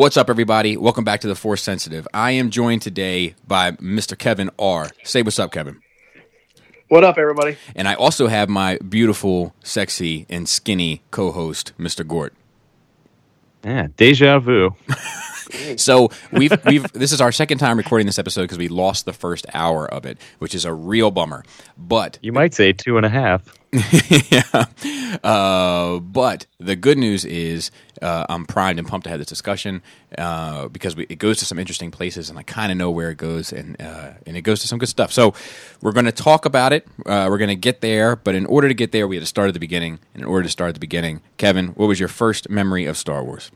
What's up, everybody? Welcome back to the Force Sensitive. I am joined today by Mr. Kevin R. Say what's up, Kevin. What up, everybody? And I also have my beautiful, sexy, and skinny co-host, Mr. Gort. Yeah, deja vu. So we've we've this is our second time recording this episode because we lost the first hour of it, which is a real bummer. But You might say two and a half. yeah. Uh, but the good news is uh, I'm primed and pumped to have this discussion uh, because we, it goes to some interesting places, and I kind of know where it goes, and uh, and it goes to some good stuff. So we're going to talk about it. Uh, we're going to get there, but in order to get there, we had to start at the beginning. And in order to start at the beginning, Kevin, what was your first memory of Star Wars?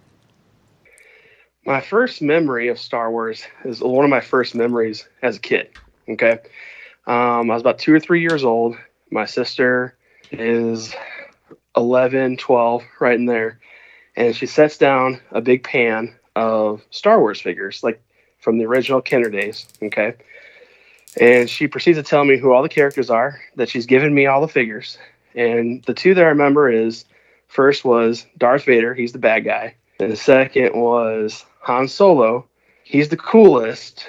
My first memory of Star Wars is one of my first memories as a kid. Okay. Um, I was about two or three years old. My sister is 11, 12, right in there. And she sets down a big pan of Star Wars figures, like from the original Kenner days. Okay. And she proceeds to tell me who all the characters are, that she's given me all the figures. And the two that I remember is first was Darth Vader, he's the bad guy. And the second was Han Solo. He's the coolest.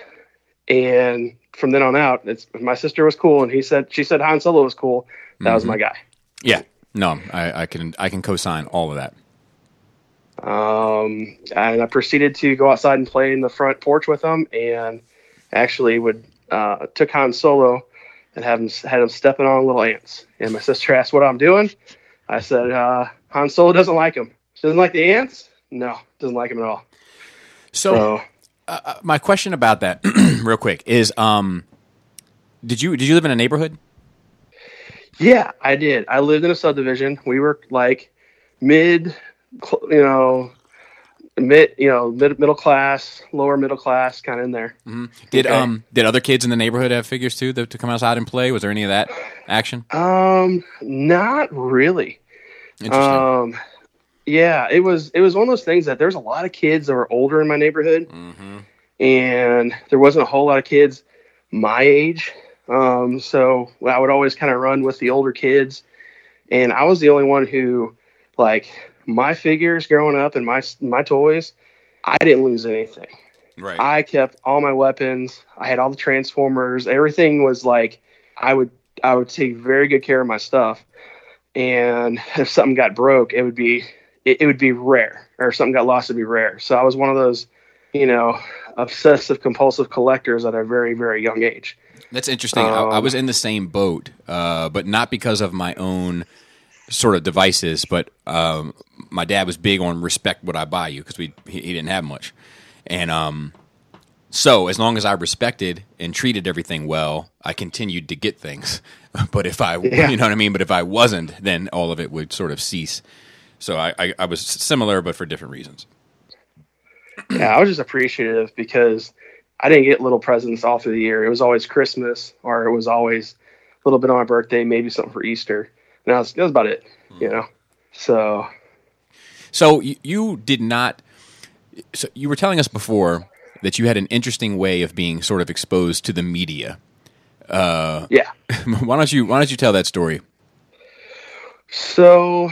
And from then on out, it's my sister was cool and he said she said Han Solo was cool. That was my guy. Yeah, no, I, I can I can co-sign all of that. Um, and I proceeded to go outside and play in the front porch with him, and actually would uh, took Han Solo and have him had him stepping on little ants. And my sister asked what I'm doing. I said uh, Han Solo doesn't like him. Doesn't like the ants. No, doesn't like him at all. So, So uh, my question about that, real quick, is um, did you did you live in a neighborhood? yeah, I did. I lived in a subdivision. We were like mid, you know, mid, you know, mid, middle class, lower middle class, kind of in there. Did Okay. um did other kids in the neighborhood have figures too that, to come outside and play? Was there any of that action? Um, not really. Interesting. Um, yeah, it was it was one of those things that there's a lot of kids that were older in my neighborhood, hmm and there wasn't a whole lot of kids my age. Um, so I would always kind of run with the older kids, and I was the only one who, like, my figures growing up and my my toys, I didn't lose anything. Right. I kept all my weapons. I had all the transformers. Everything was like I would I would take very good care of my stuff. And if something got broke, it would be it, it would be rare, or if something got lost, it'd be rare. So I was one of those, you know, obsessive compulsive collectors at a very very young age. That's interesting. I, I Um, was in the same boat, uh, but not because of my own sort of devices. But um, my dad was big on respect what I buy you because we he, he didn't have much, and um, so as long as I respected and treated everything well, I continued to get things. But if I, Yeah. you know what I mean. But if I wasn't, then all of it would sort of cease. So I, I, I was similar, but for different reasons. yeah, I was just appreciative because I didn't get little presents all through the year. It was always Christmas or it was always a little bit on my birthday, maybe something for Easter. And that was, that was about it, you know? So, So you, you did not. So you were telling us before that you had an interesting way of being sort of exposed to the media. Uh, yeah. why don't you Why don't you tell that story? So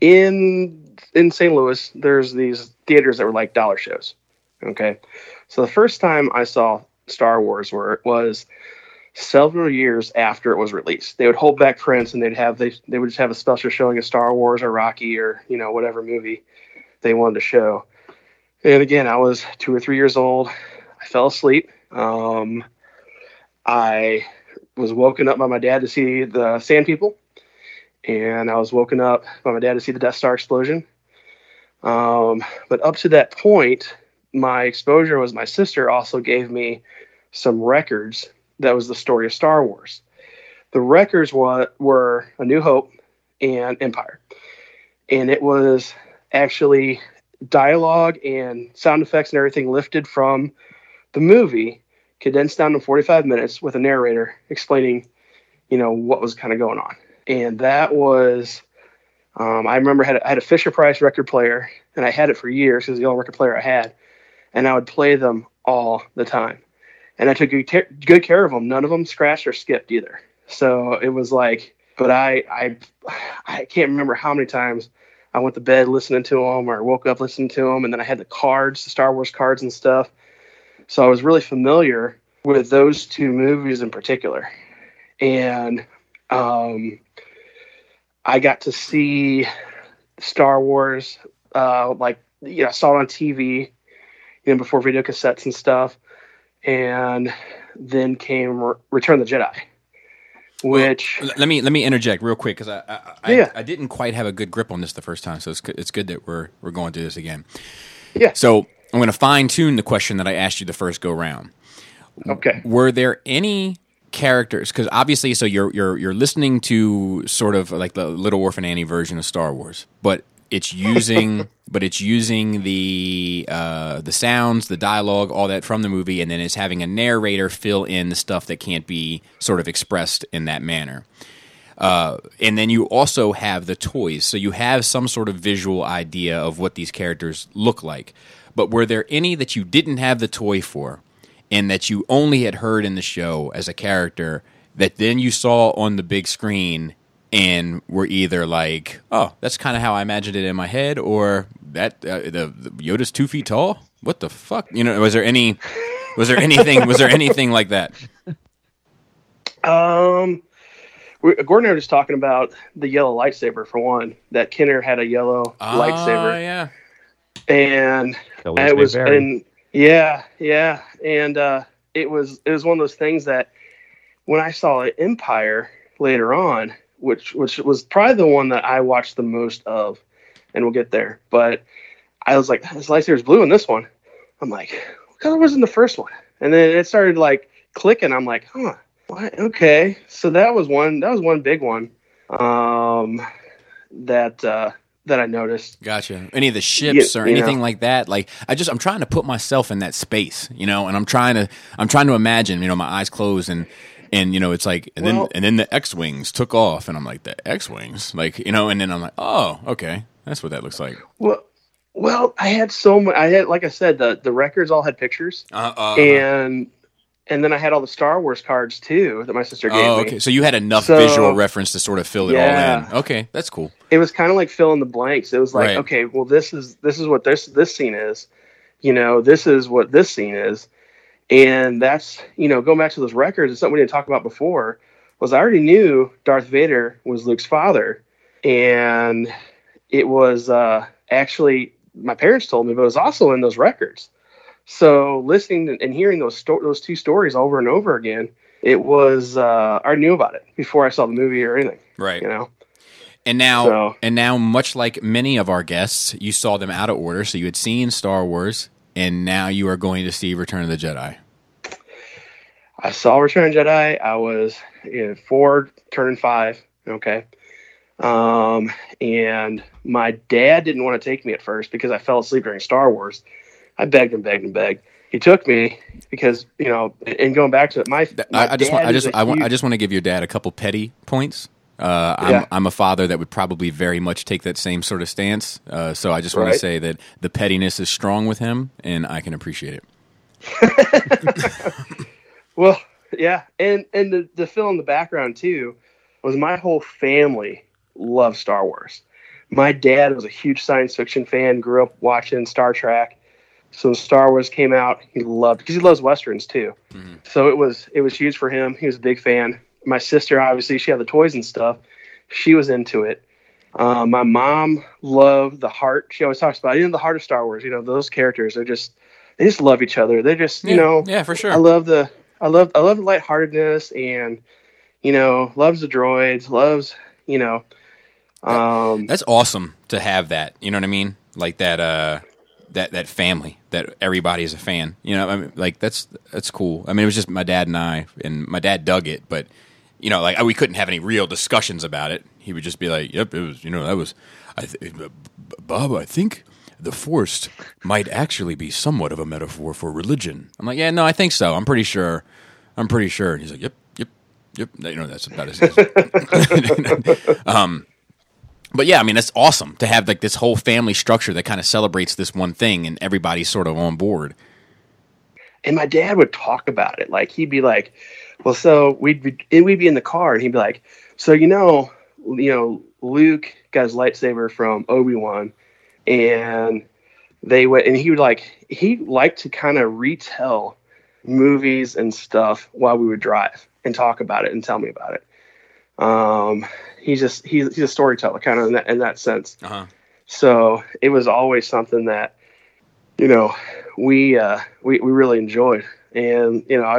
in in St. Louis, there's these theaters that were like dollar shows. Okay. So the first time I saw Star Wars where it was several years after it was released. They would hold back prints and they'd have they they would just have a special showing of Star Wars or Rocky or, you know, whatever movie they wanted to show. And again, I was two or three years old. I fell asleep. Um, I was woken up by my dad to see the Sand People and I was woken up by my dad to see the Death Star explosion. Um, but up to that point, my exposure was my sister also gave me some records that was the story of Star Wars. The records were, were A New Hope and Empire. And it was actually dialogue and sound effects and everything lifted from the movie, condensed down to 45 minutes with a narrator explaining, you know, what was kind of going on and that was um, I remember I had, a, I had a Fisher Price record player, and I had it for years because the only record player I had, and I would play them all the time, and I took good care of them. None of them scratched or skipped either. So it was like, but I I I can't remember how many times I went to bed listening to them, or woke up listening to them, and then I had the cards, the Star Wars cards and stuff. So I was really familiar with those two movies in particular, and um, I got to see Star Wars, uh, like you know, I saw it on TV, you know, before video cassettes and stuff, and then came Re- Return of the Jedi, which L- Let me let me interject real quick because I I, I, Yeah. I didn't quite have a good grip on this the first time, so it's good, it's good that we're we're going through this again. yeah, So I'm going to fine tune the question that I asked you the first go round. okay, Were there any characters? Because obviously, so you're you're you're listening to sort of like the Little Orphan Annie version of Star Wars, but it's using but it's using the uh, the sounds, the dialogue, all that from the movie, and then it's having a narrator fill in the stuff that can't be sort of expressed in that manner. Uh, and then you also have the toys, so you have some sort of visual idea of what these characters look like. But were there any that you didn't have the toy for, and that you only had heard in the show as a character that then you saw on the big screen and were either like, "Oh, that's kind of how I imagined it in my head," or that uh, the, the Yoda's two feet tall. What the fuck? You know, was there any? Was there anything? was there anything like that? Um, we, Gordon and I were just talking about the yellow lightsaber for one. That Kenner had a yellow Oh lightsaber, yeah. and it was, and yeah, yeah, and uh, it was it was one of those things that when I saw Empire later on, which which was probably the one that I watched the most of, and we'll get there. But I was like, this lightsaber's blue in this one. I'm like, what color was in the first one? And then it started like clicking. I'm like, huh, what? Okay, so that was one. That was one big one. Um, that uh, that I noticed. Gotcha. Any of the ships or you anything know. like that? Like I just I'm trying to put myself in that space, you know, and I'm trying to I'm trying to imagine, you know, my eyes closed and and you know it's like and then and then the X wings took off and I'm like the X wings, like you know, and then I'm like oh okay, that's what that looks like. Well, well, I had so much. I had, like I said, the the records all had pictures, Uh, uh, and and then I had all the Star Wars cards too that my sister gave oh me. okay, so you had enough So- visual reference to sort of fill it all in. Okay, that's cool. It was kind of like filling the blanks. It was like, Right. okay, well, this is this is what this this scene is. You know, this is what this scene is, and that's you know going back to those records. It's something we didn't talk about before. Was I already knew Darth Vader was Luke's father, and it was uh, actually my parents told me, but it was also in those records. So listening and hearing those sto- those two stories over and over again, it was uh, I knew about it before I saw the movie or anything. Right. You know, And now, So- and now, much like many of our guests, you saw them out of order. So you had seen Star Wars, and now you are going to see Return of the Jedi. I saw Return of the Jedi. I was know, four, turning five. Okay. Um, and my dad didn't want to take me at first because I fell asleep during Star Wars. I begged and begged and begged. He took me because you know, and going back to it, my, my I, I just want, I just, I want, I just want to give your dad a couple petty points. Uh, I'm, Yeah. I'm a father that would probably very much take that same sort of stance. Uh, so I just want to say that the pettiness is strong with him, and I can appreciate it. Well, yeah, and and the the fill in the background too was my whole family loved Star Wars. My dad was a huge science fiction fan. Grew up watching Star Trek. So Star Wars came out, he loved because he loves westerns too. So it was it was huge for him. He was a big fan. My sister, obviously, she had the toys and stuff. She was into it. Uh, my mom loved the heart. She always talks about you know the heart of Star Wars. You know those characters. They're just they just love each other. They just you yeah, know yeah, for sure. I love the I love I love the lightheartedness and you know loves the droids loves you know um That's awesome to have that. You know what I mean? Like that, uh, that that family that everybody is a fan. You know, I mean, like that's that's cool. I mean, it was just my dad and I, and my dad dug it, but you know, like we couldn't have any real discussions about it. He would just be like, "Yep, it was." You know, that was. I th- Bob, I think the Force might actually be somewhat of a metaphor for religion. I'm like, yeah, no, I think so. I'm pretty sure. I'm pretty sure. And he's like, yep, yep, yep. You know, that's about as. um, but yeah, I mean, that's awesome to have like this whole family structure that kind of celebrates this one thing, and everybody's sort of on board. and my dad would talk about it like he'd be like well so we'd be and we'd be in the car and he'd be like so you know you know, Luke got his lightsaber from Obi Wan, and they went, and he would like he liked to kind of retell movies and stuff while we would drive and talk about it and tell me about it. Um, he's just he's he's a storyteller kind of in that, in that sense. Uh-huh. So it was always something that, you know, we uh, we we really enjoyed, and you know, I,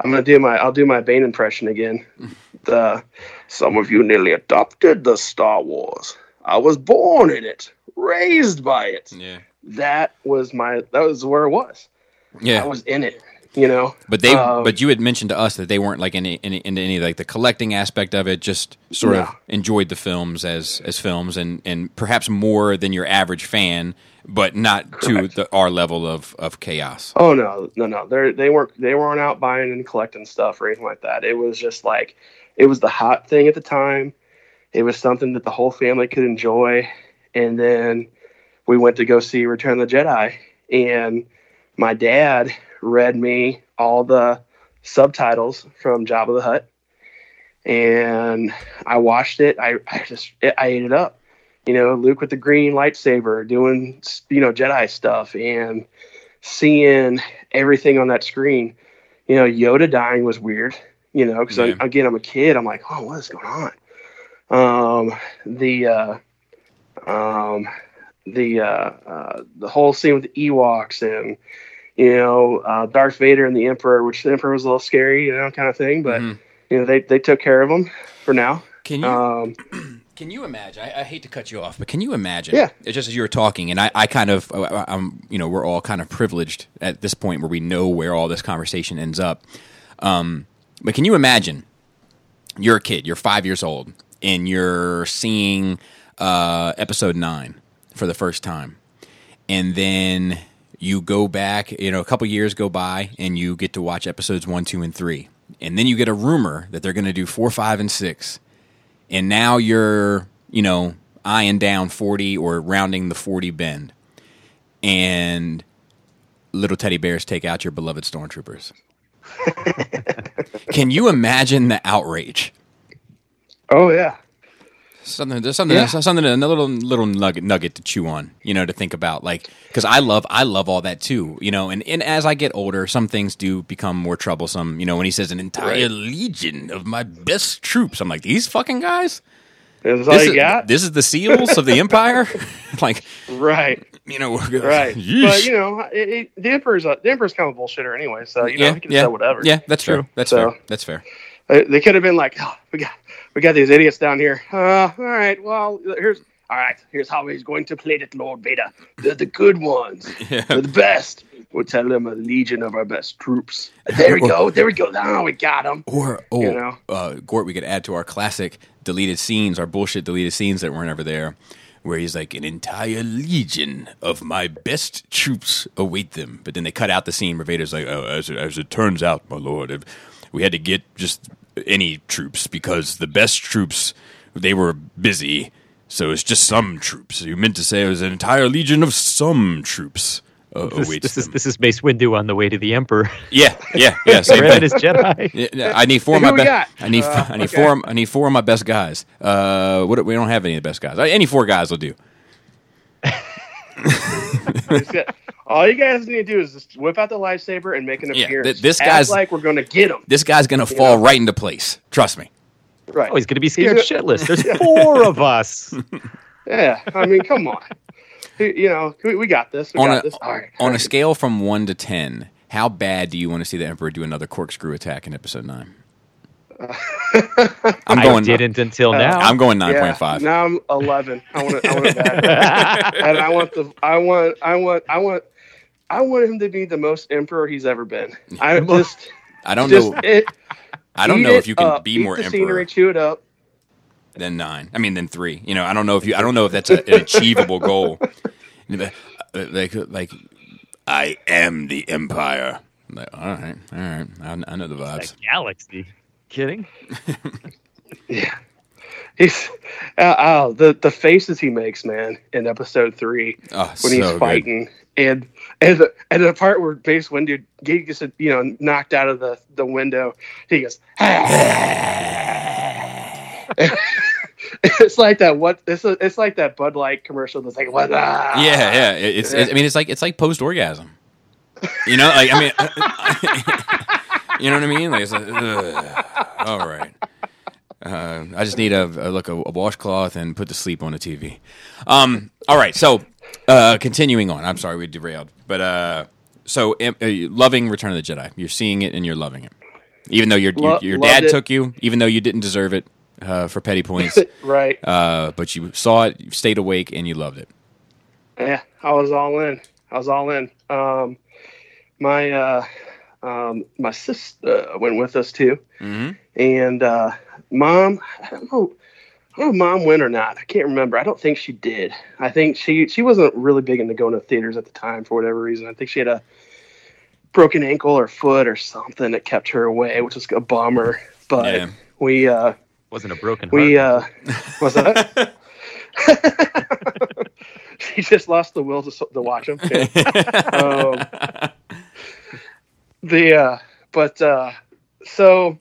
I'm gonna do my I'll do my Bane impression again. The some of you nearly adopted the Star Wars. I was born in it, raised by it. Yeah. That was my that was where it was. Yeah. I was in it. You know, But they, Um, but you had mentioned to us that they weren't like any, any into any like the collecting aspect of it. Just sort of enjoyed the films as as films, and and perhaps more than your average fan, but not to the, our level of of chaos. Oh no, no, no. They they weren't they weren't out buying and collecting stuff or anything like that. It was just like it was the hot thing at the time. It was something that the whole family could enjoy. And then we went to go see Return of the Jedi, and my dad read me all the subtitles from Jabba the Hutt, and I watched it. I I just I ate it up. You know, Luke with the green lightsaber doing you know Jedi stuff and seeing everything on that screen. You know, Yoda dying was weird. You know, because Yeah. again, I'm a kid. I'm like, oh, what is going on? Um, the uh, um, the uh, uh, the whole scene with the Ewoks and you know uh, Darth Vader and the Emperor, which the Emperor was a little scary, you know, kind of thing. But Mhm. you know, they they took care of him for now. Can you Um, Can you imagine? I, I hate to cut you off, but can you imagine? Yeah. Just as you were talking, and I, I kind of, I- I'm, you know, we're all kind of privileged at this point where we know where all this conversation ends up. Um, but can you imagine? You're a kid. You're five years old, and you're seeing uh, episode nine for the first time, and then you go back. You know, a couple years go by, and you get to watch episodes one, two, and three, and then you get a rumor that they're going to do four, five, and six. And now you're you know eyeing down 40 or rounding the 40 bend. And little teddy bears take out your beloved stormtroopers. Can you imagine the outrage? Oh yeah, something there's something Yeah. something a little little nugget nugget to chew on you know to think about like because i love i love all that too you know and, and as i get older some things do become more troublesome you know when he says an entire Right. legion of my best troops i'm like these fucking guys is this all you is, got? this is the seals of the empire like right, you know right. yeesh. But you know, it, it, the Emperor's a, the Emperor's kind of a bullshitter anyway. So you know, yeah he can yeah say whatever. yeah that's true that's So- fair that's fair They, they could have been like, oh, we got we got these idiots down here. Uh, all right, well, here's all right. Here's how he's going to play it, Lord Vader. They're the good ones. Yeah. They're the best. We'll tell them a legion of our best troops. There we go. There we go. Now we got them. Or oh, You know? uh, Gort, we could add to our classic deleted scenes, our bullshit deleted scenes that weren't ever there, where he's like, "An entire legion of my best troops await them." But then they cut out the scene where Vader's like, "Oh, as it, as it turns out, my lord, if we had to get just any troops because the best troops they were busy, so it's just some troops. You meant to say it was an entire legion of some troops." Uh, This, awaits this is them. this is Mace Windu on the way to the Emperor. yeah, yeah, yeah. Same Revan thing. is Jedi. Yeah, yeah, I need four of my best. got? I need. Uh, I need okay. four. I need four of my best guys. Uh, what? We don't have any of the best guys. Any four guys will do. It's got- All you guys need to do is just whip out the lightsaber and make an Yeah, appearance. th- this Act guy's- like we're going to get him. This guy's gonna fall right into place. Trust me. Right. Oh, he's going to be scared He's shitless. There's four of us. Yeah. I mean, come on. You know, we, we got this. We On got a this. All right. on a scale from one to ten, how bad do you want to see the Emperor do another corkscrew attack in Episode Nine? I'm I going. didn't until Uh, now. I'm going nine Yeah, point five. Now I'm 11. I want it. I want it back. and I want the. I want. I want. I want. I want him to be the most emperor he's ever been. I just. I don't just know. it, I don't know if you can up, be eat more the Emperor Scenery, chew it up. than nine. I mean, than three. You know, I don't know if you. I don't know if that's a, an achievable goal. Like, like, I am the Empire. Like, all right, all right. I, I know the vibes. That galaxy. Kidding? Yeah. He's uh, oh the the faces he makes, man, in episode three Oh, when he's so good. fighting, and and the, and the part where Mace Windu gets you know knocked out of the the window, he goes, it's like that. What it's a, it's like that Bud Light commercial that's like what? ah. Yeah, yeah. It- It's, I mean, it's like it's like post orgasm. You know, like I mean, you know what I mean? Like, it's like, all right. Uh, I just need a, a look a, a washcloth and put the sleep on the TV. Um, all right. So, uh, continuing on. I'm sorry we derailed, but uh, so um, uh, loving Return of the Jedi. You're seeing it and you're loving it, even though your your, Lo- your loved dad it. took you, even though you didn't deserve it uh, for petty points. right. Uh, but you saw it, you stayed awake, and you loved it. Yeah, I was all in. I was all in. Um, my uh, um, my sister went with us too, hmm and uh, mom. I don't know. I don't know if mom went or not. I can't remember. I don't think she did. I think she she wasn't really big into going to theaters at the time for whatever reason. I think she had a broken ankle or foot or something that kept her away, which was a bummer. But Yeah. we uh, Wasn't a broken heart. we uh, was that. she just lost the will to, to watch them. um, the uh, but uh, so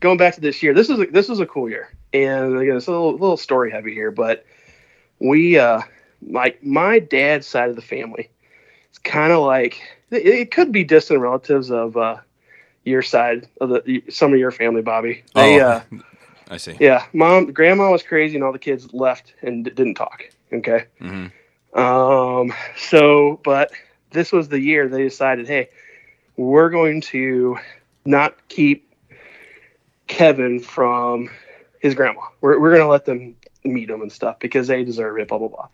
going back to this year, this is a, this was a cool year, and again, it's a little, little story heavy here, but we uh, like my dad's side of the family. It's kind of like it, it could be distant relatives of uh, your side of the some of your family, Bobby. They, Oh. uh, I see. yeah, mom, grandma was crazy, and all the kids left and d- didn't talk. Okay. hmm Um, so, but this was the year they decided, hey, we're going to not keep Kevin from his grandma. We're, we're going to let them meet him and stuff because they deserve it, blah, blah, blah.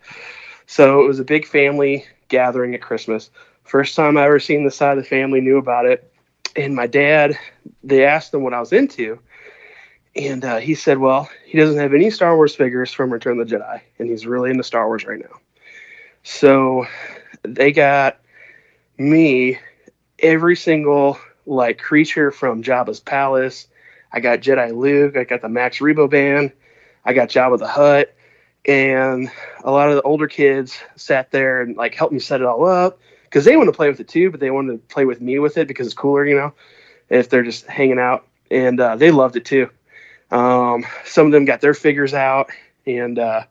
So it was a big family gathering at Christmas. First time I ever seen the side of the family knew about it. And my dad, they asked him what I was into. And uh, he said, well, he doesn't have any Star Wars figures from Return of the Jedi. And he's really into Star Wars right now. So they got me every single like creature from Jabba's palace. I got Jedi Luke. I got the Max Rebo band. I got Jabba the Hutt. And a lot of the older kids sat there and like helped me set it all up because they want to play with it too, but they wanted to play with me with it because it's cooler, you know, if they're just hanging out. And uh, they loved it too. Um, some of them got their figures out, and uh,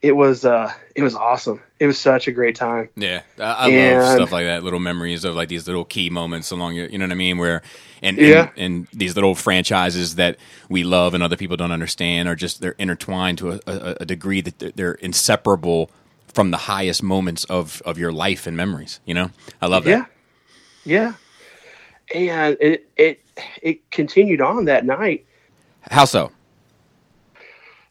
it was uh, it was awesome. It was such a great time. Yeah, I, I love stuff like that. Little memories of like these little key moments along your, you know what I mean? Where and Yeah. and, and these little franchises that we love and other people don't understand are just they're intertwined to a, a, a degree that they're, they're inseparable from the highest moments of of your life and memories. You know, I love that. Yeah, yeah, and it it it continued on that night. How so?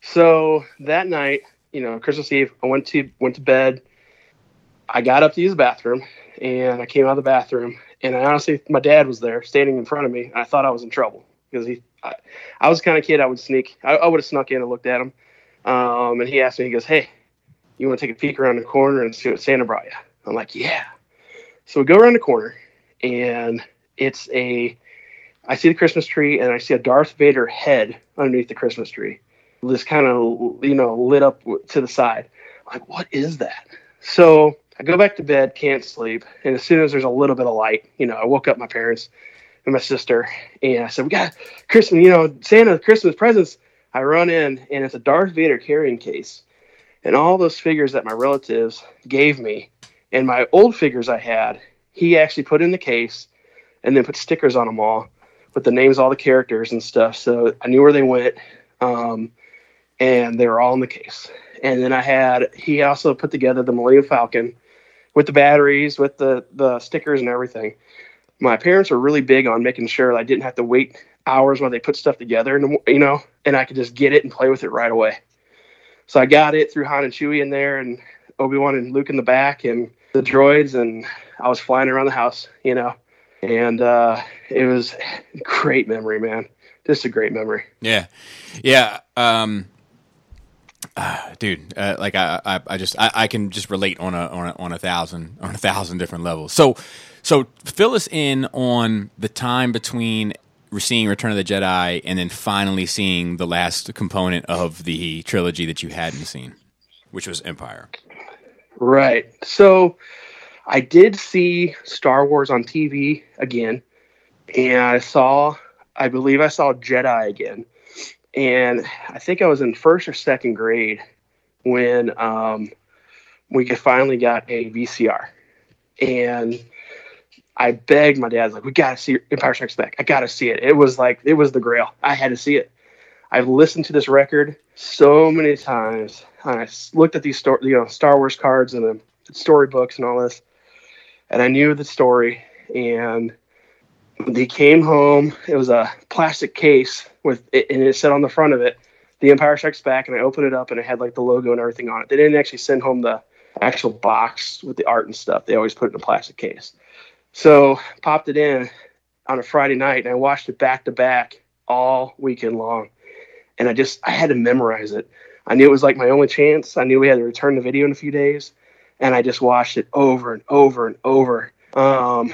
So that night, you know, Christmas Eve, I went to went to bed. I got up to use the bathroom, and I came out of the bathroom, and I honestly, my dad was there, standing in front of me. I thought I was in trouble because he, I, I was kind of kid I would sneak. I, I would have snuck in and looked at him, um, and he asked me, he goes, "Hey, you want to take a peek around the corner and see what Santa brought you?" I'm like, "Yeah." So we go around the corner, and it's a, I see the Christmas tree, and I see a Darth Vader head underneath the Christmas tree this kind of you know lit up to the side. I'm like, what is that? So I go back to bed, can't sleep, and as soon as there's a little bit of light, you know, I woke up my parents and my sister, and I said, "We got Christmas, you know, Santa Christmas presents." I run in, and it's a Darth Vader carrying case, and all those figures that my relatives gave me, and my old figures I had, he actually put in the case, and then put stickers on them all with the names of all the characters and stuff. So I knew where they went. Um, and they were all in the case. And then I had he also put together the Millennium Falcon with the batteries, with the the stickers and everything. My parents were really big on making sure I didn't have to wait hours while they put stuff together, and you know, and I could just get it and play with it right away. So I got it through Han and Chewie in there, and Obi Wan and Luke in the back, and the droids, and I was flying around the house, you know, and uh, it was great memory, man. Just a great memory. Yeah, yeah, um, ah, dude. Uh, like I, I, I just, I, I can just relate on a, on a, on a thousand, on a thousand different levels. So, so fill us in on the time between seeing Return of the Jedi and then finally seeing the last component of the trilogy that you hadn't seen, which was Empire. Right. So I did see Star Wars on TV again, and I saw, I believe I saw Jedi again. And I think I was in first or second grade when um, we finally got a VCR, and I begged my dad like, "We got to see Empire Strikes Back. I got to see it." It was like it was the Grail. I had to see it. I've listened to this record so many times. I looked at these sto- you know Star Wars cards and the storybooks and all this, and I knew the story. And they came home. It was a plastic case with it, and it said on the front of it, "The Empire Strikes Back." And I opened it up, and it had like the logo and everything on it. They didn't actually send home the actual box with the art and stuff. They always put it in a plastic case. So popped it in on a Friday night, and I watched it back to back all weekend long. And I just I had to memorize it. I knew it was like my only chance. I knew we had to return the video in a few days, and I just watched it over and over and over. Um,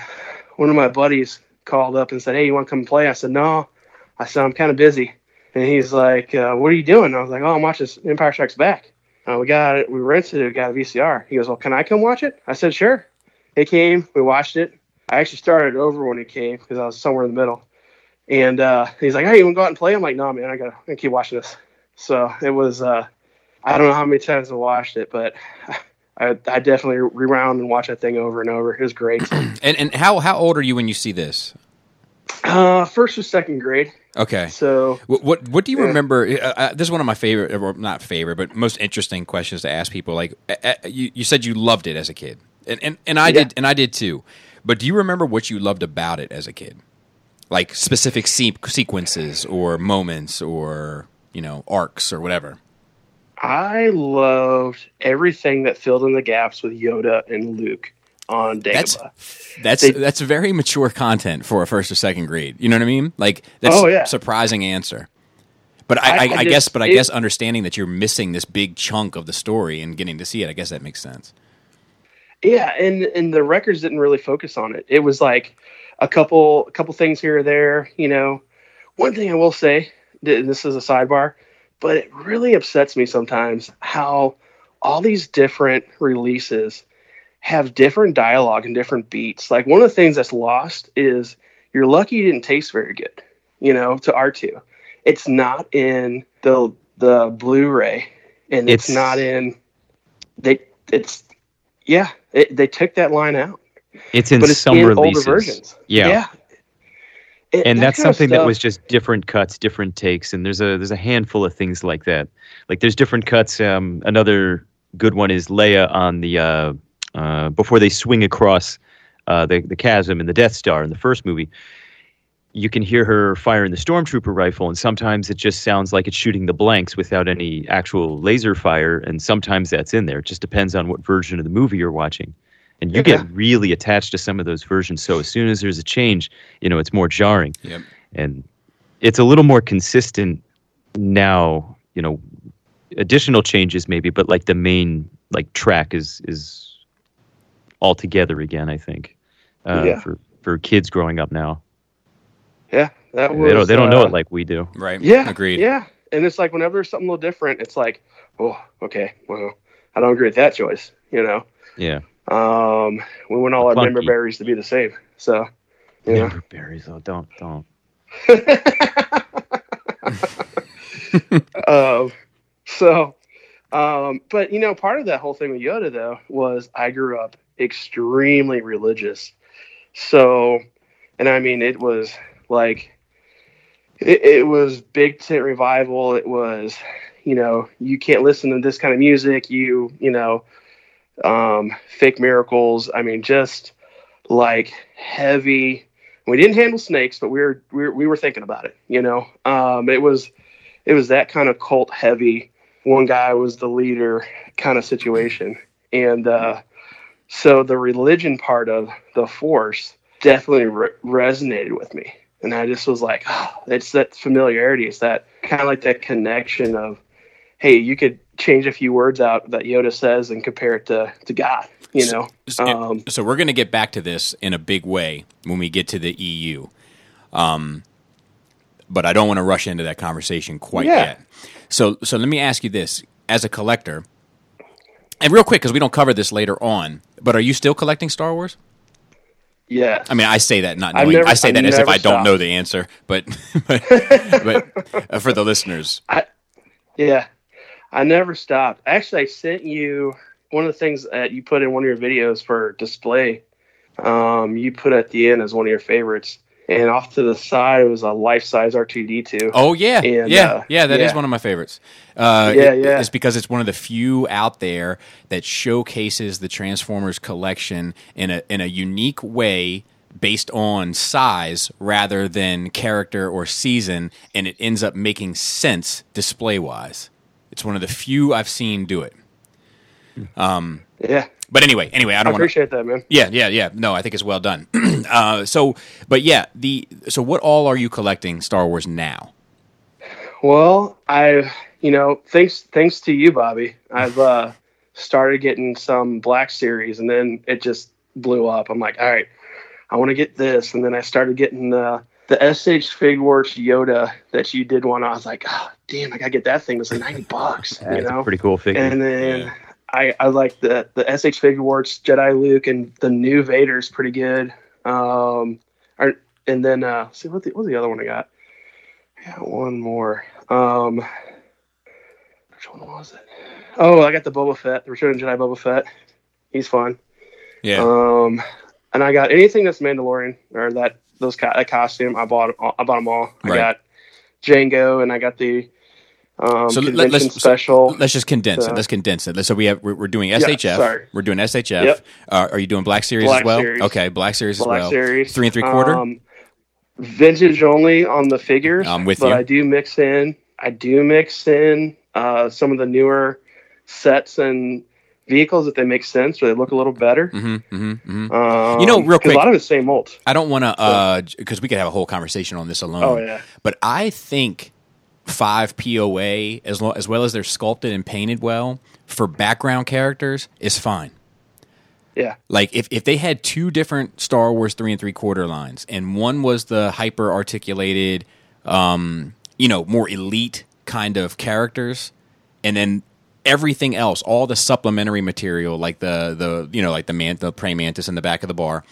one of my buddies called up and said, "Hey, you want to come play?" I said, "No." I said, "I'm kind of busy." And he's like, uh, "What are you doing?" I was like, "Oh, I'm watching Empire Strikes Back." Uh, we got it. We rented it. We got a VCR. He goes, "Well, can I come watch it?" I said, "Sure." He came. We watched it. I actually started over when he came because I was somewhere in the middle. And uh, he's like, "Hey, you want to go out and play?" I'm like, "No, man. I gotta, I gotta keep watching this." So it was. Uh, I don't know how many times I watched it, but I, I definitely rewound and watched that thing over and over. It was great. and and how how old are you when you see this? Uh, first or second grade. Okay. So what what, what do you yeah. remember? Uh, uh, this is one of my favorite, or not favorite, but most interesting questions to ask people. Like uh, you, you said, you loved it as a kid, and and, and I yeah. did, and I did too. But do you remember what you loved about it as a kid? Like specific se- sequences or moments or, you know, arcs or whatever? I loved everything that filled in the gaps with Yoda and Luke on Dagobah. That's that's, they, that's very mature content for a first or second grade. You know what I mean? Like that's oh, yeah. surprising answer. But I, I, I, I just, guess, but I it, guess understanding that you're missing this big chunk of the story and getting to see it, I guess that makes sense. Yeah, and and the records didn't really focus on it. It was like a couple a couple things here or there. You know, one thing I will say, this is a sidebar, but it really upsets me sometimes how all these different releases have different dialogue and different beats. Like one of the things that's lost is you're lucky you didn't taste very good. You know, to R two, it's not in the the Blu-ray, and it's, it's not in they. It's yeah, it, they took that line out. It's in but it's some in releases. older versions. Yeah. Yeah. It, and that that's something that was just different cuts, different takes, and there's a there's a handful of things like that. Like there's different cuts. Um, another good one is Leia on the uh, uh, before they swing across uh, the the chasm in the Death Star in the first movie you can hear her firing the stormtrooper rifle, and sometimes it just sounds like it's shooting the blanks without any actual laser fire, and sometimes that's in there. It just depends on what version of the movie you're watching. And you yeah. get really attached to some of those versions. So as soon as there's a change, you know, it's more jarring. Yep. And it's a little more consistent now, you know, additional changes maybe, but like the main like track is is all together again, I think. Uh, yeah. for for kids growing up now. Yeah, that was. They don't, they don't know uh, it like we do. Right. Yeah. Agreed. Yeah, and it's like whenever there's something a little different, it's like, oh, okay, well, I don't agree with that choice. You know. Yeah. Um, we want all our member berries to be the same. So. You member berries, though. Don't don't. um, so, um, but you know, part of that whole thing with Yoda though was I grew up extremely religious. So, and I mean, it was like it, it was big tent revival. It was, you know, you can't listen to this kind of music. You, you know, um, fake miracles. I mean, just like heavy. We didn't handle snakes, but we were we were, we were thinking about it. You know, um, it was it was that kind of cult heavy. One guy was the leader kind of situation, and uh, so the religion part of the force definitely re- resonated with me and I just was like, oh, it's that familiarity. It's that kind of like that connection of, hey, you could change a few words out that Yoda says and compare it to, to God, you know? So, um, so we're going to get back to this in a big way when we get to the EU. Um, but I don't want to rush into that conversation quite yeah. yet. So, so let me ask you this: as a collector, and real quick, because we don't cover this later on, but are you still collecting Star Wars? Yeah. I mean, I say that not knowing. Never, I say that I've as if I don't know the answer, but but, but uh, for the listeners, I, yeah, I never stopped. Actually, I sent you one of the things that you put in one of your videos for display. Um, you put at the end as one of your favorites and off to the side it was a life size R two D two. Oh yeah, and, yeah, uh, yeah. That yeah. is one of my favorites. Uh, yeah, it, yeah. It's because it's one of the few out there that showcases the Transformers collection in a in a unique way based on size rather than character or season, and it ends up making sense display wise. It's one of the few I've seen do it. Um, yeah. But anyway, anyway, I don't I appreciate wanna, that, man. Yeah, yeah, yeah. No, I think it's well done. uh, so, but yeah, the so what all are you collecting Star Wars now? Well, I, you know, thanks thanks to you, Bobby, I've uh, started getting some Black Series, and then it just blew up. I'm like, all right, I want to get this, and then I started getting the the SH Figuarts Yoda that you did one. I was like, oh, damn, I gotta get that thing. It was like ninety bucks. you know, pretty cool figure. And then. Yeah I, I like the the SH Figuarts Jedi Luke and the new Vader's pretty good. Um, and then uh, see what the what the other one I got? I got one more. Um, which one was it? Oh, I got the Boba Fett, the Return of Jedi Boba Fett. He's fun. Yeah. Um, and I got anything that's Mandalorian or that those that costume. I bought I bought them all. I got Jango, and I got the um, so let, us special. So let's just condense so. it. Let's condense it. So we have we're, we're doing SHF. Yeah, we're doing SHF. Yep. Uh, are you doing Black Series Black as well? Series. Okay, Black Series Black as well. Series. Three and three quarter. Um, vintage only on the figures. I'm with but you. I do mix in. I do mix in uh, some of the newer sets and vehicles that they make sense or they look a little better. Mm-hmm, mm-hmm, mm-hmm. Um, you know, real quick, a lot of the same mold. I don't want to because uh, we could have a whole conversation on this alone. Oh yeah, but I think five POA as, lo- as well as they're sculpted and painted well for background characters is fine. Yeah. Like if, if they had two different Star Wars three and three quarter lines, and one was the hyper articulated, um, you know, more elite kind of characters, and then everything else, all the supplementary material, like the the you know, like the man the praying mantis in the back of the bar,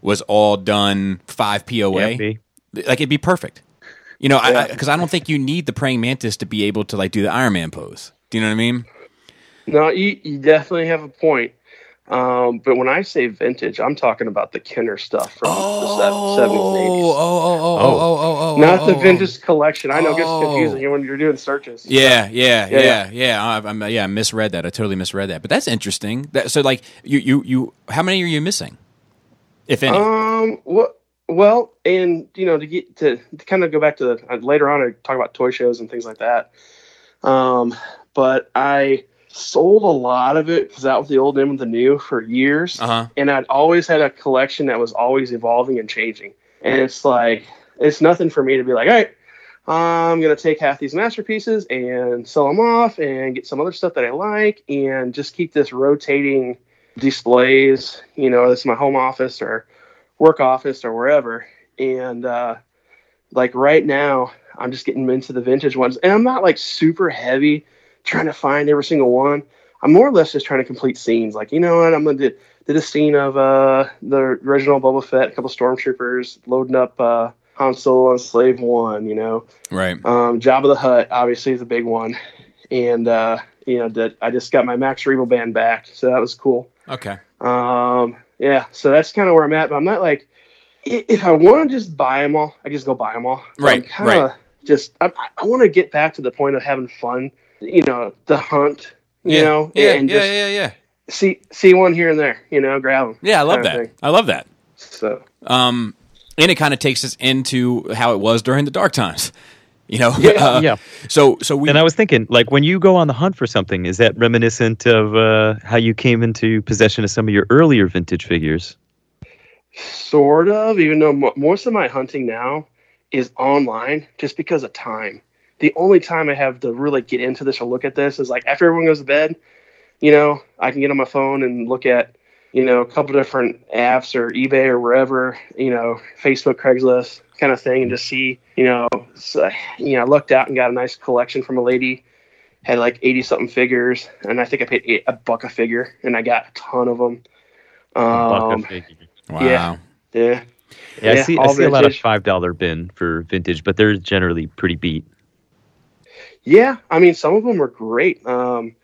was all done five POA. Yeah, like it'd be perfect. You know, because I, I, I, don't think you need the praying mantis to be able to like do the Iron Man pose. Do you know what I mean? No, you, you definitely have a point. Um, but when I say vintage, I'm talking about the Kenner stuff from oh, the 70s and 80s. Oh, oh, oh, oh, oh, oh, oh Not the vintage collection. I know it gets confusing when you're doing searches. Yeah, yeah, yeah, yeah. yeah. I, I'm, yeah, I misread that. I totally misread that. But that's interesting. That, so, like, you, you, you, how many are you missing, if any? Um, what? Well, and you know, to get to, to kind of go back to the uh, later on, I talk about toy shows and things like that. Um, but I sold a lot of it because that was the old of the new for years, uh-huh. and I'd always had a collection that was always evolving and changing. And it's like it's nothing for me to be like, all right, I'm gonna take half these masterpieces and sell them off and get some other stuff that I like and just keep this rotating displays. You know, this is my home office or work office or wherever. And uh, like right now, I'm just getting into the vintage ones, and I'm not like super heavy trying to find every single one. I'm more or less just trying to complete scenes. Like, you know what? I'm gonna do, did a scene of uh, the original Boba Fett, a couple stormtroopers loading up uh, Han Solo on Slave One. You know, right? Um, Jabba the Hutt obviously is a big one, and uh, you know that I just got my Max Rebo band back, so that was cool. Okay. Um, yeah, so that's kind of where I'm at. But I'm not like if I want to just buy them all, I just go buy them all. Right. kind right. Just I, I want to get back to the point of having fun. You know, the hunt. You yeah. know. Yeah. And yeah. Yeah. Yeah. See see one here and there. You know, grab them. Yeah, I love that. I love that. So. Um, and it kind of takes us into how it was during the dark times. You know, yeah, uh, yeah. So, so we. And I was thinking, like, when you go on the hunt for something, is that reminiscent of uh, how you came into possession of some of your earlier vintage figures? Sort of, even though most of my hunting now is online, just because of time. The only time I have to really get into this or look at this is like after everyone goes to bed. You know, I can get on my phone and look at you know, a couple different apps or eBay or wherever, you know, Facebook, Craigslist kind of thing, and just see, you know, so, you know, I looked out and got a nice collection from a lady, had like 80 something figures, and I think I paid eight, a buck a figure, and I got a ton of them. Um, wow. Yeah. Yeah. Yeah, I see, I see a lot of five dollar bin for vintage, but they're generally pretty beat. Yeah, I mean some of them are great. Um,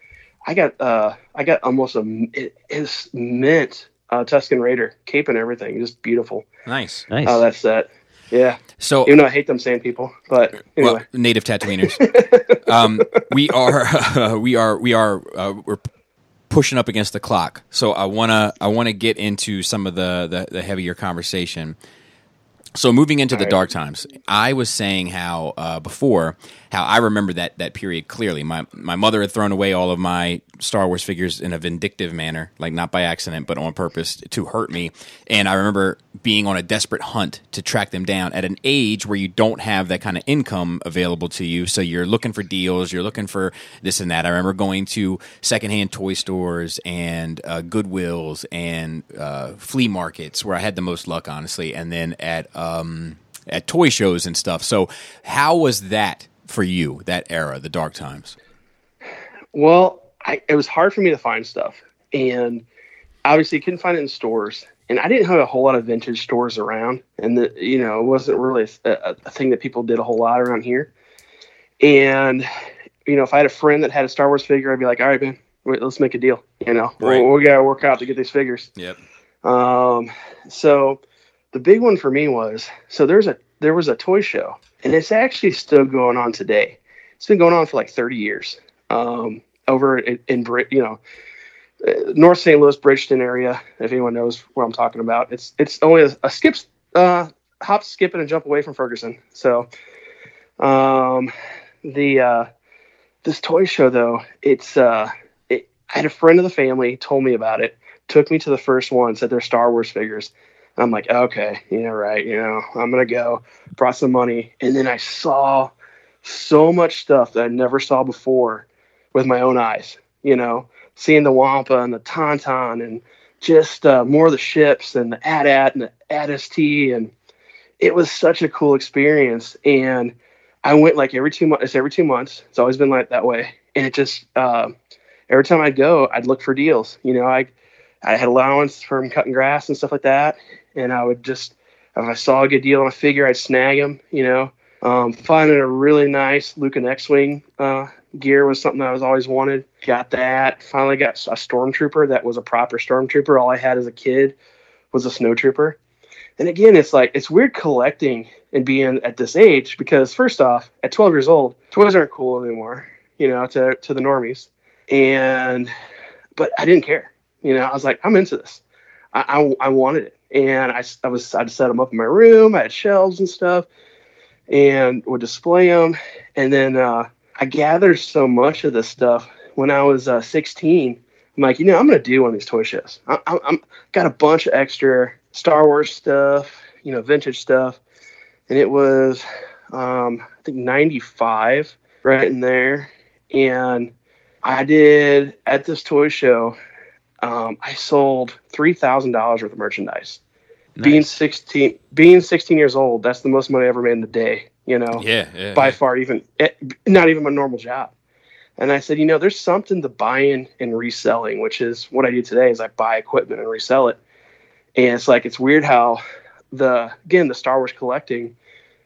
I got uh, I got almost a it is mint uh, Tusken Raider cape and everything, just beautiful. Nice, nice. How that's that. Yeah. So even though I hate them sand people, but anyway. Well, native Tatooiners. um, we are uh, we are we are uh, we're pushing up against the clock. So I wanna I wanna get into some of the the, the heavier conversation. So moving into All the right. dark times, I was saying how uh, before how I remember that that period clearly. My my mother had thrown away all of my Star Wars figures in a vindictive manner, like not by accident, but on purpose to hurt me. And I remember being on a desperate hunt to track them down at an age where you don't have that kind of income available to you. So you're looking for deals, you're looking for this and that. I remember going to secondhand toy stores and uh, Goodwills and uh, flea markets where I had the most luck, honestly, and then at um, at toy shows and stuff. So how was that for you? That era, the dark times. Well, I, it was hard for me to find stuff, and obviously couldn't find it in stores. And I didn't have a whole lot of vintage stores around, and the, you know it wasn't really a, a thing that people did a whole lot around here. And you know, if I had a friend that had a Star Wars figure, I'd be like, "All right, man, wait, let's make a deal." You know, right. we, we got to work out to get these figures. Yep. Um, so the big one for me was so there's a there was a toy show, and it's actually still going on today. It's been going on for like 30 years. Um, over in, in you know uh, North St. Louis, Bridgeton area. If anyone knows what I'm talking about, it's it's only a, a skip, uh, hop, skip, and a jump away from Ferguson. So, um, the uh, this toy show though, it's uh, it, I had a friend of the family told me about it, took me to the first one, said they're Star Wars figures. I'm like, okay, yeah, right, you know, I'm gonna go. Brought some money, and then I saw so much stuff that I never saw before with my own eyes. You know, seeing the Wampa and the Tauntaun and just uh, more of the ships and the AT-AT and the AT-ST and it was such a cool experience. And I went like every two months. It's every two months. It's always been like that way. And it just uh, every time I'd go, I'd look for deals. You know, I I had allowance from cutting grass and stuff like that, and I would just if I saw a good deal on a figure, I'd snag them. You know, um, finding a really nice Luke and X-wing uh, gear was something I was always wanted. Got that. Finally got a stormtrooper that was a proper stormtrooper. All I had as a kid was a snowtrooper. And again, it's like it's weird collecting and being at this age because first off, at 12 years old, toys aren't cool anymore, you know, to to the normies. And but I didn't care. You know, I was like, I'm into this. I, I, I wanted it, and I, I was I'd set them up in my room. I had shelves and stuff, and would display them. And then uh, I gathered so much of this stuff when I was uh, 16. I'm like, you know, I'm gonna do one of these toy shows. I, I, I'm got a bunch of extra Star Wars stuff, you know, vintage stuff, and it was, um, I think 95 right in there, and I did at this toy show. Um, I sold three thousand dollars worth of merchandise. Nice. Being 16, being 16 years old, that's the most money I ever made in a day you know, yeah, yeah by yeah. far, even eh, not even my normal job. And I said, you know, there's something to buying and reselling, which is what I do today. Is I buy equipment and resell it. And it's like it's weird how the again the Star Wars collecting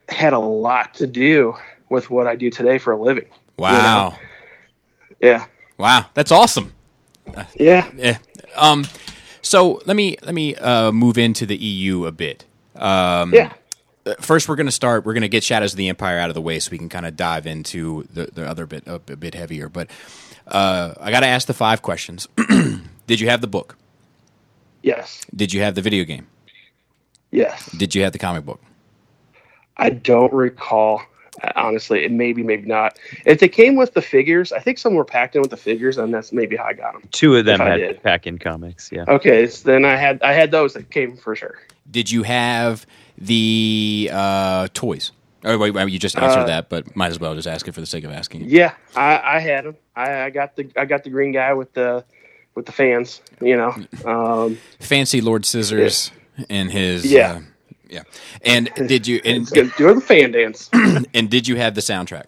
had a lot to do with what I do today for a living. Wow. You know? Yeah. Wow, that's awesome. Yeah. Yeah. Um. So let me let me uh, move into the EU a bit. Um, yeah. First we're going to start we're going to get shadows of the empire out of the way so we can kind of dive into the, the other bit a, a bit heavier but uh, i got to ask the five questions did you have the book yes did you have the video game yes did you have the comic book i don't recall honestly it maybe maybe not if they came with the figures i think some were packed in with the figures and that's maybe how i got them two of them had pack in comics yeah okay so then i had i had those that came for sure did you have the uh, toys? Oh, wait, wait, you just answered uh, that, but might as well just ask it for the sake of asking. Yeah, I, I had them. I, I, got the I got the green guy with the with the fans. You know, um, fancy Lord Scissors yeah. and his yeah. Uh, yeah, and did you and doing the fan dance? and did you have the soundtrack?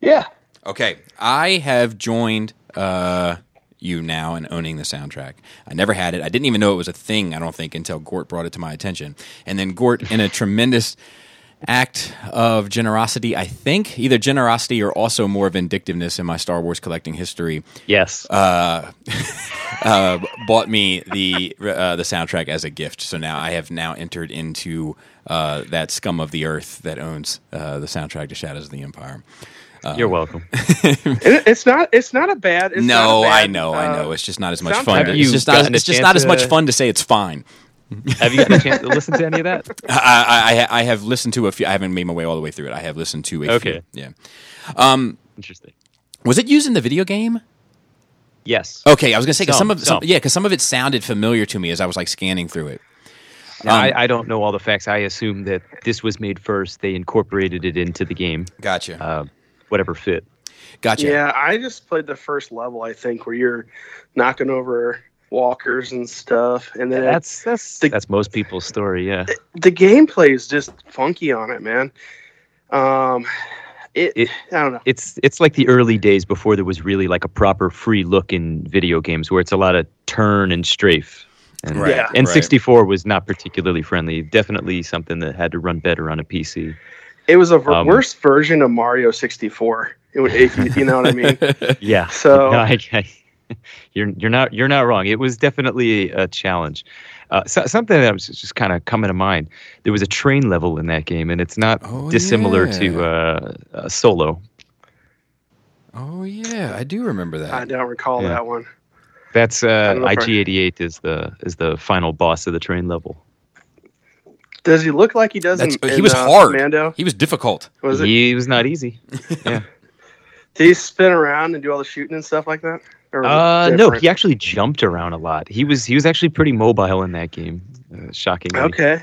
Yeah. Okay, I have joined uh, you now and owning the soundtrack. I never had it. I didn't even know it was a thing. I don't think until Gort brought it to my attention, and then Gort in a tremendous act of generosity, I think, either generosity or also more vindictiveness in my Star Wars collecting history. Yes. Uh, uh, bought me the uh, the soundtrack as a gift. So now I have now entered into uh, that scum of the earth that owns uh, the soundtrack to Shadows of the Empire. Um, You're welcome. it's not. It's not a bad. no, a bad, I know. I know. It's just not as much fun. it's just not. It's just not as much fun to say it's fine. Have you gotten a chance to listen to any of that? I, I, I have listened to a few. I haven't made my way all the way through it. I have listened to a okay. few. Yeah. Um, Interesting. Was it used in the video game? Yes. Okay, I was gonna say because some, some, of some, yeah, because some of it sounded familiar to me as I was like scanning through it. Um, I, I, don't know all the facts. I assume that this was made first. They incorporated it into the game. Gotcha. Uh, whatever fit. Gotcha. Yeah, I just played the first level. I think where you're knocking over walkers and stuff, and then that's that's the, that's most people's story. Yeah, the gameplay is just funky on it, man. Um, it, it, I don't know. It's it's like the early days before there was really like a proper free look in video games where it's a lot of turn and strafe. And right, yeah. N64 right. was not particularly friendly. Definitely something that had to run better on a PC. It was a ver- um, worse version of Mario 64. If you, you know what I mean? yeah. So no, I, I, you're you're not you're not wrong. It was definitely a challenge. Uh, so, something that was just kind of coming to mind. There was a train level in that game, and it's not oh, dissimilar yeah. to uh, uh, Solo. Oh yeah, I do remember that. I don't recall yeah. that one. That's uh, IG88 is the is the final boss of the train level. Does he look like he does? In, he was uh, hard. Mando? He was difficult. Was it? He was not easy. yeah. Did he spin around and do all the shooting and stuff like that? Uh, no, he actually jumped around a lot. He was he was actually pretty mobile in that game. Uh, shockingly. Okay.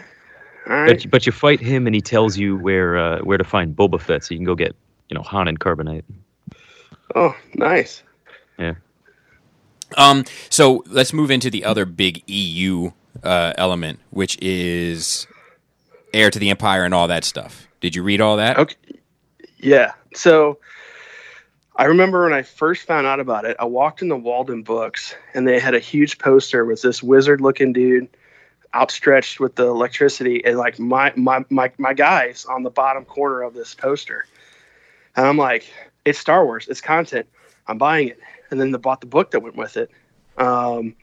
All right. But, but you fight him and he tells you where uh, where to find Boba Fett, so you can go get you know Han and Carbonite. Oh, nice. Yeah. Um. So let's move into the other big EU uh, element, which is heir to the empire and all that stuff. Did you read all that? Okay. Yeah. So I remember when I first found out about it, I walked in the Waldenbooks and they had a huge poster with this wizard looking dude outstretched with the electricity and like my, my my my guys on the bottom corner of this poster. And I'm like, it's Star Wars, it's content. I'm buying it. And then they bought the book that went with it. Um,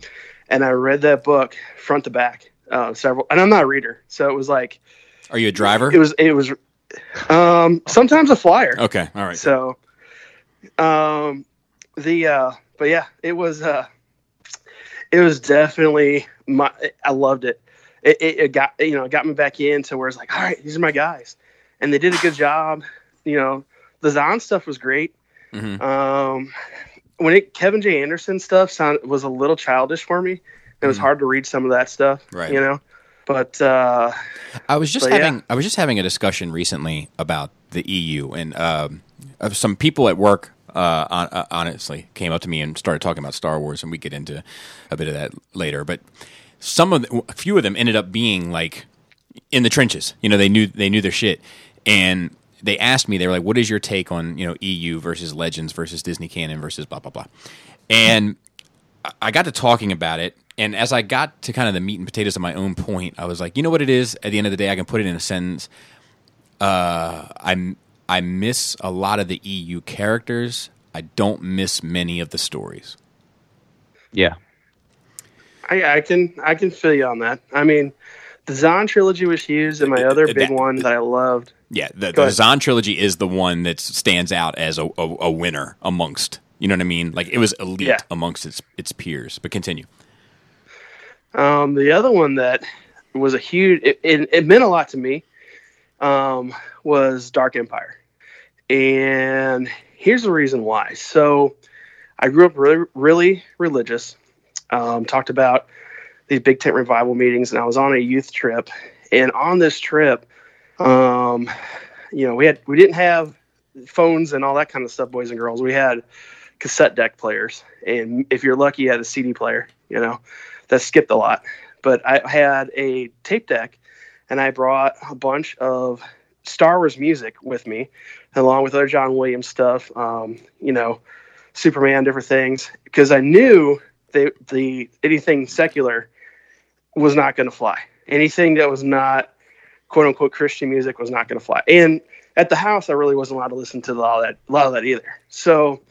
and I read that book front to back uh, several and I'm not a reader. So it was like Are you a driver? It was it was um sometimes a flyer. Okay, all right. So um, the uh, but yeah, it was uh, it was definitely my. I loved it. It, it, it got you know it got me back into where it's like, all right, these are my guys, and they did a good job. You know, the Zahn stuff was great. Mm-hmm. Um, when it Kevin J Anderson stuff sound was a little childish for me. It was mm-hmm. hard to read some of that stuff. Right. You know. But uh, I was just having yeah. I was just having a discussion recently about the EU and um, some people at work uh, uh, honestly came up to me and started talking about Star Wars, and we get into a bit of that later. But some of the, a few of them ended up being like in the trenches. You know, they knew they knew their shit, and they asked me. They were like, "What is your take on you know EU versus Legends versus Disney canon versus blah blah blah?" And I got to talking about it, and as I got to kind of the meat and potatoes of my own point, I was like, you know what it is? At the end of the day, I can put it in a sentence. Uh, I'm I miss a lot of the EU characters. I don't miss many of the stories. Yeah. I, I can I can feel you on that. I mean, the Zahn trilogy was huge, and my other big that, one that I loved. Yeah, the, the Zahn trilogy is the one that stands out as a, a, a, winner amongst. You know what I mean? Like it was elite yeah. amongst its its peers. But continue. Um, the other one that was a huge it, it, it meant a lot to me um, was Dark Empire. And here's the reason why. So I grew up really, really religious. Um, talked about these big tent revival meetings, and I was on a youth trip. And on this trip, um, you know, we had we didn't have phones and all that kind of stuff, boys and girls. We had cassette deck players, and if you're lucky, you had a CD player. You know, that skipped a lot. But I had a tape deck, and I brought a bunch of Star Wars music with me, along with other John Williams stuff. Um, you know, Superman, different things, because I knew they, the anything secular was not going to fly. Anything that was not quote unquote Christian music was not going to fly. And at the house, I really wasn't allowed to listen to a lot of that, a lot of that either. So,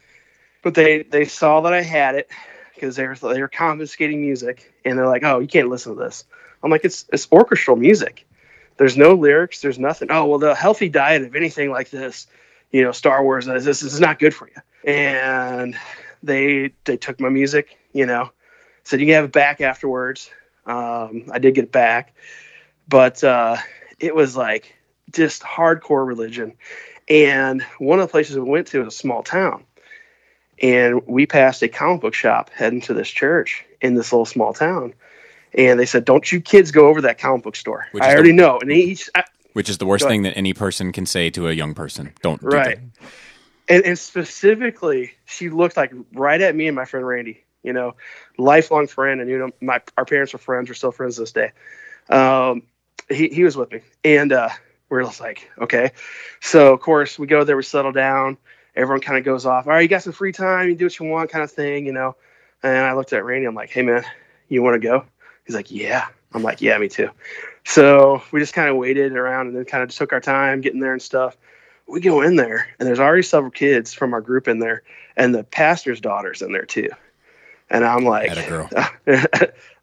but they they saw that I had it because they were they were confiscating music, and they're like, "Oh, you can't listen to this." I'm like, "It's it's orchestral music. There's no lyrics. There's nothing. Oh, well, the healthy diet of anything like this, you know, Star Wars, this, this is not good for you." And they they took my music, you know, said you can have it back afterwards. Um, I did get it back, but uh, it was like just hardcore religion. And one of the places we went to was a small town. And we passed a comic book shop heading to this church in this little small town. And they said, Don't you kids go over that comic book store. Which I already the, know. And each, I, which is the worst thing that any person can say to a young person. Don't. Right. Do and, and specifically, she looked like right at me and my friend Randy, you know, lifelong friend. And, you know, my, our parents were friends. We're still friends this day. Um, he, he was with me. And, uh, we're just like, okay. So of course we go there, we settle down. Everyone kind of goes off. All right, you got some free time, you do what you want, kind of thing, you know. And I looked at Randy. I'm like, hey man, you want to go? He's like, yeah. I'm like, yeah, me too. So we just kind of waited around and then kind of took our time getting there and stuff. We go in there and there's already several kids from our group in there, and the pastor's daughter's in there too. And I'm like,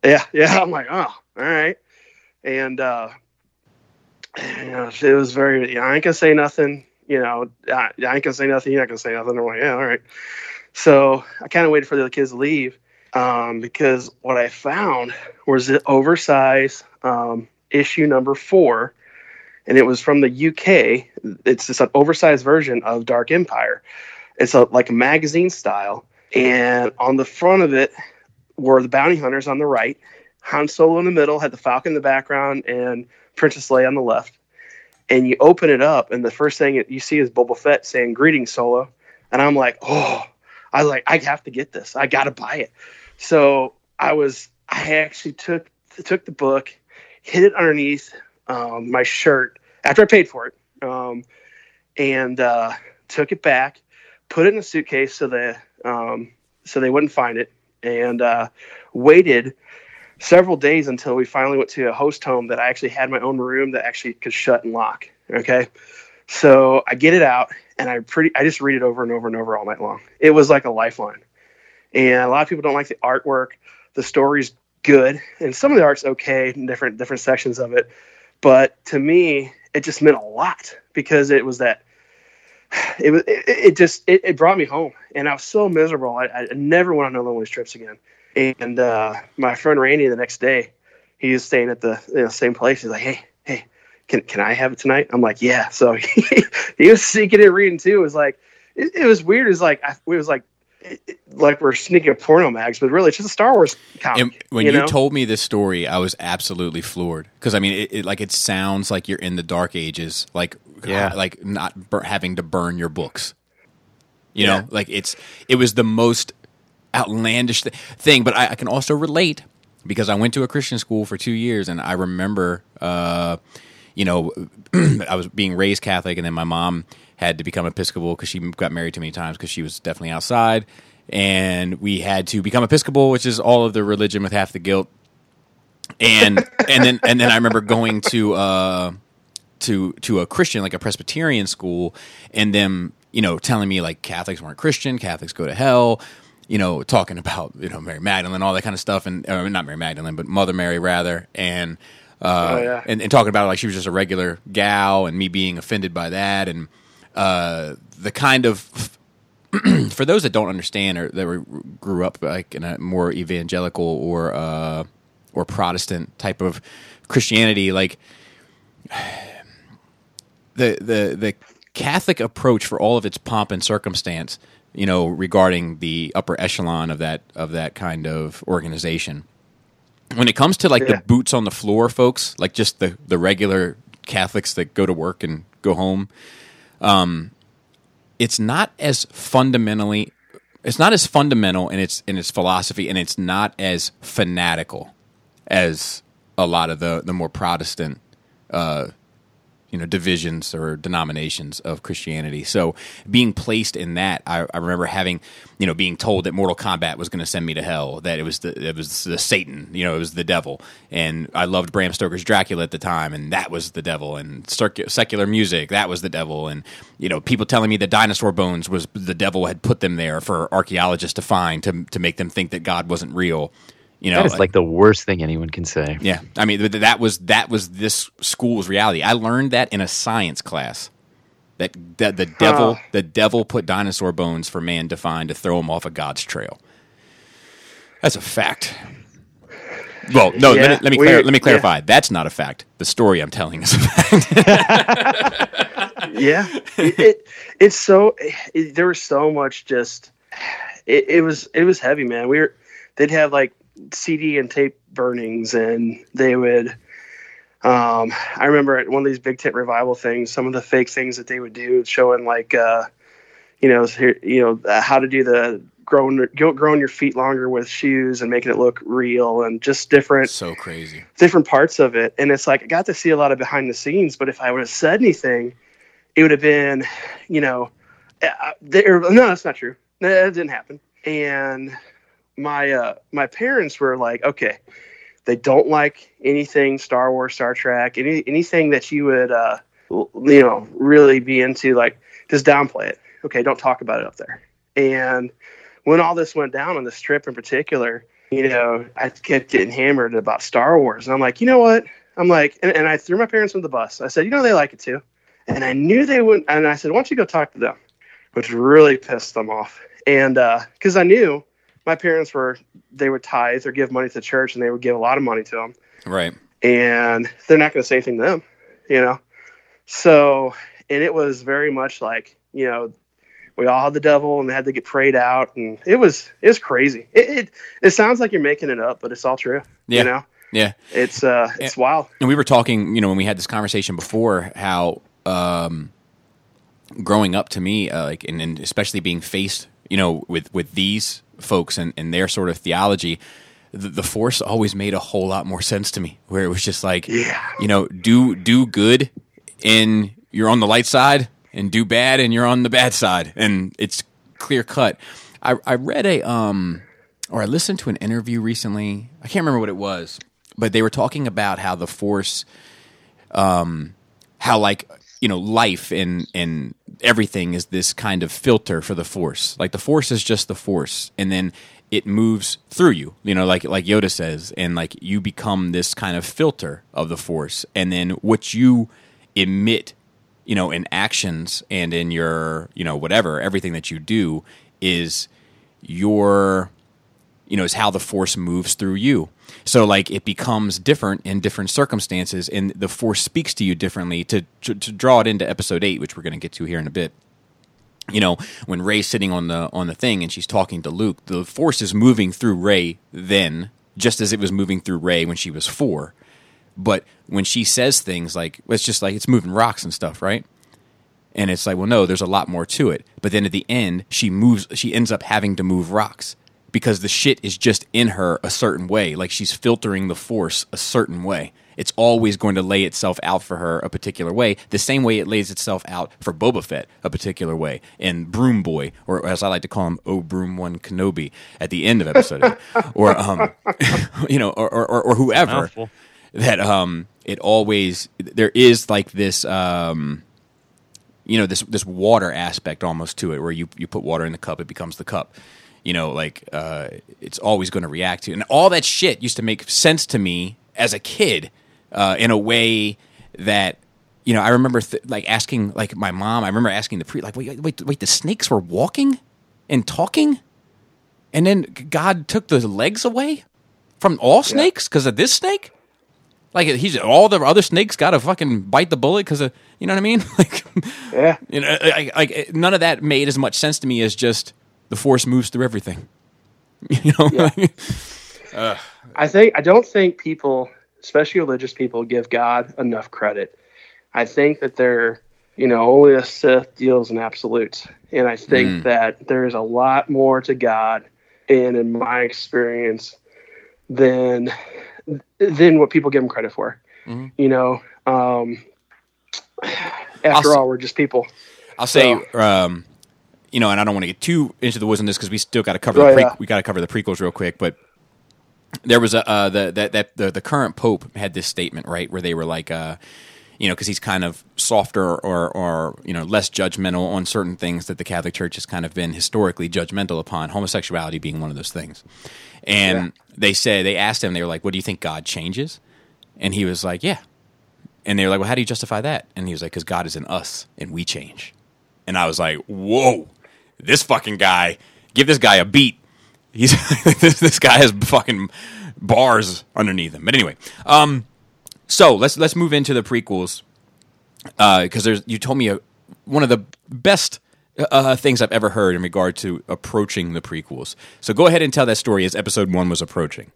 yeah, yeah. I'm like, oh, all right. And uh, you know, it was very, you know, I ain't gonna say nothing, you know, I, I ain't gonna say nothing, you're not gonna say nothing. I'm like, yeah, all right. So I kind of waited for the other kids to leave um, because what I found was the oversized um, issue number four, and it was from the UK. It's just an oversized version of Dark Empire. It's a, like a magazine style, and on the front of it were the bounty hunters on the right, Han Solo in the middle, had the Falcon in the background, and Princess Leia on the left, and you open it up, and the first thing you see is Boba Fett saying "Greetings, Solo," and I'm like, oh, I was like, I have to get this. I got to buy it. So I was, I actually took took the book, hid it underneath um, my shirt after I paid for it, um, and uh, took it back, put it in a suitcase so that um, so they wouldn't find it, and uh, waited several days until we finally went to a host home that I actually had my own room that actually could shut and lock. Okay. So I get it out and I pretty I just read it over and over and over all night long. It was like a lifeline. And a lot of people don't like the artwork. The story's good and some of the art's okay in different different sections of it. But to me, it just meant a lot because it was that it was it, it just it, it, brought me home and I was so miserable. I, I never went on another one of these trips again. And uh, my friend Randy, the next day, he was staying at the you know, same place. He's like, "Hey, hey, can can I have it tonight?" I'm like, "Yeah." So he, he was seeking it reading too. It was like it, it was weird. It was like it was like it, like we're sneaking a porno mags, but really it's just a Star Wars comic. And when you, you told me this story, I was absolutely floored because I mean, it, it, like it sounds like you're in the Dark Ages, like yeah, like not bur- having to burn your books. You yeah. know, like it's it was the most outlandish th- thing, but I, I, can also relate because I went to a Christian school for two years, and I remember, uh, you know, I was being raised Catholic, and then my mom had to become Episcopal because she got married too many times because she was definitely outside, and we had to become Episcopal, which is all of the religion with half the guilt. And and then and then I remember going to uh, to to a Christian like a Presbyterian school, and them you know telling me like Catholics weren't Christian, Catholics go to hell you know, talking about you know Mary Magdalene, all that kind of stuff, and uh, not Mary Magdalene, but Mother Mary rather, and uh, oh, yeah. and, and, talking about it like she was just a regular gal, and me being offended by that, and uh, the kind of for those that don't understand or that were, grew up like in a more evangelical or uh, or Protestant type of Christianity, like the the the Catholic approach for all of its pomp and circumstance you know, regarding the upper echelon of that of that kind of organization. When it comes to like yeah. the boots on the floor folks, like just the the regular Catholics that go to work and go home, um, it's not as fundamentally it's not as fundamental in its in its philosophy and it's not as fanatical as a lot of the the more Protestant uh, you know divisions or denominations of Christianity. So being placed in that, I, I remember having you know being told that Mortal Kombat was going to send me to hell, that it was the it was the Satan, you know, it was the devil, and I loved Bram Stoker's Dracula at the time, and that was the devil, and secular music that was the devil, and you know people telling me that dinosaur bones was the devil had put them there for archaeologists to find to to make them think that God wasn't real. You know, that is like the worst thing anyone can say. Yeah, I mean that was that was this school's reality. I learned that in a science class. That, that the devil huh. the devil put dinosaur bones for man to find to throw him off of God's trail. That's a fact. Well, no, yeah, let, let, me clar- let me clarify. Yeah. That's not a fact. The story I'm telling is a fact. yeah, it, it, it's so it, there was so much just it, it was it was heavy, man. We were they'd have like CD and tape burnings, and they would. Um, I remember at one of these big tent revival things, some of the fake things that they would do, showing like, uh, you know, you know how to do the growing growing your feet longer with shoes and making it look real, and just different. So crazy. Different parts of it, and it's like I got to see a lot of behind the scenes. But if I would have said anything, it would have been, you know, uh, there. No, that's not true. That didn't happen. And my uh, my parents were like, okay, they don't like anything Star Wars, Star Trek, any anything that you would uh, you know really be into. Like, just downplay it. Okay, don't talk about it up there. And when all this went down on this trip in particular, you know, I kept getting hammered about Star Wars, and I'm like, you know what? I'm like, and, and I threw my parents on the bus. I said, you know, they like it too, and I knew they wouldn't. And I said, why don't you go talk to them? Which really pissed them off, and because uh, I knew my parents were they would tithe or give money to the church, and they would give a lot of money to them. Right. And they're not going to say anything to them, you know. So, and it was very much like you know, we all had the devil, and they had to get prayed out, and it was it was crazy. It it, it sounds like you're making it up, but it's all true. Yeah. You know. Yeah. It's uh it's and, wild. And we were talking, you know, when we had this conversation before, how um growing up to me, uh, like, and, and especially being faced, you know, with with these folks and, and their sort of theology, the, the, force always made a whole lot more sense to me. Where it was just like, yeah. you know, do do good, and you're on the light side, and do bad, and you're on the bad side, and it's clear cut. I, I read a um, or I listened to an interview recently. I can't remember what it was, but they were talking about how the force, um, how like you know life and and everything is this kind of filter for the force. Like the force is just the force and then it moves through you. You know like like yoda says and like you become this kind of filter of the force and then what you emit you know in actions and in your you know whatever everything that you do is your you know is how the force moves through you so like it becomes different in different circumstances, and the force speaks to you differently. To to, to draw it into episode eight, which we're going to get to here in a bit. You know, when Rey's sitting on the on the thing and she's talking to Luke, the force is moving through Rey then, just as it was moving through Rey when she was four. But when she says things like it's just like it's moving rocks and stuff, right? And it's like, well, no, there's a lot more to it. But then at the end, she moves. She ends up having to move rocks because the shit is just in her a certain way. Like she's filtering the force a certain way. It's always going to lay itself out for her a particular way, the same way it lays itself out for Boba Fett a particular way, and Broom Boy, or as I like to call him, Oh Broom One Kenobi, at the end of episode, or um, you know, or or, or whoever that um, it always there is like this um, you know, this this water aspect almost to it, where you you put water in the cup, it becomes the cup you know, like uh, it's always going to react to. And all that shit used to make sense to me as a kid uh, in a way that you know I remember th- like asking like my mom. I remember asking the priest like, wait, wait, wait, the snakes were walking and talking, and then God took the legs away from all snakes because yeah. of this snake. Like he's all the other snakes got to fucking bite the bullet because of you know what I mean? Like, yeah, you know, like, like none of that made as much sense to me as just the force moves through everything. You know, yeah. uh, I think I don't think people, especially religious people, give God enough credit. I think that they're, you know, only a Sith deals in absolutes, and I think mm. that there is a lot more to God, and in my experience, than than what people give him credit for. Mm-hmm. You know, um, After I'll, all, we're just people. I'll say, um, you know, and I don't want to get too into the woods on this because we still got to cover the pre- yeah. we got to cover the prequels real quick. But there was a uh, the that that the, the current pope had this statement right where they were like, uh, you know, because he's kind of softer or or you know less judgmental on certain things that the Catholic Church has kind of been historically judgmental upon, homosexuality being one of those things. And yeah. they said they asked him, they were like, "What do you think God changes?" And he was like, "Yeah." And they were like, "Well, how do you justify that?" And he was like, "Because God is in us, and we change." And I was like, "Whoa, this fucking guy! Give this guy a beat." He's this, this guy has fucking bars underneath him. But anyway, um, so let's let's move into the prequels because uh, there's you told me a, one of the best uh, things I've ever heard in regard to approaching the prequels. So go ahead and tell that story as episode one was approaching.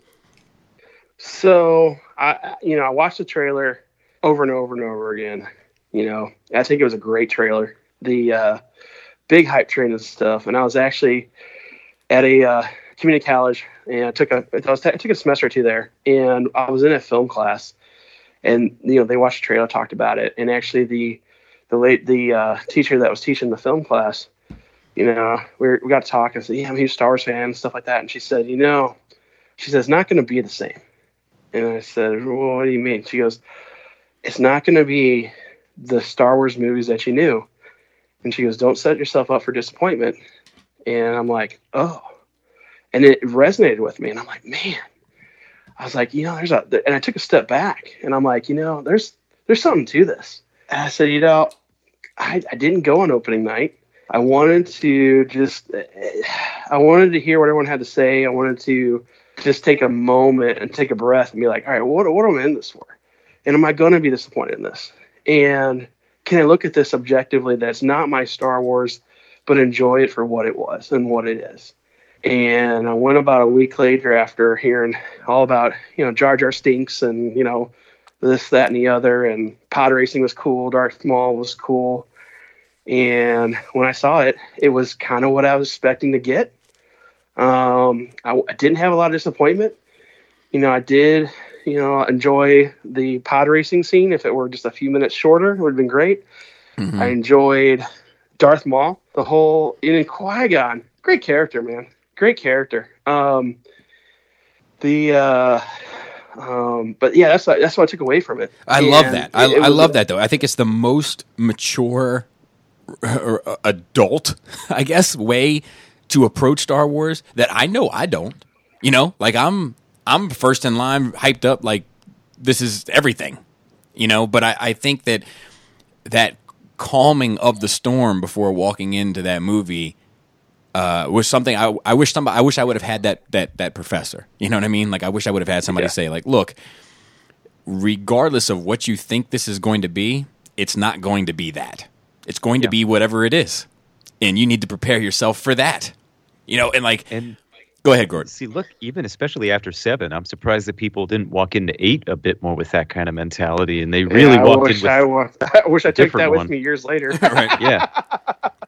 So I, you know, I watched the trailer over and over and over again. You know, I think it was a great trailer. The uh, big hype train and stuff. And I was actually at a uh, community college, and I took a I, was, I took a semester or two there, and I was in a film class, and you know they watched the trailer, talked about it, and actually the the late the uh, teacher that was teaching the film class, you know, we, were, we got to talk. I said, yeah, I'm a huge Star Wars fan and stuff like that, and she said, you know, she says, not going to be the same. And I said, well, what do you mean? She goes, it's not going to be the Star Wars movies that you knew. And she goes, don't set yourself up for disappointment. And I'm like, oh. And it resonated with me. And I'm like, man, I was like, you know, there's a, and I took a step back and I'm like, you know, there's, there's something to this. And I said, you know, I, I didn't go on opening night. I wanted to just, I wanted to hear what everyone had to say. I wanted to just take a moment and take a breath and be like, all right, what, what am I in this for? And am I going to be disappointed in this? And can I look at this objectively that's not my Star Wars, but enjoy it for what it was and what it is? And I went about a week later after hearing all about, you know, Jar Jar stinks and, you know, this, that, and the other. And pod racing was cool. Darth Maul was cool. And when I saw it, it was kind of what I was expecting to get. Um, I, I, didn't have a lot of disappointment. You know, I did, you know, enjoy the pod racing scene. If it were just a few minutes shorter, it would have been great. Mm-hmm. I enjoyed Darth Maul, the whole, and Qui Gon, great character, man, great character. Um, the, uh, um, but yeah, that's that's what I took away from it. I and love that. I, it, it I love a, that though. I think it's the most mature uh, adult, I guess, way to approach Star Wars that I know I don't. You know, like I'm I'm first in line, hyped up, like this is everything. You know, but I, I think that that calming of the storm before walking into that movie uh, was something I, I wish somebody I wish I would have had that that that professor. You know what I mean? Like I wish I would have had somebody yeah. say like, look, regardless of what you think this is going to be, it's not going to be that. It's going yeah. to be whatever it is, and you need to prepare yourself for that. You know, and like. And- Go ahead, Gordon. See, look, even especially after seven, I'm surprised that people didn't walk into eight a bit more with that kind of mentality, and they really yeah, walked in with. I, I wish I took that with one. me years later. right? Yeah.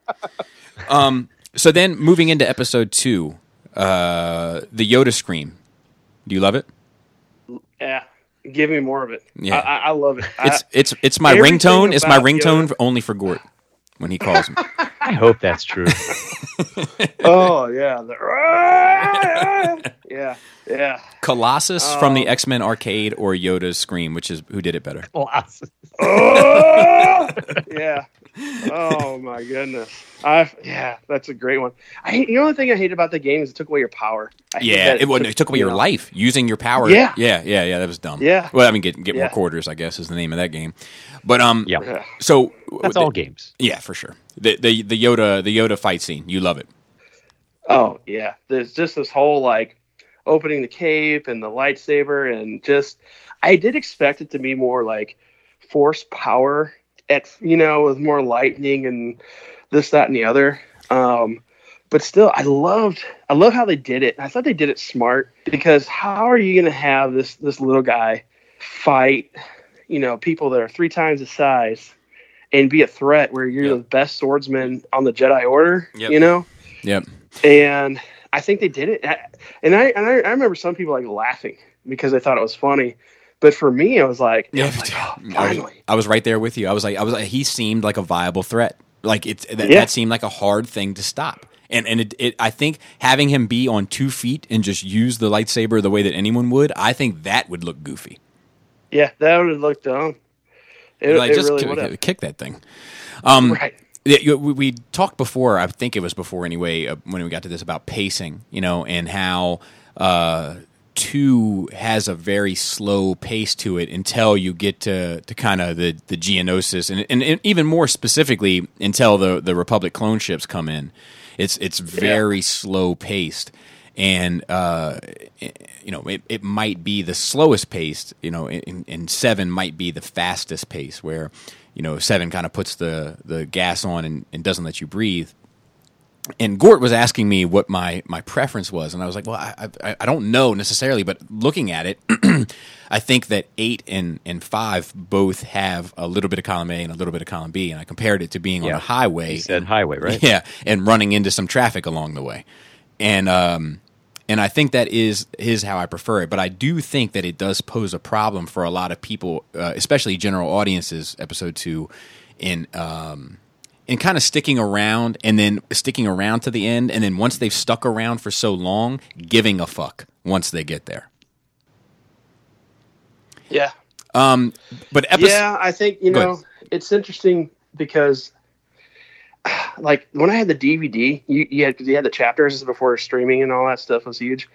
um, so then, moving into episode two, uh, the Yoda scream. Do you love it? Yeah, give me more of it. Yeah, I, I love it. It's it's it's my ringtone. It's my ringtone only for Gort when he calls me. I hope that's true. oh yeah, the, yeah, yeah. Colossus um, from the X Men arcade or Yoda's scream, which is who did it better? Colossus. oh, yeah. Oh my goodness. I yeah, that's a great one. I hate, the only thing I hate about the game is it took away your power. yeah, it, it, it, took away your know. life using your power. Yeah, yeah, yeah, yeah. That was dumb. Yeah. Well, I mean, get get yeah. more quarters, I guess, is the name of that game. But um, yeah. So that's the, all games. Yeah, for sure. The the the Yoda the Yoda fight scene, you love it. Oh yeah, there's just this whole like opening the cape and the lightsaber and just I did expect it to be more like force power at you know with more lightning and this that and the other. Um, but still, I loved I love how they did it. I thought they did it smart because how are you going to have this this little guy fight you know people that are three times the size and be a threat where you're yep. the best swordsman on the Jedi Order? Yep. You know. Yep. And I think they did it. And I, and I, I remember some people like laughing because they thought it was funny. But for me, I was like, yeah, like, oh, finally. I was, right there with you. I was like, I was like, he seemed like a viable threat. Like it's that, yeah. that seemed like a hard thing to stop. And and it, it, I think having him be on two feet and just use the lightsaber the way that anyone would, I think that would look goofy. Yeah, that would have looked dumb. It, like, it just really kick, kick that thing. Um, right. We, we talked before. I think it was before anyway uh, when we got to this about pacing, you know, and how uh, two has a very slow pace to it until you get to, to kind of the the Geonosis, and, and, and, even more specifically until the the Republic clone ships come in. It's it's very yeah. slow paced, and uh, you know it, it might be the slowest paced. You know, in, in seven might be the fastest pace where you know seven kind of puts the the gas on and, and doesn't let you breathe and Gort was asking me what my, my preference was, and I was like, well, I, I, I don't know necessarily, but looking at it, I think that eight and, and five both have a little bit of column A and a little bit of column B, and I compared it to being yeah. on a highway. You said highway, right? Yeah, and running into some traffic along the way, and um, and I think that is is how I prefer it. But I do think that it does pose a problem for a lot of people, uh, especially general audiences. Episode two, in um, in kind of sticking around and then sticking around to the end, and then once they've stuck around for so long, giving a fuck once they get there. Yeah. Um, but episode- yeah, I think you know it's interesting because like when I had the DVD, you, you had you had the chapters before streaming and all that stuff was huge.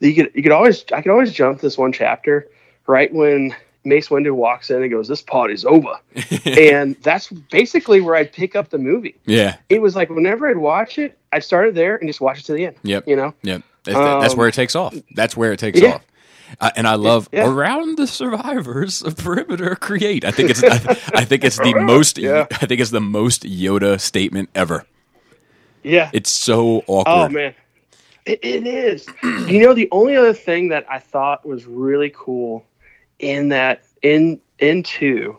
You could you could always I could always jump this one chapter right when Mace Windu walks in and goes, "This party's over," and that's basically where I'd pick up the movie. Yeah, it was like whenever I'd watch it, I'd start it there and just watch it to the end. Yep, you know. Yep, that's, um, that's where it takes off. That's where it takes yeah. off. Uh, and I love yeah. around the survivors of perimeter create. I think it's I, I think it's the most yeah. I think it's the most Yoda statement ever. Yeah, it's so awkward. Oh man, it, it is. you know, the only other thing that I thought was really cool in that in in two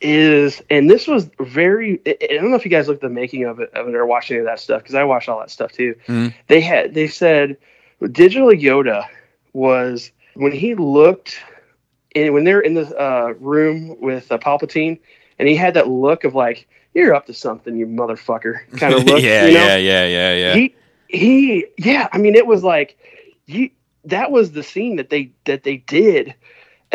is and this was very i don't know if you guys looked at the making of it of it or watched any of that stuff because i watched all that stuff too mm-hmm. they had they said digital yoda was when he looked in when they're in the uh, room with uh, palpatine and he had that look of like you're up to something you motherfucker kind of look yeah you know? yeah yeah yeah yeah he he yeah i mean it was like you that was the scene that they that they did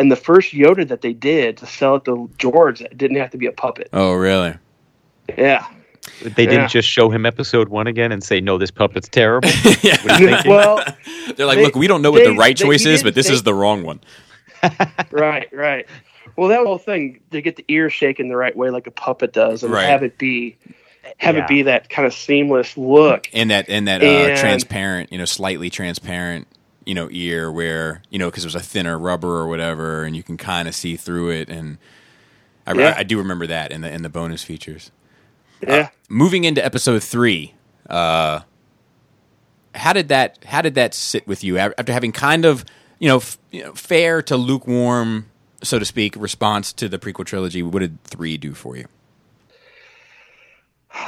and the first Yoda that they did to sell it to George didn't have to be a puppet. Oh, really? Yeah. They didn't yeah. just show him episode one again and say, "No, this puppet's terrible." yeah. well, they're like, they, "Look, we don't know what they, the right choice is, but this they, is the wrong one." right, right. Well, that whole thing to get the ear shaken the right way, like a puppet does, and right. have it be have yeah. it be that kind of seamless look, and that and that uh, and, transparent, you know, slightly transparent you know ear where you know because it was a thinner rubber or whatever, and you can kind of see through it. And I, yeah. I, I, do remember that in the in the bonus features. Yeah. Uh, moving into episode three, uh, how did that how did that sit with you after having kind of you know, f- you know fair to lukewarm, so to speak, response to the prequel trilogy? What did three do for you?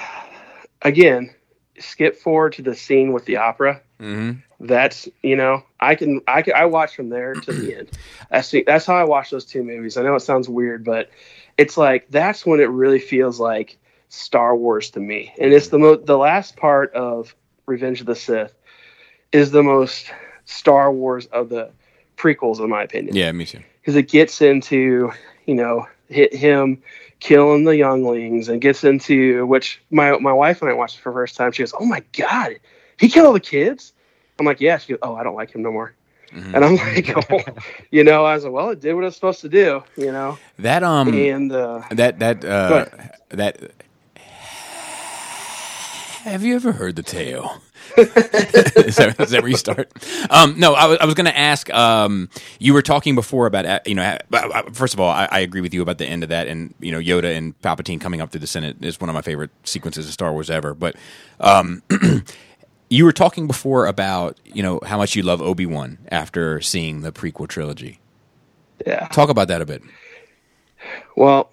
Again, skip forward to the scene with the opera. Mm-hmm that's you know I can I can I watch from there to the end. That's the, that's how I watch those two movies. I know it sounds weird, but it's like that's when it really feels like Star Wars to me. And it's the mo- the last part of Revenge of the Sith is the most Star Wars of the prequels, in my opinion. Yeah, me too. Because it gets into you know hit him killing the younglings and gets into which my my wife and I watched it for the first time. She goes, "Oh my god, he killed all the kids." I'm like, yeah. She goes, oh, I don't like him no more. Mm-hmm. And I'm like, oh, you know, I was like, well, it did what it was supposed to do, you know. That um, and uh, that that uh, that. Have you ever heard the tale? is, that, is, that where you start? Um, no, I was, I was going to ask. Um, you were talking before about uh, you know. First of all, I, I, agree with you about the end of that, and you know, Yoda and Palpatine coming up through the Senate is one of my favorite sequences of Star Wars ever. But um, you were talking before about you know how much you love Obi Wan after seeing the prequel trilogy. Yeah, talk about that a bit. Well,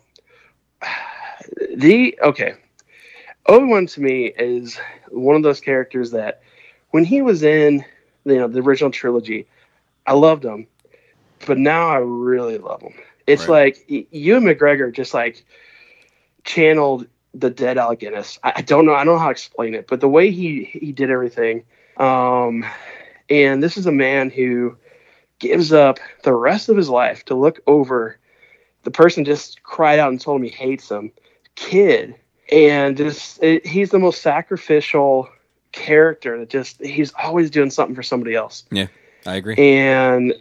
the okay, Obi Wan to me is one of those characters that when he was in you know the original trilogy, I loved him, but now I really love him. It's right. like Ewan McGregor just like channeled the dead Alec Guinness. I, I, don't know. I don't know how to explain it, but the way he he did everything. Um, and this is a man who gives up the rest of his life to look over the person just cried out and told him he hates him kid and just it, he's the most sacrificial character that just he's always doing something for somebody else yeah i agree and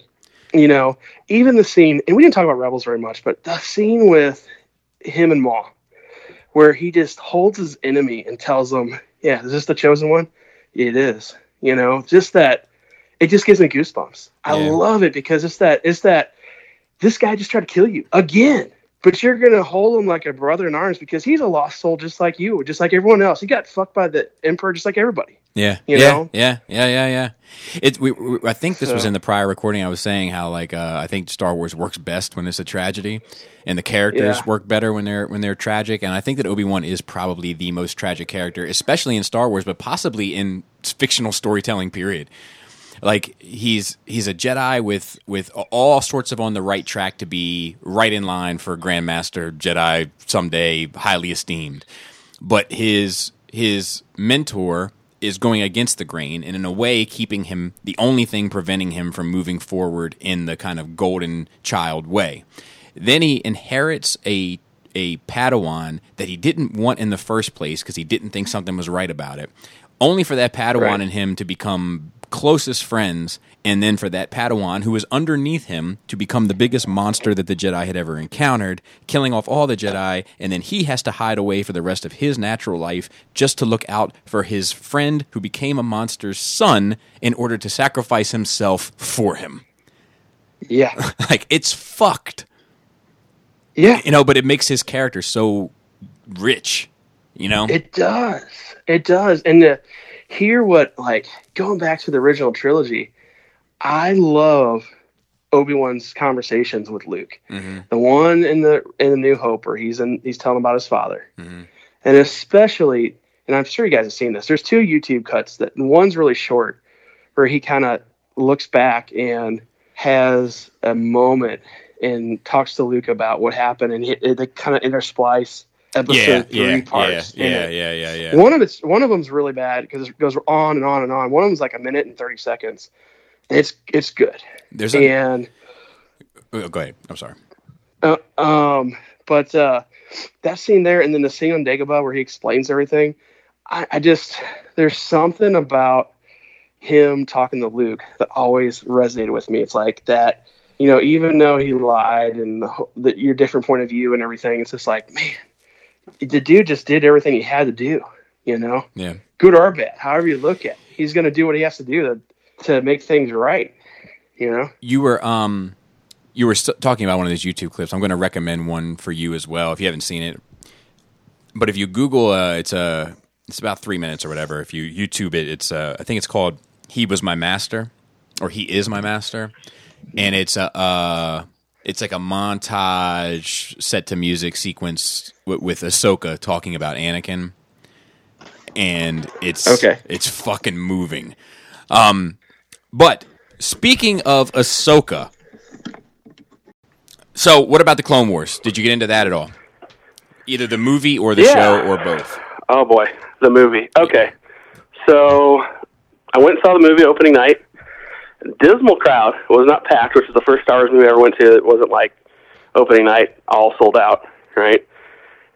you know even the scene and we didn't talk about rebels very much but the scene with him and maul where he just holds his enemy and tells them yeah is this the chosen one? It is you know? Just that it just gives me goosebumps. I love it because it's that it's that this guy just tried to kill you again but you're gonna hold him like a brother in arms because he's a lost soul just like you, just like everyone else. He got fucked by the emperor just like everybody. Yeah, you yeah, know? yeah, yeah, yeah, yeah. It. We, we, I think this so. was in the prior recording. I was saying how like uh, I think Star Wars works best when it's a tragedy, and the characters yeah. work better when they're when they're tragic. And I think that Obi Wan is probably the most tragic character, especially in Star Wars, but possibly in fictional storytelling. Period like he's he's a Jedi with with all sorts of on the right track to be right in line for Grandmaster Jedi someday, highly esteemed. But his his mentor is going against the grain and in a way keeping him the only thing preventing him from moving forward in the kind of golden child way. Then he inherits a a Padawan that he didn't want in the first place because he didn't think something was right about it. Only for that Padawan right. in him to become closest friends, and then for that Padawan who was underneath him to become the biggest monster that the Jedi had ever encountered, killing off all the Jedi, and then he has to hide away for the rest of his natural life just to look out for his friend who became a monster's son in order to sacrifice himself for him. Yeah. like, it's fucked. Yeah. You know, but it makes his character so rich, you know? It does. It does. And the hear what like going back to the original trilogy, I love Obi Wan's conversations with Luke. Mm-hmm. The one in the in the New Hope where he's in he's telling about his father, mm-hmm. and especially, and I'm sure you guys have seen this. There's two YouTube cuts that one's really short, where he kind of looks back and has a moment and talks to Luke about what happened, and he, they kind of intersplice episode yeah, three yeah, parts. Yeah, yeah, yeah, yeah, One of it's one of them's really bad because it goes on and on and on. One of them's like a minute and thirty seconds. It's it's good. There's a, and oh, go ahead. I'm sorry. Uh, um, but uh, that scene there, and then the scene on Dagobah where he explains everything. I, I just there's something about him talking to Luke that always resonated with me. It's like that, you know, even though he lied and the, the, your different point of view and everything, it's just like, man, the dude just did everything he had to do. You know, yeah, good or bad, however you look at, it. he's going to do what he has to do to to make things right. You know, you were um, you were st- talking about one of these YouTube clips. I'm going to recommend one for you as well if you haven't seen it. But if you Google, uh, it's a uh, it's about three minutes or whatever. If you YouTube it, it's uh, I think it's called "He Was My Master" or "He Is My Master," and it's a. It's like a montage set to music sequence with, with Ahsoka talking about Anakin, and it's okay. It's fucking moving. Um, but speaking of Ahsoka, so what about the Clone Wars? Did you get into that at all? Either the movie or the yeah. show or both? Oh boy, the movie. Okay, so I went and saw the movie opening night dismal crowd. It was not packed, which is the first Star Wars movie I ever went to. It wasn't like opening night, all sold out, right?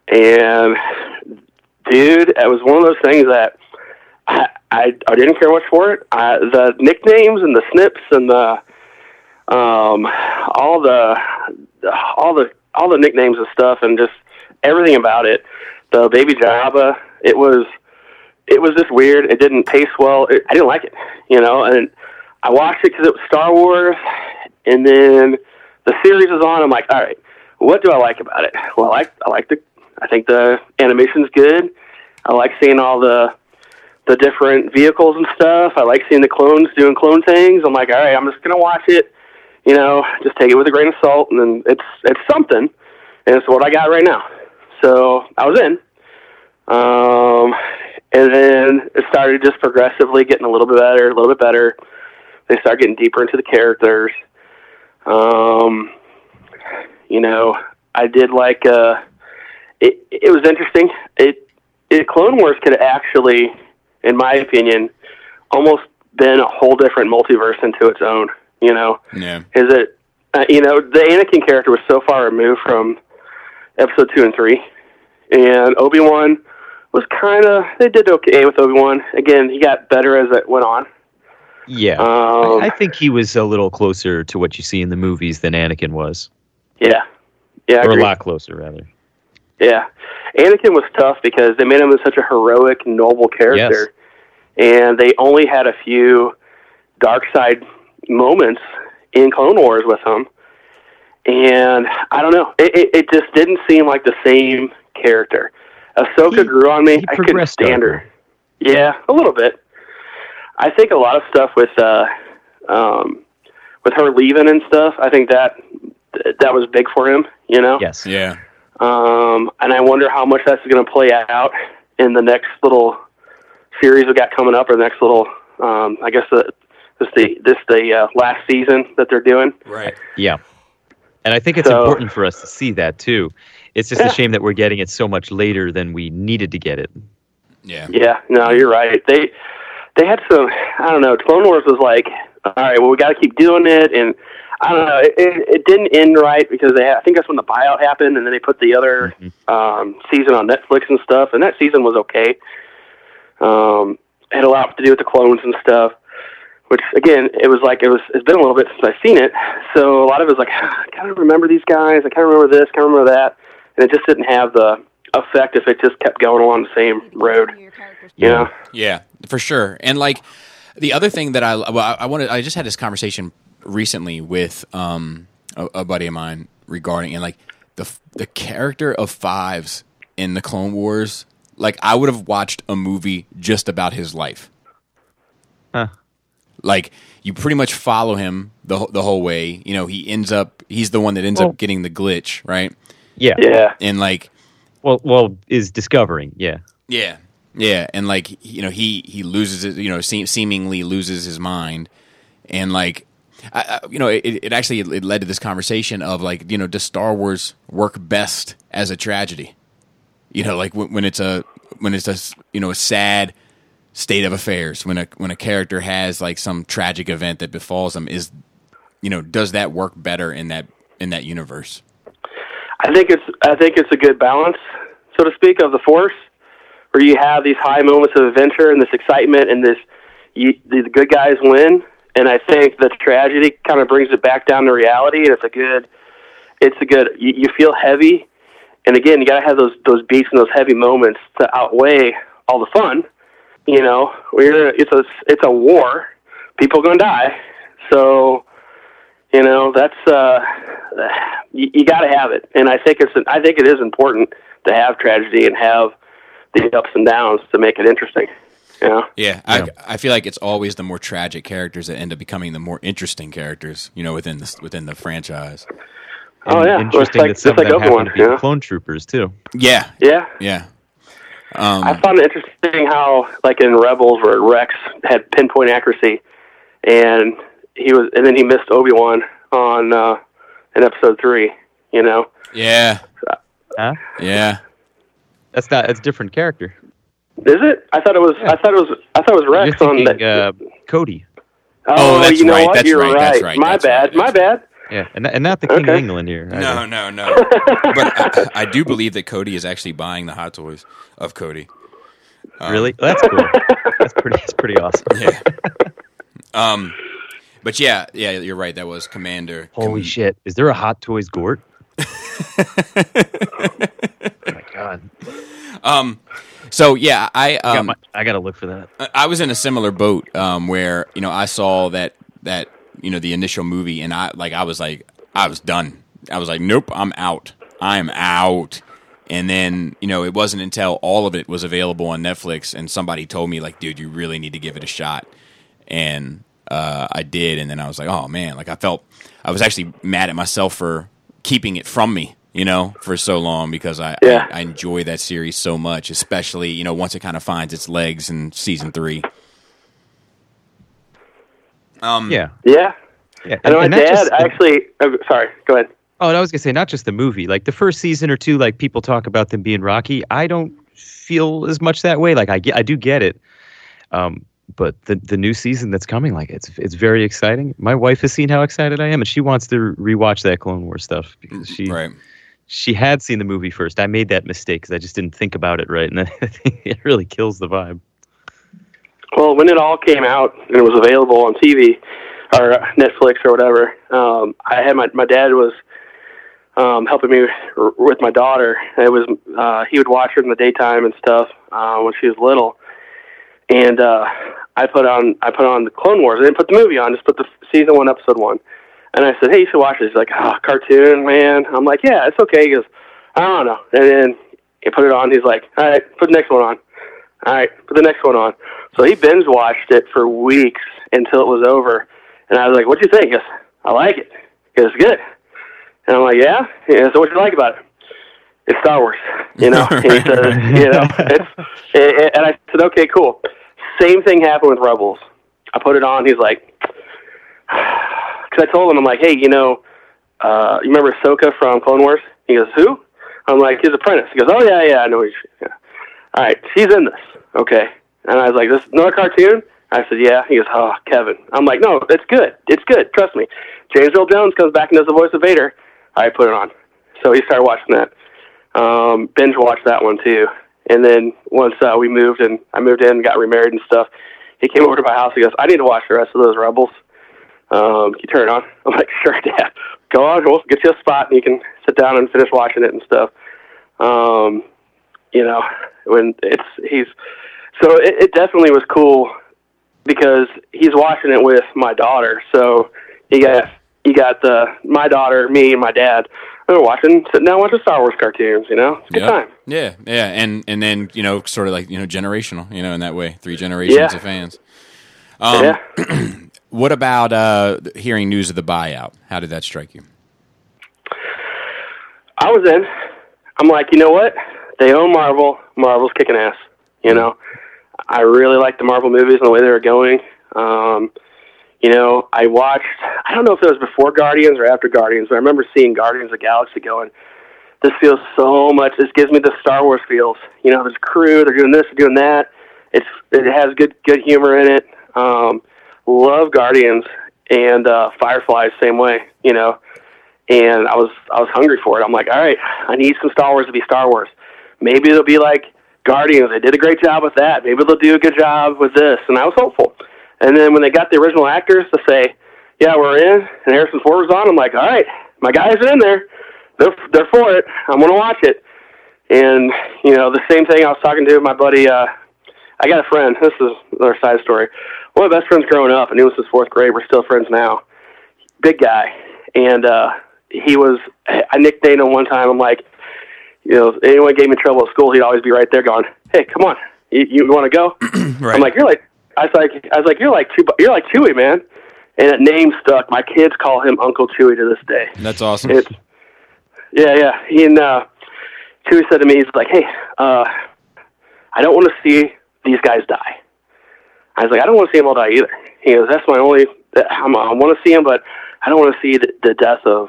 And dude, it was one of those things that I I, I didn't care much for it. I, the nicknames and the snips and the um all the all the all the nicknames and stuff and just everything about it. The baby Jabba, it was it was just weird. It didn't taste well. It, I didn't like it, you know, and I watched it because it was Star Wars, and then the series was on. I'm like, all right, what do I like about it? Well, I like I like the I think the animation's good. I like seeing all the the different vehicles and stuff. I like seeing the clones doing clone things. I'm like, all right, I'm just gonna watch it. You know, just take it with a grain of salt, and then it's it's something, and it's what I got right now. So I was in, um, and then it started just progressively getting a little bit better, a little bit better they start getting deeper into the characters. Um, you know, I did like. Uh, it it was interesting. It, it Clone Wars could actually, in my opinion, almost been a whole different multiverse into its own. You know, yeah. Is it? Uh, you know, the Anakin character was so far removed from episode two and three, and Obi Wan was kind of they did okay with Obi Wan. Again, he got better as it went on. Yeah, um, I, I, think he was a little closer to what you see in the movies than Anakin was. Yeah, yeah, or a lot closer rather. Yeah, Anakin was tough because they made him such a heroic, noble character, yes. and they only had a few dark side moments in Clone Wars with him. And I don't know, it, it, it just didn't seem like the same character. Ahsoka he, grew on me. I couldn't stand her. Yeah, a little bit. I think a lot of stuff with uh, um, with her leaving and stuff. I think that that was big for him. You know. Yes. Yeah. Um, and I wonder how much that's going to play out in the next little series we got coming up, or the next little, um, I guess the this the this the uh, last season that they're doing. Right. Yeah. And I think it's so, important for us to see that too. It's just yeah. a shame that we're getting it so much later than we needed to get it. Yeah. Yeah. No, you're right. They they had some. I don't know. Clone Wars was like, all right, well, we got to keep doing it, and I don't know. It, it, didn't end right because they. Had, I think that's when the buyout happened, and then they put the other mm-hmm. um, season on Netflix and stuff, and that season was okay. Um, it had a lot to do with the clones and stuff which again, it was like it was. It's been a little bit since I've seen it, so a lot of it was like I kind of remember these guys. I kind of remember this, kind of remember that, and it just didn't have the effect if it just kept going along the same road. You know? Yeah, for sure. And like the other thing that I well, I wanted, I just had this conversation recently with um, a, a buddy of mine regarding and like the the character of Fives in the Clone Wars. Like I would have watched a movie just about his life. Huh like you pretty much follow him the the whole way. You know, he ends up he's the one that ends well, up getting the glitch, right? Yeah, yeah, and like, well, well, is discovering, yeah, yeah, yeah, and like you know he he loses it, you know, se- seemingly loses his mind, and like. I, I, you know, it, it actually it led to this conversation of like, you know, does Star Wars work best as a tragedy? You know, like when, when it's a when it's a you know a sad state of affairs when a when a character has like some tragic event that befalls them is you know does that work better in that in that universe i think it's i think it's a good balance so to speak of the force where you have these high moments of adventure and this excitement and this you, the good guys win and i think the tragedy kind of brings it back down to reality and it's a good it's a good you, you feel heavy and again you got to have those those beats and those heavy moments to outweigh all the fun you know, we're it's a it's a war. People are to die. So, you know, that's uh, you, you got to have it. And I think it's I think it is important to have tragedy and have the ups and downs to make it interesting. Yeah. Yeah, I, I feel like it's always the more tragic characters that end up becoming the more interesting characters, you know, within the within the franchise. oh yeah, interesting like, that some like of them happen to be yeah. clone troopers too. Yeah, yeah, yeah. Um, I found it interesting how, like in Rebels, where Rex had pinpoint accuracy, and he was, and then he missed Obi Wan on uh, in Episode Three. You know? Yeah. Huh? Yeah. That's not. It's a different character. Is it? I thought it was. Yeah. I thought it was. I thought it was Rex thinking, on that. Uh, Cody. Oh, oh that's you know right. What? That's You're right. right. That's right. My that's bad. Right. My bad. Yeah, and, and not the King okay. of England here. No, no, no. but I, I, do believe that Cody is actually buying the hot toys of Cody. Um, really? That's cool. that's pretty. That's pretty awesome. Yeah. Um, but yeah, yeah, you're right. That was Commander. Holy Com- shit! Is there a Hot Toys Gort? oh my god. Um. So yeah, I um, I, got my, I gotta look for that. I was in a similar boat um, where you know I saw that that you know the initial movie and I like I was like I was done. I was like, nope, I'm out. I'm out. And then, you know, it wasn't until all of it was available on Netflix and somebody told me, like, dude, you really need to give it a shot. And uh, I did. And then I was like, oh, man. Like, I felt, I was actually mad at myself for keeping it from me, you know, for so long because I, yeah. I, I enjoy that series so much, especially, you know, once it kind of finds its legs in season three. Um, yeah. Yeah. Yeah, and, and my dad just, actually. Uh, sorry, go ahead. Oh, and I was gonna say not just the movie. Like the first season or two, like people talk about them being rocky. I don't feel as much that way. Like I get, I do get it. Um, but the the new season that's coming, like it's it's very exciting. My wife has seen how excited I am, and she wants to rewatch that Clone War stuff because she right. she had seen the movie first. I made that mistake because I just didn't think about it right, and I think it really kills the vibe. Well, when it all came out and it was available on TV or Netflix or whatever, um, I had my my dad was um, helping me r- with my daughter. It was uh, he would watch her in the daytime and stuff uh, when she was little, and uh, I put on I put on the Clone Wars. I didn't put the movie on, just put the season one, episode one. And I said, "Hey, you should watch this." He's like, "Ah, oh, cartoon, man." I'm like, "Yeah, it's okay." He goes, "I don't know." And then he put it on. He's like, "All right, put the next one on." All right, put the next one on. So he binge watched it for weeks until it was over. And I was like, "What'd you think?" He goes, "I like it." He goes, "Good." And I'm like, "Yeah." Yeah. So what do you like about it? It's Star Wars, you know. and he says, you know, it's, and I said, "Okay, cool." Same thing happened with Rebels. I put it on. He's like, because I told him, I'm like, hey, you know, uh, you remember Ahsoka from Clone Wars? He goes, who? I'm like, his apprentice. He goes, oh yeah, yeah, I know. He's, yeah. All right, she's in this. Okay. And I was like, this another cartoon? I said, yeah. He goes, oh, Kevin. I'm like, no, it's good. It's good. Trust me. James Earl Jones comes back and does the voice of Vader. I put it on. So he started watching that. Um, binge watched that one too. And then once uh, we moved and I moved in and got remarried and stuff, he came over to my house. He goes, I need to watch the rest of those Rebels. Um, you turn it on? I'm like, sure, Dad. Go on, we'll get you a spot and you can sit down and finish watching it and stuff. Um, you know, when it's, he's, so it, it definitely was cool because he's watching it with my daughter. So you got, you got the, my daughter, me and my dad we are watching, sitting down watching Star Wars cartoons. You know, it's a good yep. time. Yeah, yeah, and and then you know, sort of like you know, generational. You know, in that way, three generations yeah. of fans. Um, yeah. what about uh, hearing news of the buyout? How did that strike you? I was in. I'm like, you know what? They own Marvel. Marvel's kicking ass. You know, I really like the Marvel movies and the way they were going. Um, you know, I watched, I don't know if it was before Guardians or after Guardians, but I remember seeing Guardians of the Galaxy going, this feels so much, this gives me the Star Wars feels. You know, there's a crew, they're doing this, they're doing that. It's, it has good, good humor in it. Um, love Guardians and, uh, Firefly, same way, you know, and I was, I was hungry for it. I'm like, all right, I need some Star Wars to be Star Wars. Maybe it'll be like Guardians. They did a great job with that. Maybe they'll do a good job with this. And I was hopeful. And then when they got the original actors to say, "Yeah, we're in," and Harrison Ford was on, I'm like, "All right, my guys are in there. They're they're for it. I'm gonna watch it." And you know, the same thing I was talking to my buddy. Uh, I got a friend. This is another side story. One of my best friends growing up, and he was his fourth grade. We're still friends now. Big guy, and uh, he was. I nicknamed him one time. I'm like, you know, if anyone gave me trouble at school, he'd always be right there, going, "Hey, come on, you, you want to go?" right. I'm like, "You're like I was like, I was like, you're like you're like Chewie, man. And that name stuck. My kids call him Uncle Chewie to this day. That's awesome. It's, yeah, yeah. He and uh, Chewie said to me, he's like, hey, uh, I don't want to see these guys die. I was like, I don't want to see them all die either. He goes, that's my only. I'm, I want to see them, but I don't want to see the, the death of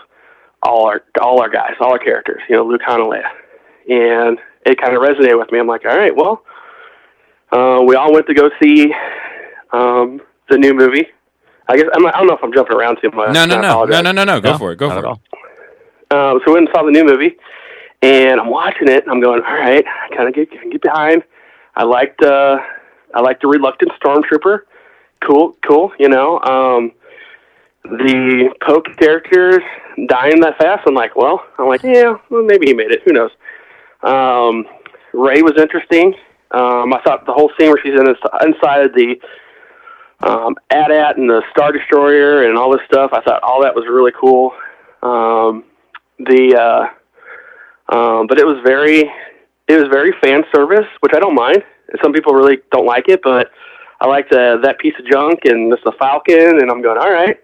all our all our guys, all our characters. You know, Luke, Han, and Leia. And it kind of resonated with me. I'm like, all right, well, uh, we all went to go see um, the new movie. I guess I'm, I don't know if I'm jumping around too much. No, no, no, no, no, no, no. Go no, for it. Go for it. Um, so we went and saw the new movie, and I'm watching it, and I'm going, all right, I kind of get get behind. I liked uh, I liked the reluctant stormtrooper. Cool, cool. You know, um, the Poe characters dying that fast. I'm like, well, I'm like, yeah, well, maybe he made it. Who knows? Um, Rey was interesting. Um, I thought the whole scene where she's in this, inside the um, AT-AT and the Star Destroyer and all this stuff, I thought all that was really cool. Um, the uh, um, but it was very it was very fan service, which I don't mind. Some people really don't like it, but I liked uh, that piece of junk and this the Falcon, and I'm going, all right,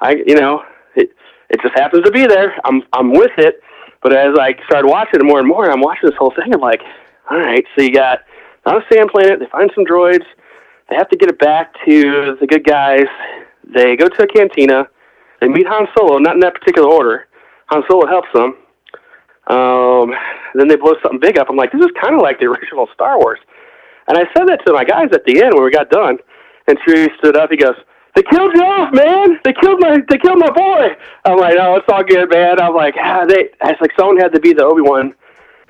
I you know it it just happens to be there. I'm I'm with it. But as I started watching it more and more, I'm watching this whole thing. I'm like, all right, so you got on a sand planet. They find some droids. They have to get it back to the good guys. They go to a cantina. they meet Han Solo, not in that particular order. Han Solo helps them. Um, then they blow something big up. I'm like, this is kind of like the original Star Wars. And I said that to my guys at the end when we got done. And Chewie stood up. He goes, "They killed you off, man. They killed my they killed my boy." I'm like, "No, it's all good, man." I'm like, ah, "They." It's like someone had to be the Obi Wan,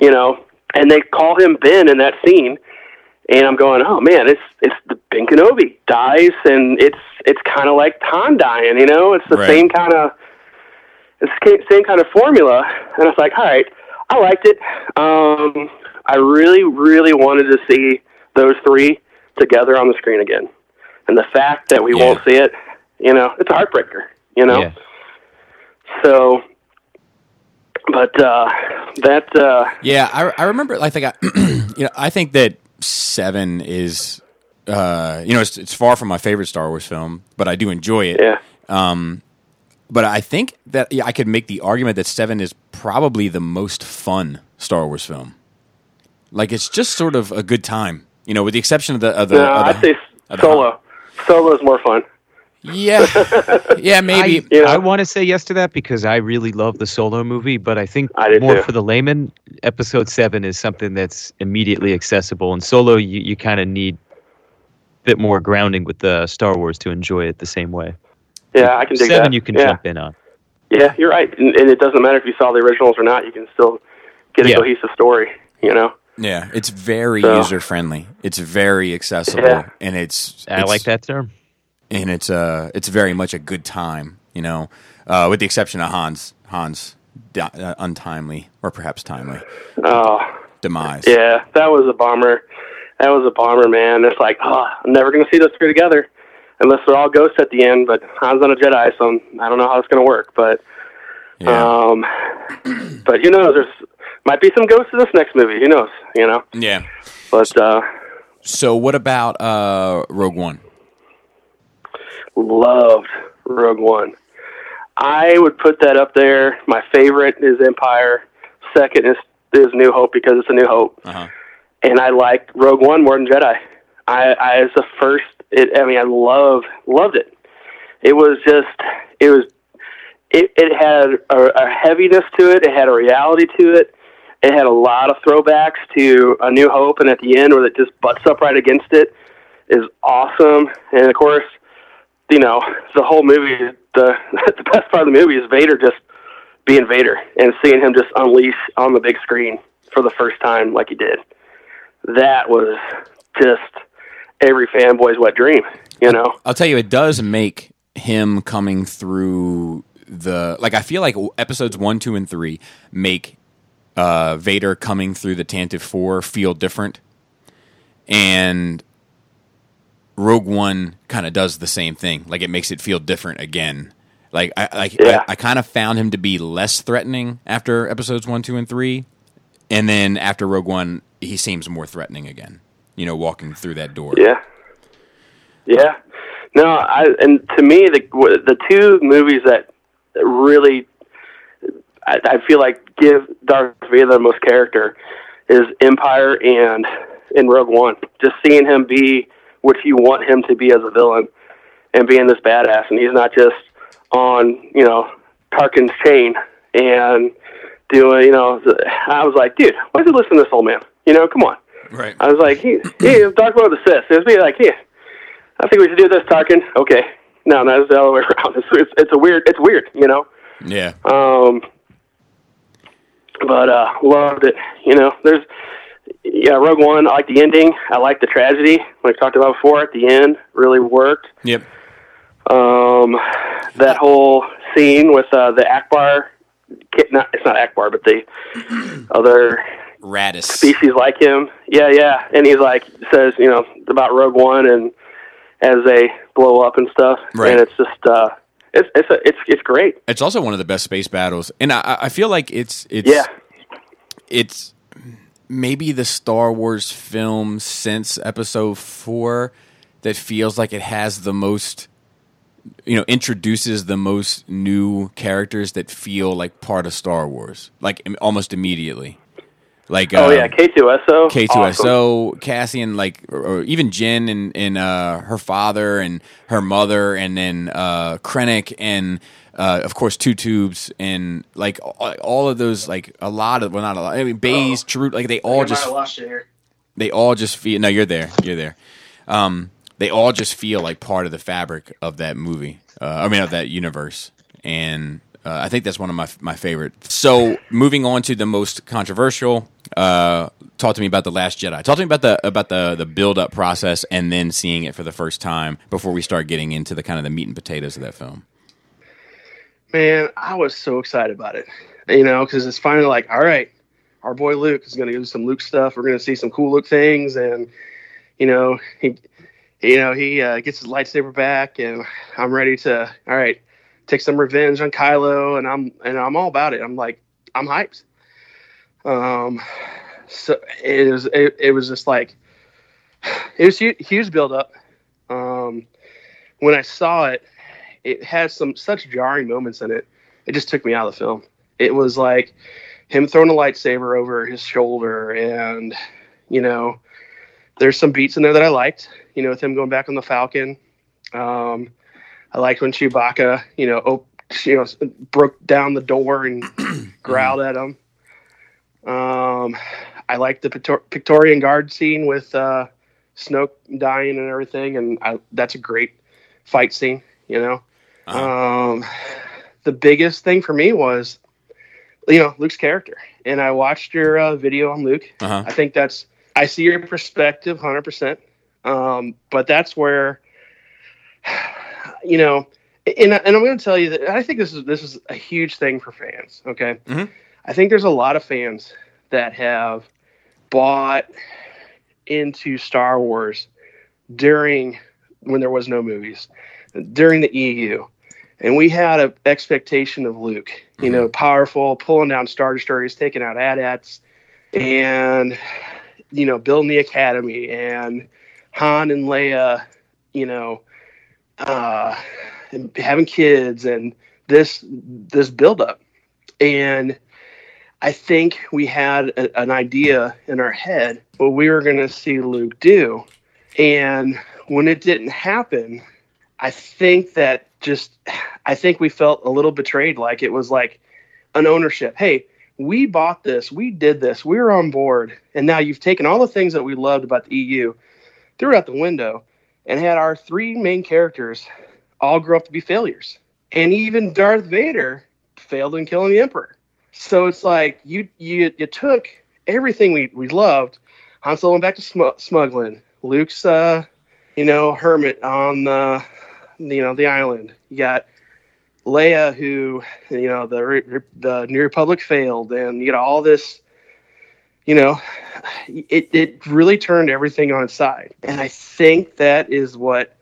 you know. And they call him Ben in that scene. And I'm going, oh man, it's it's the Ben Kenobi dies, and it's it's kind of like Han dying, you know. It's the right. same kind of it's the same kind of formula. And it's like, all right, I liked it. Um, I really, really wanted to see those three together on the screen again. And the fact that we yeah. won't see it, you know, it's a heartbreaker, you know. Yeah. So, but uh, that. Uh, yeah, I, I remember. I think I, you know, I think that Seven is, uh, you know, it's, it's far from my favorite Star Wars film, but I do enjoy it. Yeah. Um, but I think that yeah, I could make the argument that Seven is probably the most fun Star Wars film. Like it's just sort of a good time, you know, with the exception of the. Of the, no, of the, I'd say Solo. Solo is more fun. Yeah, yeah, maybe. I, you know? I want to say yes to that because I really love the Solo movie, but I think I more too. for the layman, Episode Seven is something that's immediately accessible, and Solo you, you kind of need a bit more grounding with the Star Wars to enjoy it the same way. Yeah, I can dig Seven that. you can yeah. jump in on. Yeah, you're right, and, and, it doesn't matter if you saw the originals or not. You can still get a yeah. cohesive story. You know. Yeah, it's very so, user friendly. It's very accessible, yeah. and it's, I like that term and it's uh it's very much a good time, you know, uh, with the exception of Hans Hans uh, untimely or perhaps timely oh, demise. Yeah, that was a bummer. That was a bummer, man. It's like, oh, I'm never going to see those three together unless they're all ghosts at the end. But Han's on a Jedi, so I don't know how it's going to work. But, yeah. um, but who knows? There's might be some ghosts in this next movie. Who knows? You know? Yeah. But uh, so, what about uh, Rogue One? Loved Rogue One. I would put that up there. My favorite is Empire. Second is is New Hope because it's a New Hope. Uh-huh. And I like Rogue One more than Jedi. I, I as the first. It, I mean, I love loved it. It was just it was it, it had a, a heaviness to it. It had a reality to it. It had a lot of throwbacks to A New Hope, and at the end, where it just butts up right against it, is awesome. And of course, you know, the whole movie, the the best part of the movie is Vader just being Vader and seeing him just unleash on the big screen for the first time like he did. That was just every fanboy's wet dream, you know. I'll tell you, it does make him coming through the like. I feel like episodes one, two, and three make uh, Vader coming through the Tantive Four feel different, and Rogue One kind of does the same thing. Like it makes it feel different again. Like I like yeah. I, I kind of found him to be less threatening after episodes one, two, and three, and then after Rogue One, he seems more threatening again. You know, walking through that door. Yeah. Yeah. No, I and to me the the two movies that really I, I feel like give Darth Vader the most character is Empire and in Rogue One. Just seeing him be what you want him to be as a villain and being this badass. And he's not just on, you know, Tarkin's chain and doing, you know, I was like, dude, why is he listening to this old man? You know, come on. Right. I was like, he, he talk about the Sith. It was be like, yeah, I think we should do this, Tarkin. Okay. No, no, that's the other way around. It's, it's, it's a weird, it's weird, you know? Yeah. Um, but, uh, loved it. You know, there's, yeah, Rogue One. I like the ending. I like the tragedy. Like I talked about before, at the end, really worked. Yep. Um, that whole scene with uh, the Ackbar. Not it's not Ackbar, but the other Raddus species like him. Yeah, yeah. And he's like says, you know, about Rogue One and as they blow up and stuff. Right. And it's just uh, it's it's a, it's it's great. It's also one of the best space battles, and I, I feel like it's it's yeah. it's maybe the Star Wars film since Episode Four that feels like it has the most you know introduces the most new characters that feel like part of Star Wars like almost immediately like oh um, yeah K2SO K2SO awesome. Cassian like or, or, even Jyn and and uh, her father and her mother and then uh, Krennic and uh, of course, two tubes and like all of those, like a lot of well, not a lot. I mean, Baze, oh. Chirrut, like they all just they all just feel. No, you're there. You're there. Um, they all just feel like part of the fabric of that movie. Uh, I mean, of that universe, and uh, I think that's one of my my favorite. So, moving on to the most controversial. Uh, talk to me about the Last Jedi. Talk to me about the about the the build up process, and then seeing it for the first time before we start getting into the kind of the meat and potatoes of that film. Man, I was so excited about it. You know, because it's finally like, all right, our boy Luke is going to do some Luke stuff. We're going to see some cool Luke things, and you know, he, you know, he uh, gets his lightsaber back, and I'm ready to, all right, take some revenge on Kylo, and I'm and I'm all about it. I'm like, I'm hyped. Um, so it was it, it was just like it was huge, huge build up. Um, when I saw it, it has some such jarring moments in it. It just took me out of the film. It was like him throwing a lightsaber over his shoulder, and you know, there's some beats in there that I liked. You know, with him going back on the Falcon. Um, I liked when Chewbacca, you know, op- you know, broke down the door and growled at him. Um, I liked the Praetorian Guard scene with uh, Snoke dying and everything, and I, that's a great fight scene. You know, uh-huh. Um, the biggest thing for me was, you know, Luke's character. And I watched your uh, video on Luke. Uh-huh. I think that's, I see your perspective 100%. Um, but that's where, you know, and, and I'm going to tell you that I think this is this is a huge thing for fans. Okay, mm-hmm. I think there's a lot of fans that have bought into Star Wars during when there was no movies, during the EU, and we had an expectation of Luke, you mm-hmm. know, powerful, pulling down Star Destroyers, taking out AT-ATs, and you know, building the academy, and Han and Leia, you know, uh, having kids, and this this buildup, and I think we had a, an idea in our head what we were going to see Luke do, and when it didn't happen, I think that just I think we felt a little betrayed like it was like an ownership. Hey, we bought this, we did this, we were on board, and now you've taken all the things that we loved about the EU, threw it out the window, and had our three main characters all grow up to be failures. And even Darth Vader failed in killing the Emperor. So it's like you you you took everything we, we loved. Han Solo went back to sm- smuggling. Luke's uh, you know hermit on the you know the island. You got Leia, who you know the the New Republic failed, and you know all this. You know, it it really turned everything on its side, and I think that is what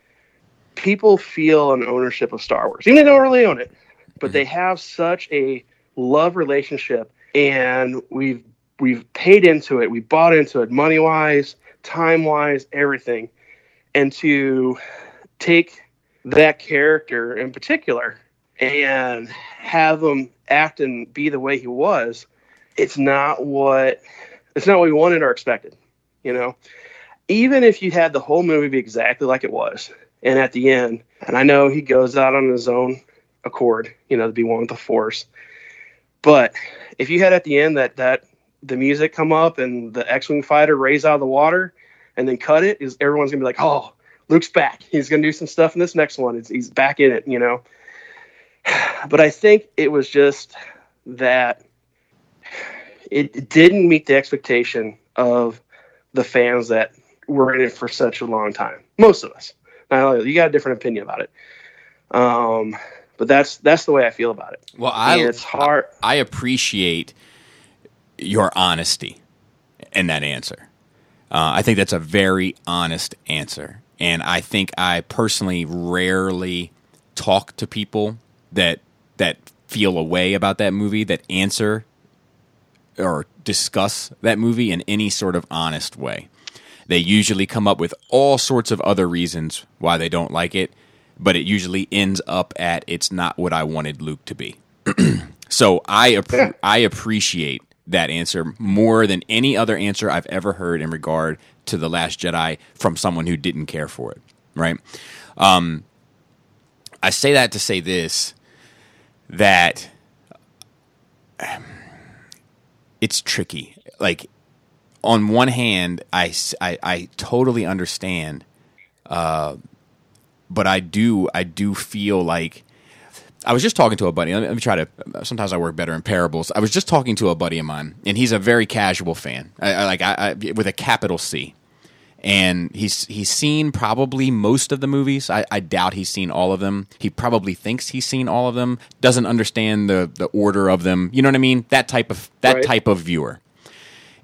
people feel an ownership of Star Wars. Even they don't really own it, but mm-hmm. they have such a love relationship, and we've we've paid into it, we bought into it, money wise, time wise, everything, and to take that character in particular and have him act and be the way he was, it's not what it's not what we wanted or expected. You know, even if you had the whole movie be exactly like it was, and at the end, and I know he goes out on his own accord, you know, to be one with the Force, but if you had at the end that that the music come up and the X-wing fighter raise out of the water and then cut it, is everyone's gonna be like, oh, Luke's back. He's going to do some stuff in this next one. It's, he's back in it, you know. But I think it was just that it didn't meet the expectation of the fans that were in it for such a long time. Most of us. Now, you got a different opinion about it. Um, but that's that's the way I feel about it. Well, I and it's hard. I appreciate your honesty in that answer. Uh, I think that's a very honest answer. And I think I personally rarely talk to people that that feel a way about that movie that answer or discuss that movie in any sort of honest way. They usually come up with all sorts of other reasons why they don't like it, but it usually ends up at it's not what I wanted Luke to be. so I ap- I appreciate that answer more than any other answer I've ever heard in regard to the Last Jedi from someone who didn't care for it, right? Um, I say that to say this: that it's tricky. Like on one hand, I, I, I totally understand, uh, but I do I do feel like I was just talking to a buddy. Let me, let me, try to. Sometimes I work better in parables. I was just talking to a buddy of mine, and he's a very casual fan, I, I, like I, with a capital C. And he's he's seen probably most of the movies. I, I doubt he's seen all of them. He probably thinks he's seen all of them. Doesn't understand the the order of them. You know what I mean? That type of that right. type of viewer.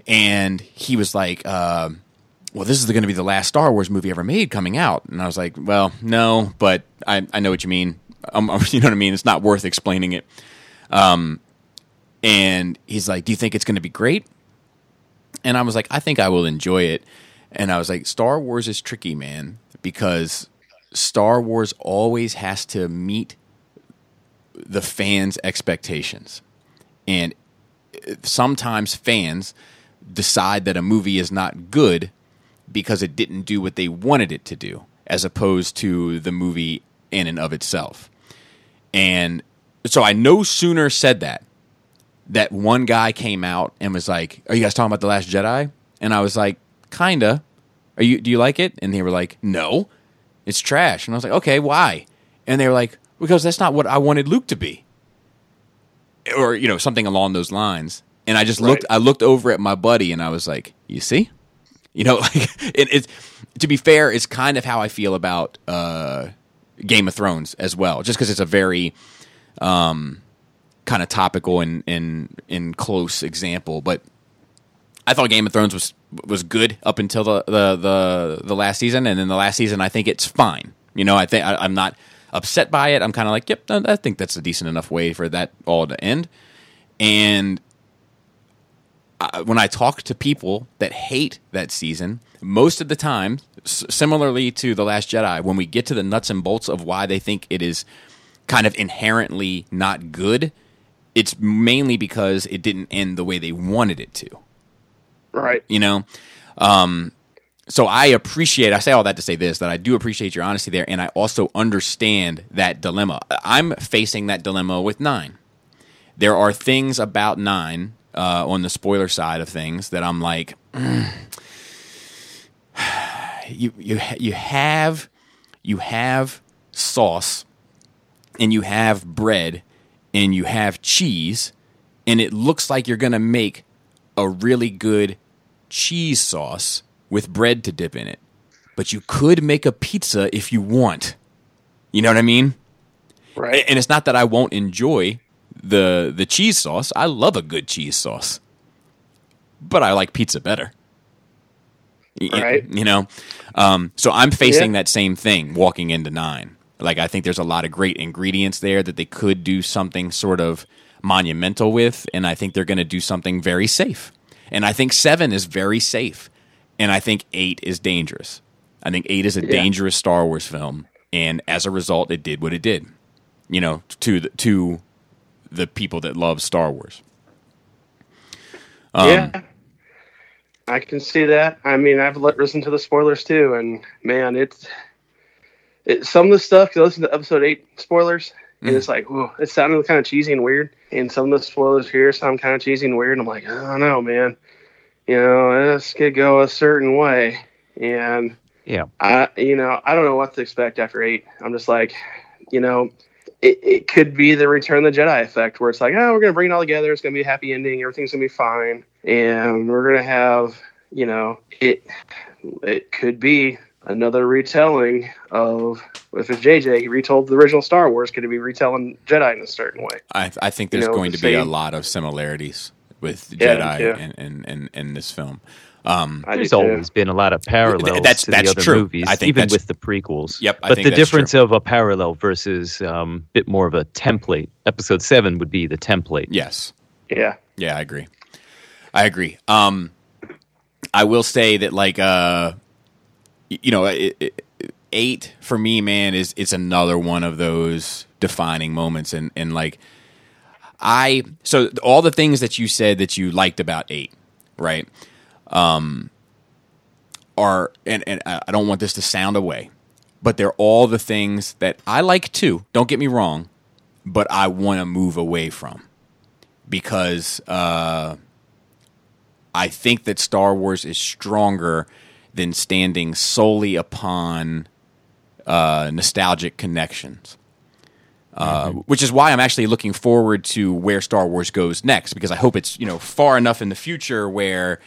And he was like. Uh, well, this is going to be the last Star Wars movie ever made coming out. And I was like, well, no, but I, I know what you mean. You know what I mean? It's not worth explaining it. Um, and he's like, "Do you think it's going to be great?" And I was like, "I think I will enjoy it." And I was like, "Star Wars is tricky, man, because Star Wars always has to meet the fans' expectations, and sometimes fans decide that a movie is not good because it didn't do what they wanted it to do, as opposed to the movie in and of itself. And so I no sooner said that that one guy came out and was like, "Are you guys talking about the Last Jedi?" And I was like, "Kinda." Are you? Do you like it? And they were like, "No, it's trash." And I was like, "Okay, why?" And they were like, "Because that's not what I wanted Luke to be," or you know, something along those lines. And I just looked. I looked over at my buddy and I was like, "You see." You know, like it, it's to be fair, it's kind of how I feel about uh, Game of Thrones as well, just because it's a very um, kind of topical and in in close example. But I thought Game of Thrones was was good up until the, the the the, last season, and then the last season, I think it's fine. You know, I think I, am not upset by it. I'm kind of like, yep, I think that's a decent enough way for that all to end. And I, when I talk to people that hate that season, most of the time, s- similarly to The Last Jedi, when we get to the nuts and bolts of why they think it is kind of inherently not good, it's mainly because it didn't end the way they wanted it to. Right. You know? Um, so I appreciate, I say all that to say this, that I do appreciate your honesty there, and I also understand that dilemma. I'm facing that dilemma with Nine. There are things about Nine uh, on the spoiler side of things that I'm like, mm, you you you have you have sauce and you have bread and you have cheese and it looks like you're going to make a really good cheese sauce with bread to dip in it. But you could make a pizza if you want. You know what I mean? Right. And it's not that I won't enjoy the the cheese sauce. I love a good cheese sauce. But I like pizza better. Right. You know? Um, so I'm facing yeah. that same thing walking into nine. Like, I think there's a lot of great ingredients there that they could do something sort of monumental with. And I think they're going to do something very safe. And I think seven is very safe. And I think eight is dangerous. I think eight is a yeah. dangerous Star Wars film. And as a result, it did what it did, you know, to the, to the people that love Star Wars. Um, yeah, I can see that. I mean, I've listened to the spoilers too, and man, it's it, some of the stuff. I listen to episode eight spoilers, and mm. it's like, whoa, it sounded kind of cheesy and weird. And some of the spoilers here sound kind of cheesy and weird. And I'm like, I don't know, man. You know, this could go a certain way, and yeah, I, you know, I don't know what to expect after eight. I'm just like, you know, it, it could be the Return of the Jedi effect, where it's like, oh, we're gonna bring it all together. It's gonna be a happy ending. Everything's gonna be fine, and we're gonna have, you know, it. It could be another retelling of if it's JJ he retold the original Star Wars, could it be retelling Jedi in a certain way? I, I think there's you know, going to be a lot of similarities with Jedi yeah, in, in, in, in this film. Um, There's always been a lot of parallels that's, to that's the other true. movies, I think even with the prequels. Yep, I but the difference true. of a parallel versus a um, bit more of a template. Episode seven would be the template. Yes. Yeah. Yeah, I agree. I agree. Um, I will say that, like, uh, you know, it, it, eight for me, man, is it's another one of those defining moments, and and like, I so all the things that you said that you liked about eight, right? um, are, and, and I don't want this to sound away, but they're all the things that I like too. Don't get me wrong, but I want to move away from because uh, I think that Star Wars is stronger than standing solely upon uh, nostalgic connections. Uh, mm-hmm. Which is why I'm actually looking forward to where Star Wars goes next, because I hope it's you know far enough in the future where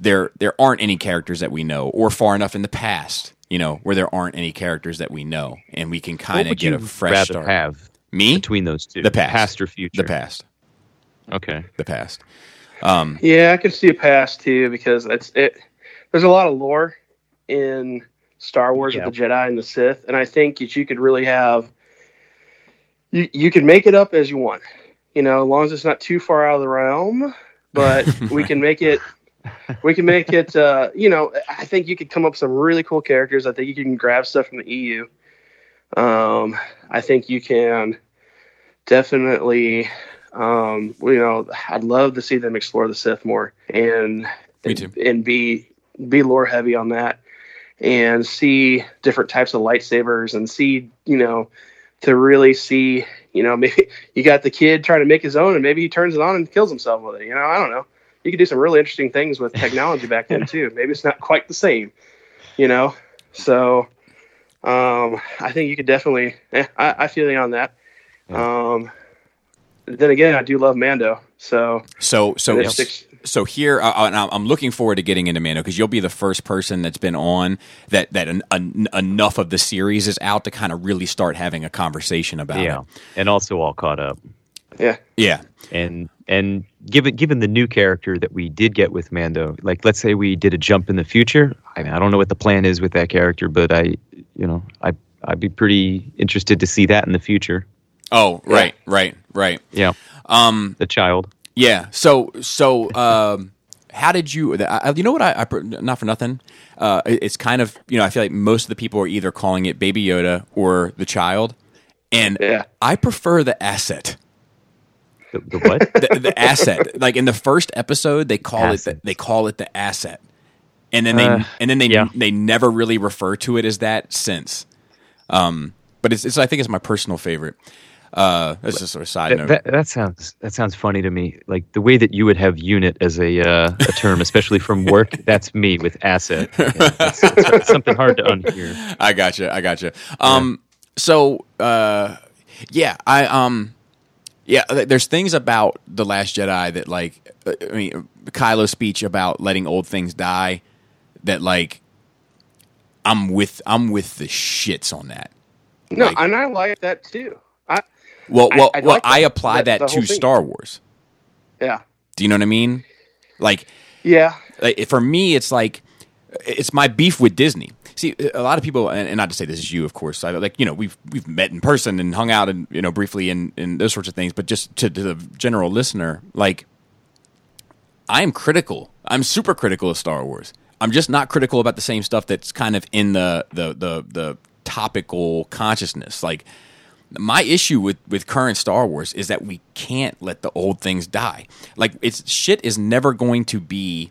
there there aren't any characters that we know, or far enough in the past, you know, where there aren't any characters that we know, and we can kind of get a fresh start. Have me between those two, the past, past or future, the past. Okay, the past. Um, yeah, I can see a past too because it's it. There's a lot of lore in Star Wars with the Jedi and the Sith, and I think that you could really have you you can make it up as you want, you know, as long as it's not too far out of the realm. But we can make it we can make it uh, you know i think you could come up with some really cool characters i think you can grab stuff from the eu um, i think you can definitely um, you know, I'd love to see them explore the Sith more and and, and be be lore heavy on that and see different types of lightsabers and see you know to really see you know maybe you got the kid trying to make his own and maybe he turns it on and kills himself with it you know i don't know. You could do some really interesting things with technology back then too. Maybe it's not quite the same you know? So um, i think you could definitely eh, I, I feel you on that. Um, then again, I do love Mando. So so so so here, uh, uh I'm looking forward to getting into Mando because you'll be the first person that's been on that that an, an, enough of the series is out to kind of really start having a conversation about yeah. it. and also all caught up. Yeah, yeah, and and given given the new character that we did get with Mando, like let's say we did a jump in the future. I mean, I don't know what the plan is with that character, but I, you know, I I'd be pretty interested to see that in the future. Oh, right, yeah. right, right. Yeah. Um, the child. Yeah. So, so, um, how did you? I, you know what? I, I not for nothing. Uh, it's kind of you know I feel like most of the people are either calling it Baby Yoda or the child, and yeah. I prefer the asset. The, the what? the, the, asset. Like in the first episode, they call asset. it the, they call it the asset, and then they uh, and then they yeah. they never really refer to it as that since. Um, but it's, it's I think it's my personal favorite. Uh, that's just sort of side note. That, that, sounds that sounds funny to me. Like the way that you would have unit as a uh, a term, especially from work. that's me with asset. Yeah, that's, that's something hard to unhear. I gotcha. I gotcha. Um, yeah. so uh, yeah, I um, yeah. There's things about the Last Jedi that like, uh, I mean, Kylo's speech about letting old things die. That like, I'm with I'm with the Sith on that. No, like, and I like that too. Well, well, I, well. Like I apply that, that to Star Wars. Yeah. Do you know what I mean? Like, yeah. Like, for me, it's like it's my beef with Disney. See, a lot of people, and, not to say this is you, of course. I, like you know, we've we've met in person and hung out and you know briefly and, and those sorts of things. But just to, to the general listener, like I am critical. I'm super critical of Star Wars. I'm just not critical about the same stuff that's kind of in the the the, the topical consciousness. Like my issue with with current Star Wars is that we can't let the old things die. Like it's shit is never going to be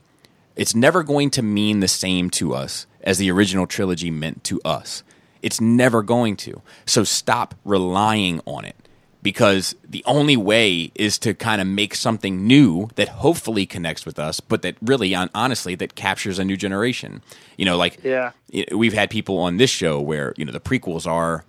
it's never going to mean the same to us as the original trilogy meant to us. It's never going to. So stop relying on it because the only way is to kind of make something new that hopefully connects with us, but that really, honestly, that captures a new generation. You know, like yeah, we've had people on this show where you know the prequels are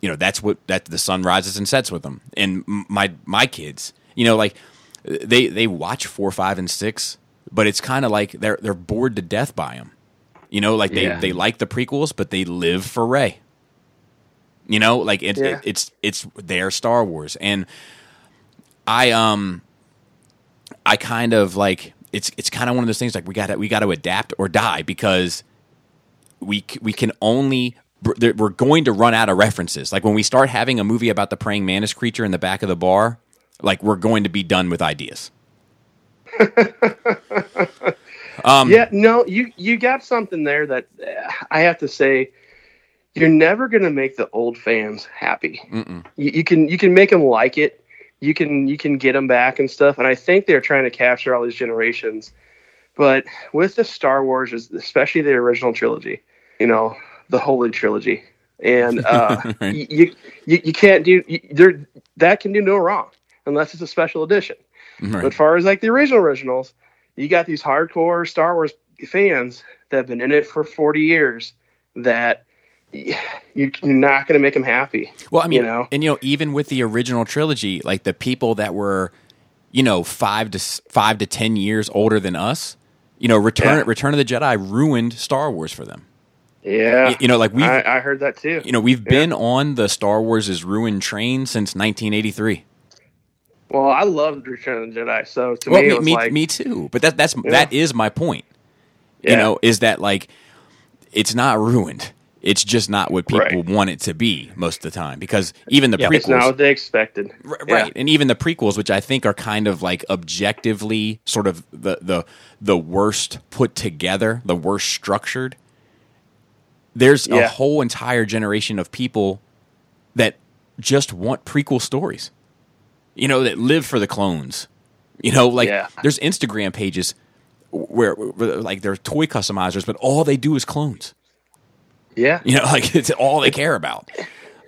you know that's what that the sun rises and sets with them and my my kids you know like they they watch four five and six but it's kind of like they're they're bored to death by them you know like they yeah. they like the prequels but they live for Rey you know like it, yeah. it, it's it's their Star Wars and I um I kind of like it's it's kind of one of those things like we got to we got to adapt or die because we we can only we're going to run out of references. Like when we start having a movie about the praying mantis creature in the back of the bar, like we're going to be done with ideas. um, yeah, no, you you got something there that uh, I have to say. You're never going to make the old fans happy. You, you, can you can make them like it. You can you can get them back and stuff. And I think they're trying to capture all these generations. But with the Star Wars, especially the original trilogy, you know, the Holy Trilogy, and uh, right. you, you you can't do you, there. that can do no wrong unless it's a special edition. Right. But as far as like the original originals, you got these hardcore Star Wars fans that have been in it for 40 years that you're not going to make them happy. Well, I mean, you know, and you know, even with the original trilogy, like the people that were, you know, five to five to ten years older than us, you know, Return yeah. Return of the Jedi ruined Star Wars for them. Yeah, you, you know, like we I, heard that too. You know, we've yeah. been on the Star Wars is ruined train since 1983. Well, I loved Return of the Jedi, so to well, me, me, like, me, too. But that that's yeah. that is my point. You know, is that like it's not ruined it's just not what people right. want it to be most of the time because even the yeah, prequels it's not what they expected right yeah. and even the prequels which i think are kind of like objectively sort of the the the worst put together the worst structured there's yeah. a whole entire generation of people that just want prequel stories you know that live for the clones you know like there's instagram pages where, where like they're toy customizers but all they do is clones yeah. You know, like it's all they care about.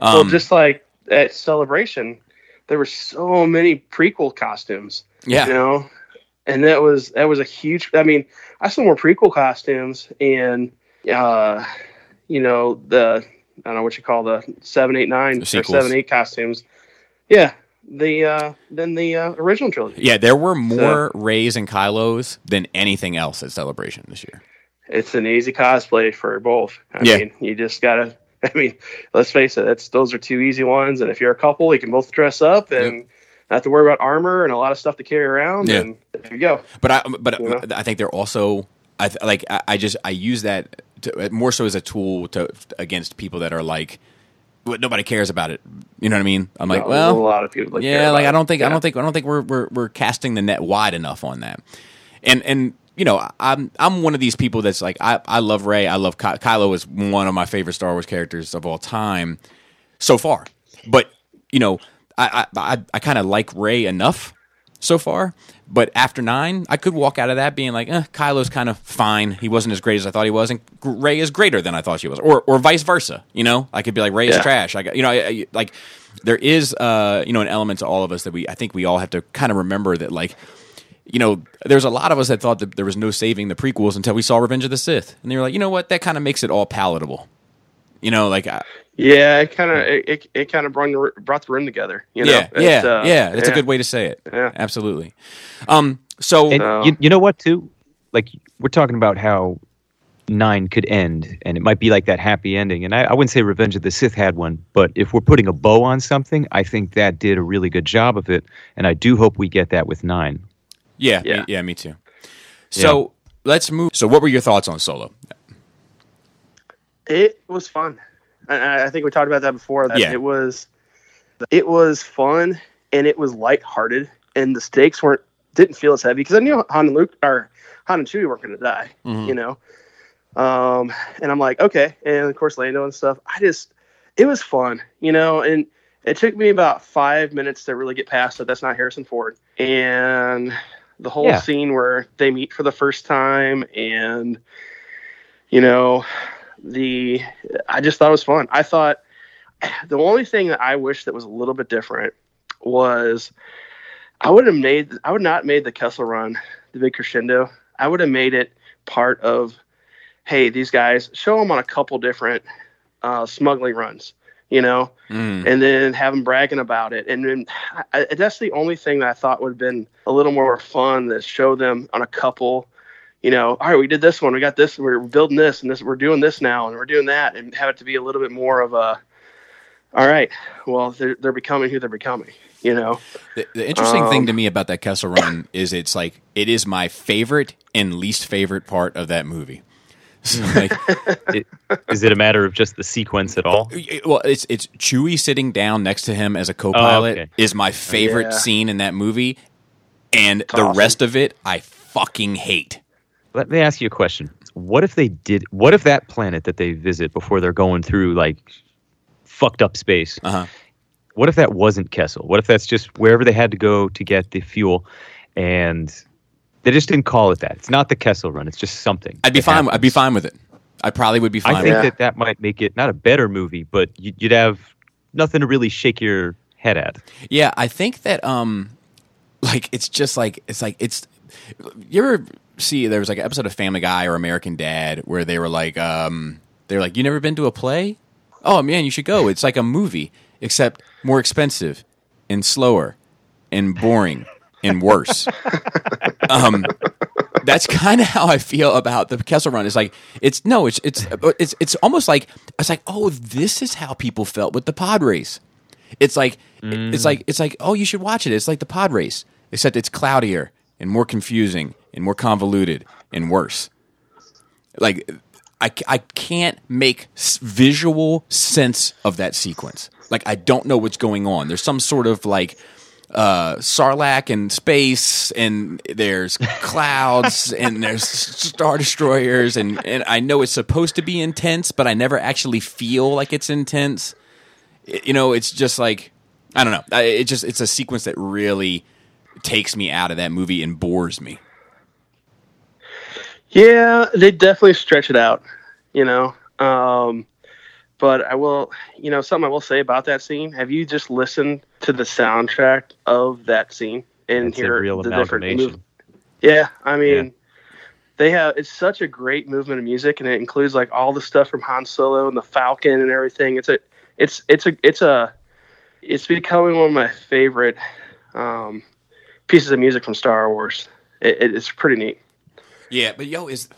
Um, well, just like at Celebration, there were so many prequel costumes. Yeah. You know, and that was that was a huge. I mean, I saw more prequel costumes and uh, you know the I don't know what you call the seven eight nine or seven eight costumes. Yeah, the uh than the uh, original trilogy. Yeah, there were more so, Reys and Kylos than anything else at Celebration this year it's an easy cosplay for both. I yeah. mean, you just gotta. I mean, let's face it. That's those are two easy ones. And if you're a couple, you can both dress up and. Yep. Not have to worry about armor and a lot of stuff to carry around. Yeah. And there you go. But I, but you know? I think they're also, I like, I, I just, I use that to, uh, more so as a tool to against people that are like, nobody cares about it. You know what I mean? I'm no, like, well, a lot of people. yeah, like I don't think, yeah. I don't think, I don't think we're, we're we're casting the net wide enough on that. And and you know, I'm I'm one of these people that's like I, I love Rey. I love Ky- Kylo is one of my favorite Star Wars characters of all time so far. But you know, I I I, I kind of like Rey enough so far. But after nine, I could walk out of that being like, eh, Kylo's kind of fine. He wasn't as great as I thought he was, and Rey is greater than I thought she was, or or vice versa. You know, I could be like yeah. is trash. I got you know, I, I, like there is uh you know an element to all of us that we I think we all have to kind of remember that like you know, there's a lot of us that thought that there was no saving the prequels until we saw Revenge of the Sith, and they were like, you know what, that kind of makes it all palatable. You know, like yeah, it kind of it, it, it kind of brought the, brought the room together. You know? Yeah, yeah, uh, yeah. That's yeah. a good way to say it. Yeah, absolutely. Um, so and you, you know what too, like we're talking about how nine could end, and it might be like that happy ending. And I, I wouldn't say Revenge of the Sith had one, but if we're putting a bow on something, I think that did a really good job of it, and I do hope we get that with nine. Yeah, yeah, me, yeah, me too. So yeah. let's move. So, what were your thoughts on Solo? It was fun. I, I think we talked about that before. That yeah. it was, it was fun and it was lighthearted, and the stakes weren't didn't feel as heavy because I knew Han and Luke or Han and Chewie weren't going to die. Mm-hmm. You know, um, and I'm like, okay, and of course Lando and stuff. I just, it was fun, you know, and it took me about five minutes to really get past it. That's not Harrison Ford, and the whole yeah. scene where they meet for the first time and you know the i just thought it was fun i thought the only thing that i wish that was a little bit different was i would have made i would not made the kessel run the big crescendo i would have made it part of hey these guys show them on a couple different uh, smuggling runs you know, mm. and then have them bragging about it. And then I, that's the only thing that I thought would have been a little more fun to show them on a couple. You know, all right, we did this one, we got this, we're building this, and this, we're doing this now, and we're doing that, and have it to be a little bit more of a, all right, well, they're they're becoming who they're becoming. You know, the, the interesting um, thing to me about that Kessel Run is it's like it is my favorite and least favorite part of that movie. So like, it, is it a matter of just the sequence at all? Well, it's it's Chewie sitting down next to him as a co-pilot oh, okay. is my favorite yeah. scene in that movie, and the rest of it I fucking hate. Let me ask you a question. What if they did? What if that planet that they visit before they're going through like fucked up space? Uh-huh. What if that wasn't Kessel? What if that's just wherever they had to go to get the fuel, and they just didn't call it that. It's not the Kessel Run. It's just something. I'd be fine. Happens. I'd be fine with it. I probably would be fine. With that. I think that that might make it not a better movie, but you'd have nothing to really shake your head at. Yeah, I think that um, like it's just like it's like it's. You ever see there was like an episode of Family Guy or American Dad where they were like um, they're like you never been to a play? Oh man, you should go. It's like a movie except more expensive and slower and boring and worse. um, that's kind of how I feel about the Kessel Run. It's like it's no, it's it's it's it's almost like it's like oh, this is how people felt with the pod race. It's like mm. it's like it's like oh, you should watch it. It's like the pod race, except it's cloudier and more confusing and more convoluted and worse. Like I I can't make visual sense of that sequence. Like I don't know what's going on. There's some sort of like uh, Sarlacc and space, and there's clouds, and there's star destroyers, and, and I know it's supposed to be intense, but I never actually feel like it's intense. It, you know, it's just like I don't know. It just it's a sequence that really takes me out of that movie and bores me. Yeah, they definitely stretch it out. You know, um, but I will, you know, something I will say about that scene. Have you just listened to the soundtrack of that scene and it's hear the different moves? Yeah, I mean, yeah. they have. It's such a great movement of music, and it includes like all the stuff from Han Solo and the Falcon and everything. It's a, it's it's a it's a, it's becoming one of my favorite um, pieces of music from Star Wars. It, it, it's pretty neat. Yeah, but yo, is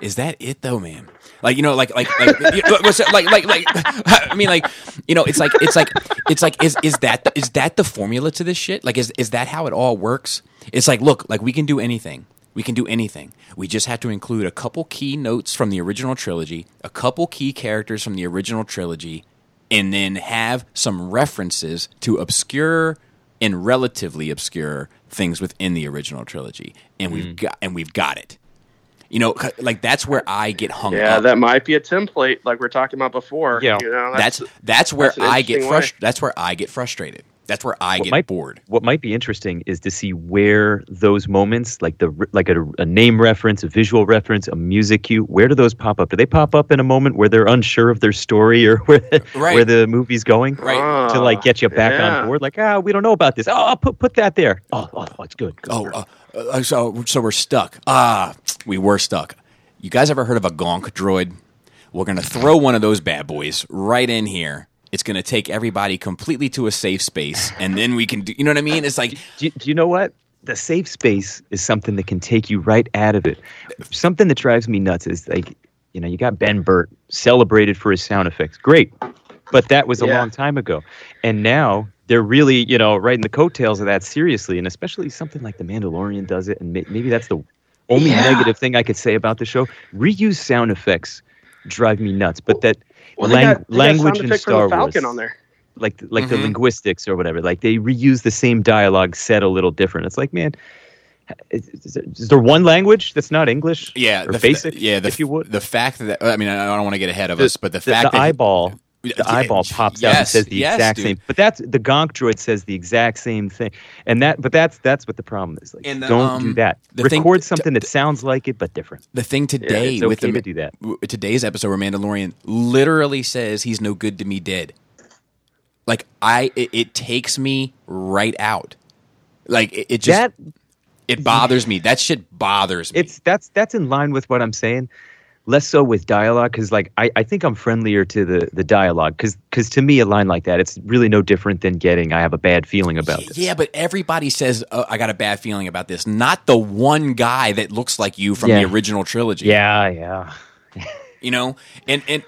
is that it though, man? Like you know, like like like like like like I mean, like you know, it's like it's like it's like is is that the, is that the formula to this shit? Like is is that how it all works? It's like look, like we can do anything. We can do anything. We just have to include a couple key notes from the original trilogy, a couple key characters from the original trilogy, and then have some references to obscure and relatively obscure things within the original trilogy. And mm. we've got and we've got it. You know, like that's where I get hung yeah, up. that might be a template, like we are talking about before. Yeah, you know, that's that's, that's where that's I get frustrated. That's where I get frustrated. That's where I what get might, bored. What might be interesting is to see where those moments, like the like a, a, name reference, a visual reference, a music cue, where do those pop up? Do they pop up in a moment where they're unsure of their story or where the, right. where the movie's going, right? to like get you back yeah. on board? Like, ah, we don't know about this. Oh, I'll put put that there. Oh, oh, oh it's good. good. Oh, uh, uh, so so we're stuck. Ah, we were stuck. You guys ever heard of a gonk droid? We're going to throw one of those bad boys right in here. It's going to take everybody completely to a safe space, and then we can do. You know what I mean? It's like, do, do you know what? The safe space is something that can take you right out of it. Something that drives me nuts is like, you know, you got Ben Burtt celebrated for his sound effects. Great, but that was a yeah. long time ago, and now they're really, you know, riding the coattails of that seriously, and especially something like The Mandalorian does it, and maybe that's the only yeah. negative thing I could say about the show: reuse sound effects drive me nuts. But that well, lang- got, language in Star Wars, on there. like like mm-hmm. the linguistics or whatever, like they reuse the same dialogue said a little different. It's like, man, is, is, there one language that's not English? Yeah, or the, basic. Yeah, the, if you would. The fact that I mean, I don't want to get ahead of the, us, but the, the fact the that eyeball the eyeball pops yes, out and says the yes, exact dude. same. But that's the Gonk droid says the exact same thing, and that. But that's that's what the problem is. Like, the, don't um, do that. Record thing, something that sounds like it but different. The thing today yeah, with okay the, to do that. Today's episode where Mandalorian literally says he's no good to me dead. Like I, it, it takes me right out. Like it, it just. That, it bothers me. That shit bothers me. It's that's that's in line with what I'm saying less so with dialogue because like I, I think i'm friendlier to the the dialogue because because to me a line like that it's really no different than getting i have a bad feeling about this. yeah but everybody says oh, i got a bad feeling about this. Not the one guy that looks like you from yeah. the original trilogy. Yeah yeah. You know? And and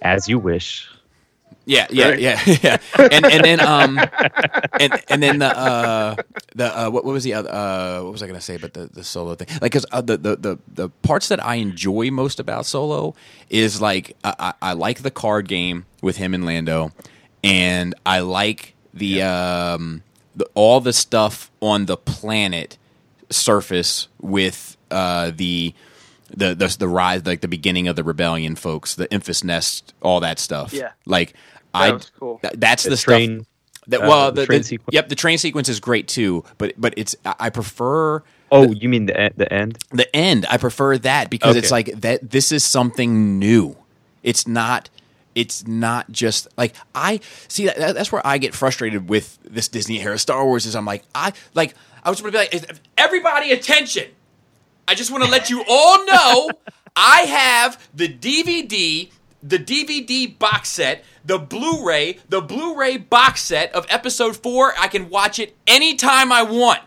as you wish yeah, yeah, right? yeah, yeah. And and then um and and then the uh the uh what, what was the other uh what was I gonna say about the the solo thing? Like because uh, the, the the the parts that I enjoy most about solo is like I, I like the card game with him and Lando, and I like the yeah. um the, all the stuff on the planet surface with uh the the the the rise like the beginning of the rebellion folks the Enfys Nest all that stuff yeah like I cool. th- that's the, the train, stuff. That, well, uh, the, the, train the, sequence. Yep, the train sequence is great too. But but it's I prefer. Oh, you mean the the end? The end. I prefer that because okay. it's like that. This is something new. It's not. it's not just like I see that that's where I get frustrated with this Disney era Star Wars is I'm like I like I was going to be like everybody attention. I just want to let you all know I have the DVD, the DVD box set, the Blu-ray, the Blu-ray box set of episode 4. I can watch it anytime I want.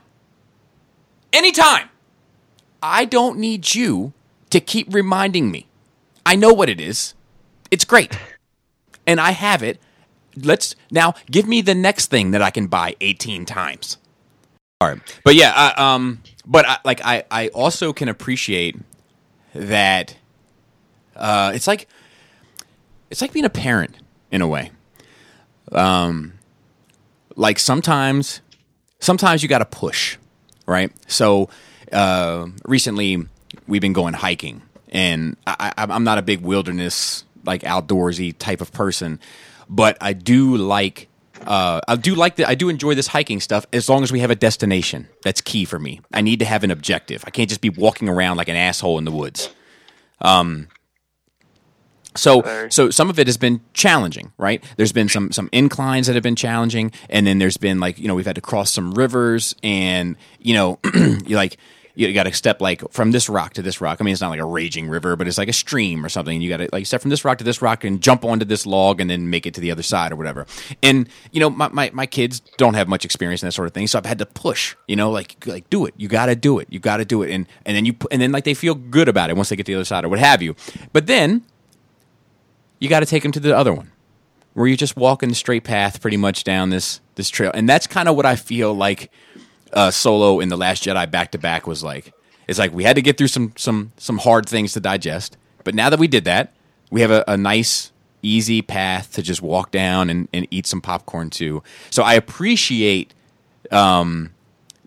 Anytime. I don't need you to keep reminding me. I know what it is. It's great and I have it. Let's now give me the next thing that I can buy 18 times. All right. But yeah, I, um, but I, like I, I also can appreciate that. Uh, it's like, it's like being a parent in a way. Um, like sometimes, sometimes you got to push, right? So, uh, recently we've been going hiking, and I, I'm not a big wilderness like outdoorsy type of person, but I do like uh, I do like that. I do enjoy this hiking stuff as long as we have a destination. That's key for me. I need to have an objective. I can't just be walking around like an asshole in the woods. Um. So, so some of it has been challenging, right? There's been some some inclines that have been challenging, and then there's been like you know we've had to cross some rivers, and you know you like you got to step like from this rock to this rock. I mean, it's not like a raging river, but it's like a stream or something. You got to like step from this rock to this rock and jump onto this log and then make it to the other side or whatever. And you know, my, my, my kids don't have much experience in that sort of thing, so I've had to push. You know, like like do it. You got to do it. You got to do it. And and then you and then like they feel good about it once they get to the other side or what have you. But then you got to take them to the other one where you're just walking the straight path pretty much down this this trail. And that's kind of what I feel like uh, Solo in the Last Jedi back to back was like. It's like we had to get through some some some hard things to digest, but now that we did that, we have a, a nice easy path to just walk down and, and eat some popcorn too. So I appreciate um,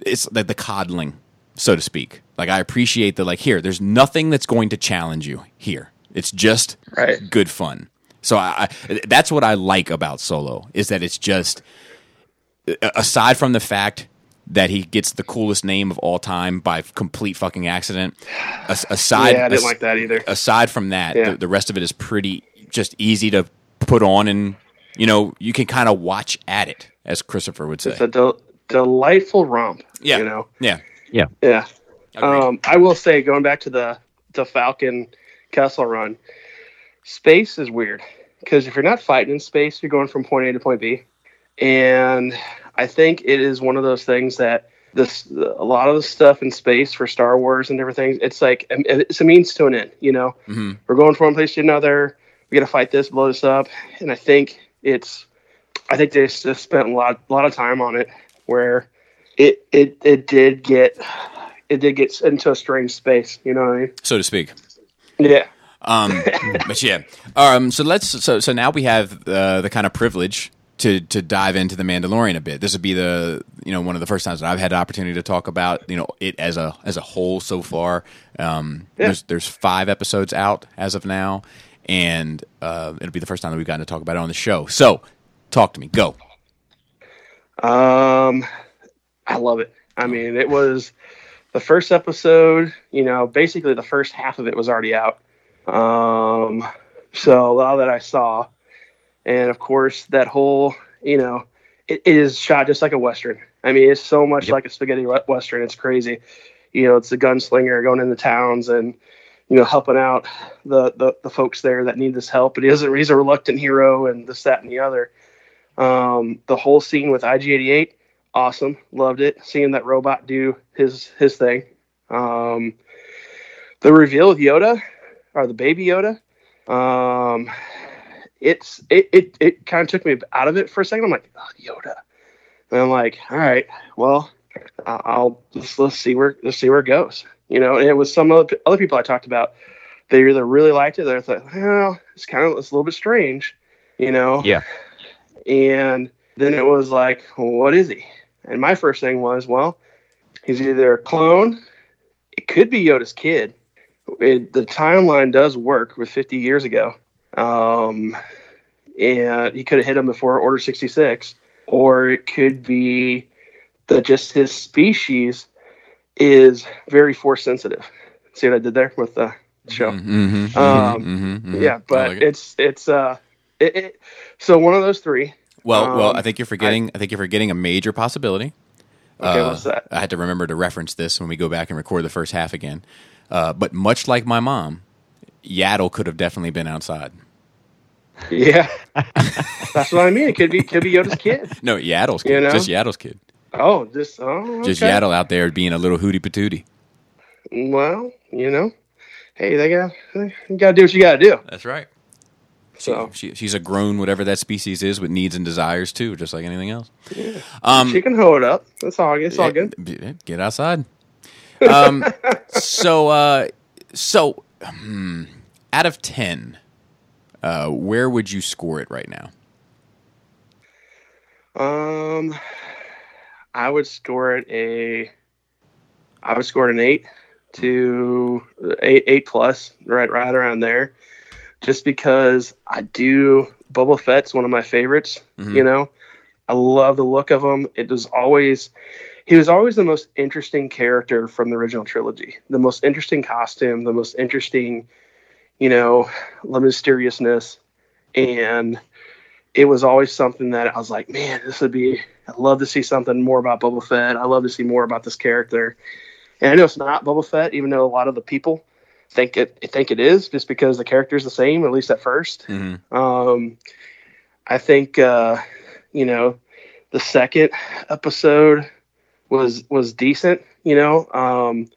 it's like the coddling, so to speak. Like I appreciate the like here. There's nothing that's going to challenge you here. It's just right. good fun. So I, I, that's what I like about Solo is that it's just aside from the fact that he gets the coolest name of all time by complete fucking accident. Aside, yeah, I didn't as- like that either. Aside from that, yeah. the, the, rest of it is pretty just easy to put on, and you know you can kind of watch at it, as Christopher would say. It's a del- delightful romp. Yeah, you know. Yeah, yeah, yeah. Um, I will say, going back to the the Falcon Kessel run, space is weird because if you're not fighting in space, you're going from point A to point B, and I think it is one of those things that this a lot of the stuff in space for Star Wars and everything. It's like it's a means to an end. You know, mm-hmm. we're going from one place to another. We got to fight this, blow this up, and I think it's. I think they just spent a lot, a lot of time on it, where it it it did get it did get into a strange space. You know what I mean? So to speak. Yeah. Um, but yeah. Um, so let's so so now we have uh, the kind of privilege to to dive into the Mandalorian a bit. This would be the you know one of the first times that I've had the opportunity to talk about you know it as a as a whole so far. Um, yeah. There's there's five episodes out as of now, and uh, it'll be the first time that we've gotten to talk about it on the show. So, talk to me. Go. Um, I love it. I mean, it was the first episode. You know, basically the first half of it was already out. Um, so a lot that I saw and of course that whole you know it, is shot just like a western. I mean, it's so much yep. like a spaghetti western. It's crazy. You know, it's the gunslinger going into towns and you know helping out the, the the folks there that need this help. But he doesn't. He's a reluctant hero and this, that, and the other. Um, the whole scene with IG88, awesome. Loved it. Seeing that robot do his his thing. Um, the reveal of Yoda, or the baby Yoda. Um, it's it it, it kind of took me out of it for a second. I'm like, oh, Yoda, and I'm like, all right, well, I'll let's, let's see where let's see where it goes. You know, and it was some other other people I talked about. They either really liked it, or they thought, well, it's kind of it's a little bit strange, you know. Yeah. And then it was like, what is he? And my first thing was, well, he's either a clone. It could be Yoda's kid. It, the timeline does work with 50 years ago. Um, and he could have hit him before Order 66, or it could be that just his species is very force sensitive. See what I did there with the show? Mm-hmm, mm-hmm, um, mm-hmm, mm-hmm. yeah, but like it. it's it's uh It, it, so one of those three. Well, um, well, I think you're forgetting. I, I, think you're forgetting a major possibility. Okay, uh, what's that? I had to remember to reference this when we go back and record the first half again. Uh, but much like my mom, Yaddle could have definitely been outside. Yeah, that's what I mean. It could be could be Yoda's kid. No, Yaddle's kid. You know? Just Yaddle's kid. Oh, just oh, okay. just Yaddle out there being a little hooty patootie. Well, you know, hey, they got you got to do what you got to do. That's right. So she, she, she's a grown whatever that species is with needs and desires too, just like anything else. Yeah. Um, she can hold up. That's all. It's all good. Get outside. Um, so uh, so hmm, out of ten, uh, where would you score it right now? Um, I would score it a. I would score it an eight to eight eight plus, right right around there just because I do Boba Fett's one of my favorites. Mm-hmm. You know, I love the look of him. It was always he was always the most interesting character from the original trilogy. The most interesting costume, the most interesting, you know, the mysteriousness, and it was always something that I was like, man, this would be. I'd love to see something more about Boba Fett. I'd love to see more about this character. And I know it's not Boba Fett, even though a lot of the people think it I think it is just because the character is the same at least at 1st mm-hmm. um, I think uh, you know the second episode was was decent. You know, um,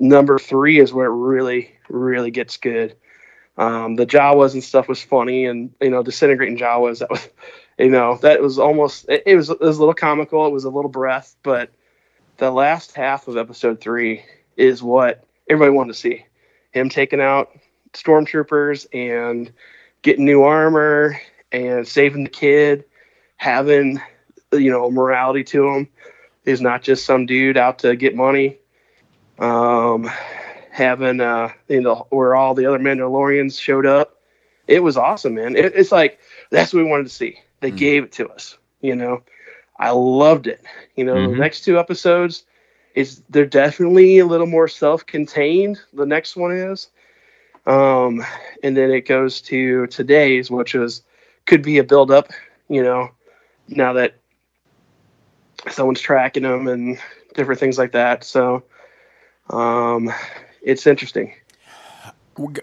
number three is where it really really gets good. Um, the Jawas and stuff was funny, and you know, disintegrating Jawas that was, you know, that was almost it, it was it was a little comical. It was a little breath, but the last half of episode three is what everybody wanted to see him taking out stormtroopers and getting new armor and saving the kid, having you know morality to him. He's not just some dude out to get money. Um, having uh, you know where all the other Mandalorians showed up, it was awesome, man. It, it's like that's what we wanted to see. They mm-hmm. gave it to us, you know. I loved it. You know, mm-hmm. the next two episodes, is they're definitely a little more self-contained. The next one is, um, and then it goes to today's, which is could be a build-up. You know, now that someone's tracking them and different things like that. So, um, it's interesting.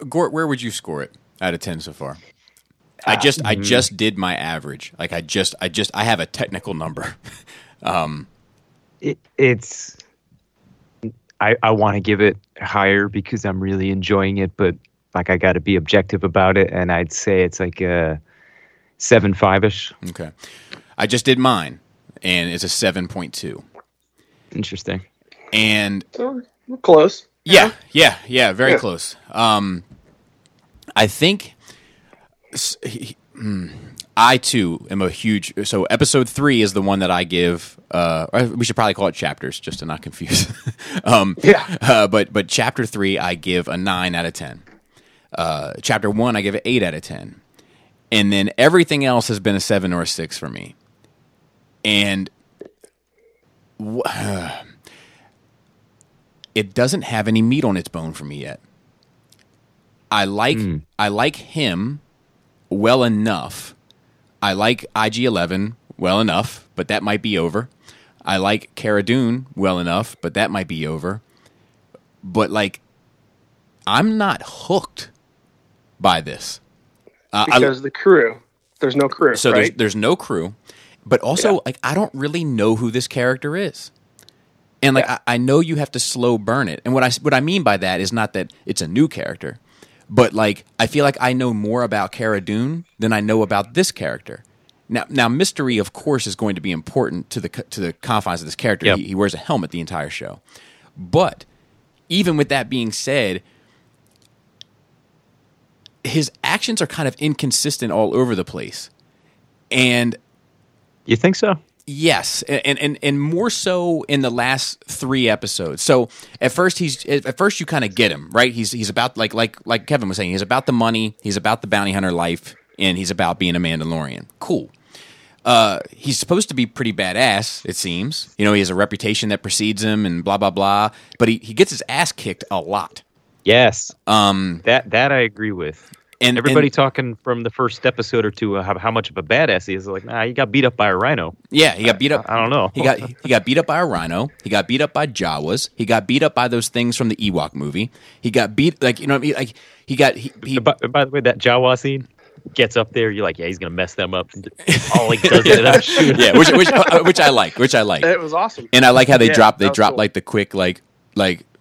Gort, where would you score it out of ten so far? I just. I just did my average. Like I just I just I have a technical number. um, it, it's I, I want to give it higher because I'm really enjoying it, but like I got to be objective about it, and I'd say it's like a seven five ish. Okay, I just did mine, and it's a seven point two. Interesting. And close. Yeah, yeah, yeah, very yeah. close. Um, I think. Hmm, I too am a huge. So episode three is the one that I give. Uh, we should probably call it chapters just to not confuse. um, yeah. Uh, but but chapter three I give a nine out of ten. Uh, chapter one I give an eight out of ten, and then everything else has been a seven or a six for me. And it doesn't have any meat on its bone for me yet. I like mm. I like him well enough I like IG 11 well enough, but that might be over. I like Cara Dune well enough, but that might be over. But like, I'm not hooked by this uh, because I, the crew. There's no crew. So right? there's there's no crew, but also yeah. like I don't really know who this character is. And like yeah. I, I know you have to slow burn it. And what I what I mean by that is not that it's a new character. But like, I feel like I know more about Cara Dune than I know about this character. Now, now, mystery, of course, is going to be important to the to the confines of this character. Yep. He, he wears a helmet the entire show, but even with that being said, his actions are kind of inconsistent all over the place. And you think so? Yes, and, and and more so in the last three episodes. So at first he's at first you kind of get him right. He's he's about like like like Kevin was saying. He's about the money. He's about the bounty hunter life, and he's about being a Mandalorian. Cool. Uh, he's supposed to be pretty badass. It seems. You know, he has a reputation that precedes him, and blah blah blah. But he he gets his ass kicked a lot. Yes. Um. That that I agree with. And everybody and, talking from the first episode or two how, how much of a badass he is. Like, nah, he got beat up by a rhino. Yeah, he got beat up. I, I don't know. he got he got beat up by a rhino. He got beat up by Jawas. He got beat up by those things from the Ewok movie. He got beat like you know what I mean? Like he got he, he by, by the way that Jawa scene gets up there, you're like, yeah, he's gonna mess them up. All he does is shoot. Yeah, which which uh, which I like, which I like. It was awesome, and I like how they yeah, drop they drop cool. like the quick like like did a guitar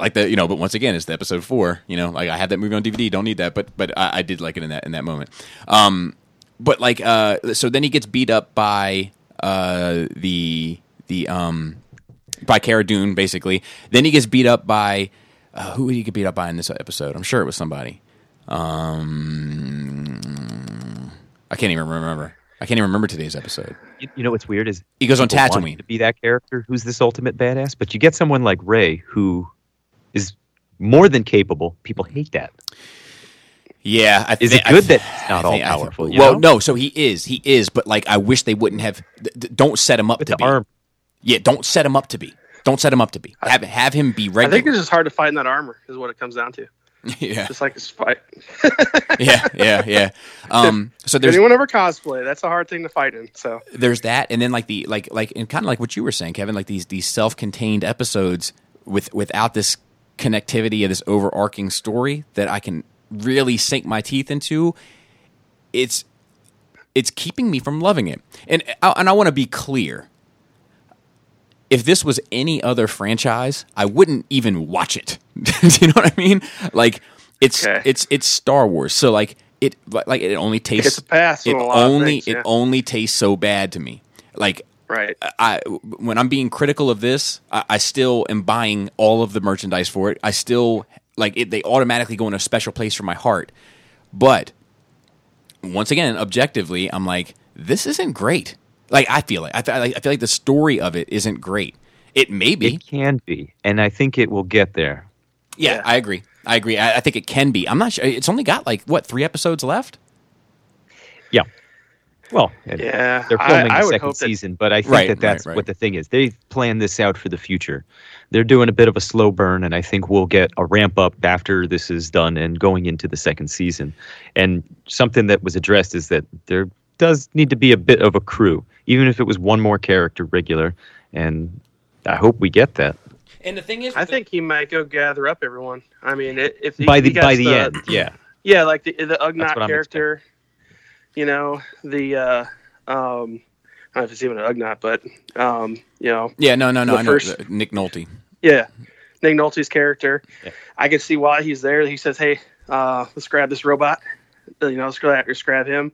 like the you know but once again it's the episode four you know like i have that movie on dvd don't need that but but i, I did like it in that in that moment. Um but like uh so then he gets beat up by uh the the um by Cara Dune basically. Then he gets beat up by uh, who he get beat up by in this episode? I'm sure it was somebody. Um i can't even remember I can't even remember today's episode. You, you know what's weird is he goes on Tatooine to be that character who's this ultimate badass, but you get someone like Rey who is more than capable. People hate that. Yeah, I is it good that he's not all powerful? well, know? no. So he is, he is, but like I wish they wouldn't have. Th- don't set him up With to be. Arm. Yeah, don't set him up to be. Don't set him up to be. Have have him be regular. I think it's just hard to find that armor. Is what it comes down to. Yeah, just like his fight. yeah, yeah, yeah. Um, so there's anyone ever cosplay? That's a hard thing to fight in. So there's that, and then like the like like and kind of like what you were saying, Kevin, like these these self-contained episodes with without this connectivity of this overarching story that I can really sink my teeth into. It's it's keeping me from loving it, and and I want to be clear. If this was any other franchise, I wouldn't even watch it. Do you know what I mean? Like it's okay. it's it's Star Wars, so like it like it only tastes. It's a pass. It only things, yeah. it only tastes so bad to me. Like right. I when I'm being critical of this, I, I still am buying all of the merchandise for it. I still like it. They automatically go in a special place for my heart. But once again, objectively, I'm like, this isn't great. Like I feel it. I, feel, I feel like the story of it isn't great. It may be. It can be, and I think it will get there. Yeah, yeah. I agree. I agree. I, I, think it can be. I'm not sure. It's only got like what three episodes left. Yeah. Well, yeah, they're filming I, the second season, but I think right, that that's right, right. what the thing is. They've planned this out for the future. They're doing a bit of a slow burn, and I think we'll get a ramp up after this is done and going into the second season. And something that was addressed is that there does need to be a bit of a crew, even if it was one more character regular. And I hope we get that. And the thing is, I the, think he might go gather up everyone. I mean, if he, by the by the, the, end, yeah, yeah, like the the Ugnaught character, you know, the uh, um, I don't know if it's even an Ugnaught, but um, you know, yeah, no, no, no, I first, know Nick Nolte. Yeah, Nick Nolte's character. Yeah. I can see why he's there. He says, "Hey, uh, let's grab this robot. You know, let's grab, let's grab him.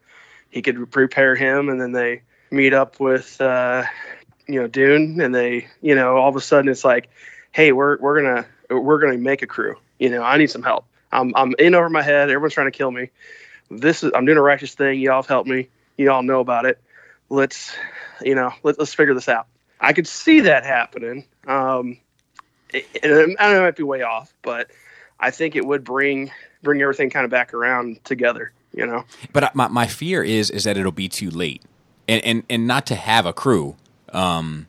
He could prepare him, and then they meet up with." Uh, you know Dune, and they, you know, all of a sudden it's like, hey, we're we're gonna we're gonna make a crew. You know, I need some help. I'm I'm in over my head. Everyone's trying to kill me. This is I'm doing a righteous thing. Y'all have helped me. You all know about it. Let's you know let, let's figure this out. I could see that happening. Um, i and I don't know it might be way off, but I think it would bring bring everything kind of back around together. You know. But my my fear is is that it'll be too late, and and and not to have a crew. Um,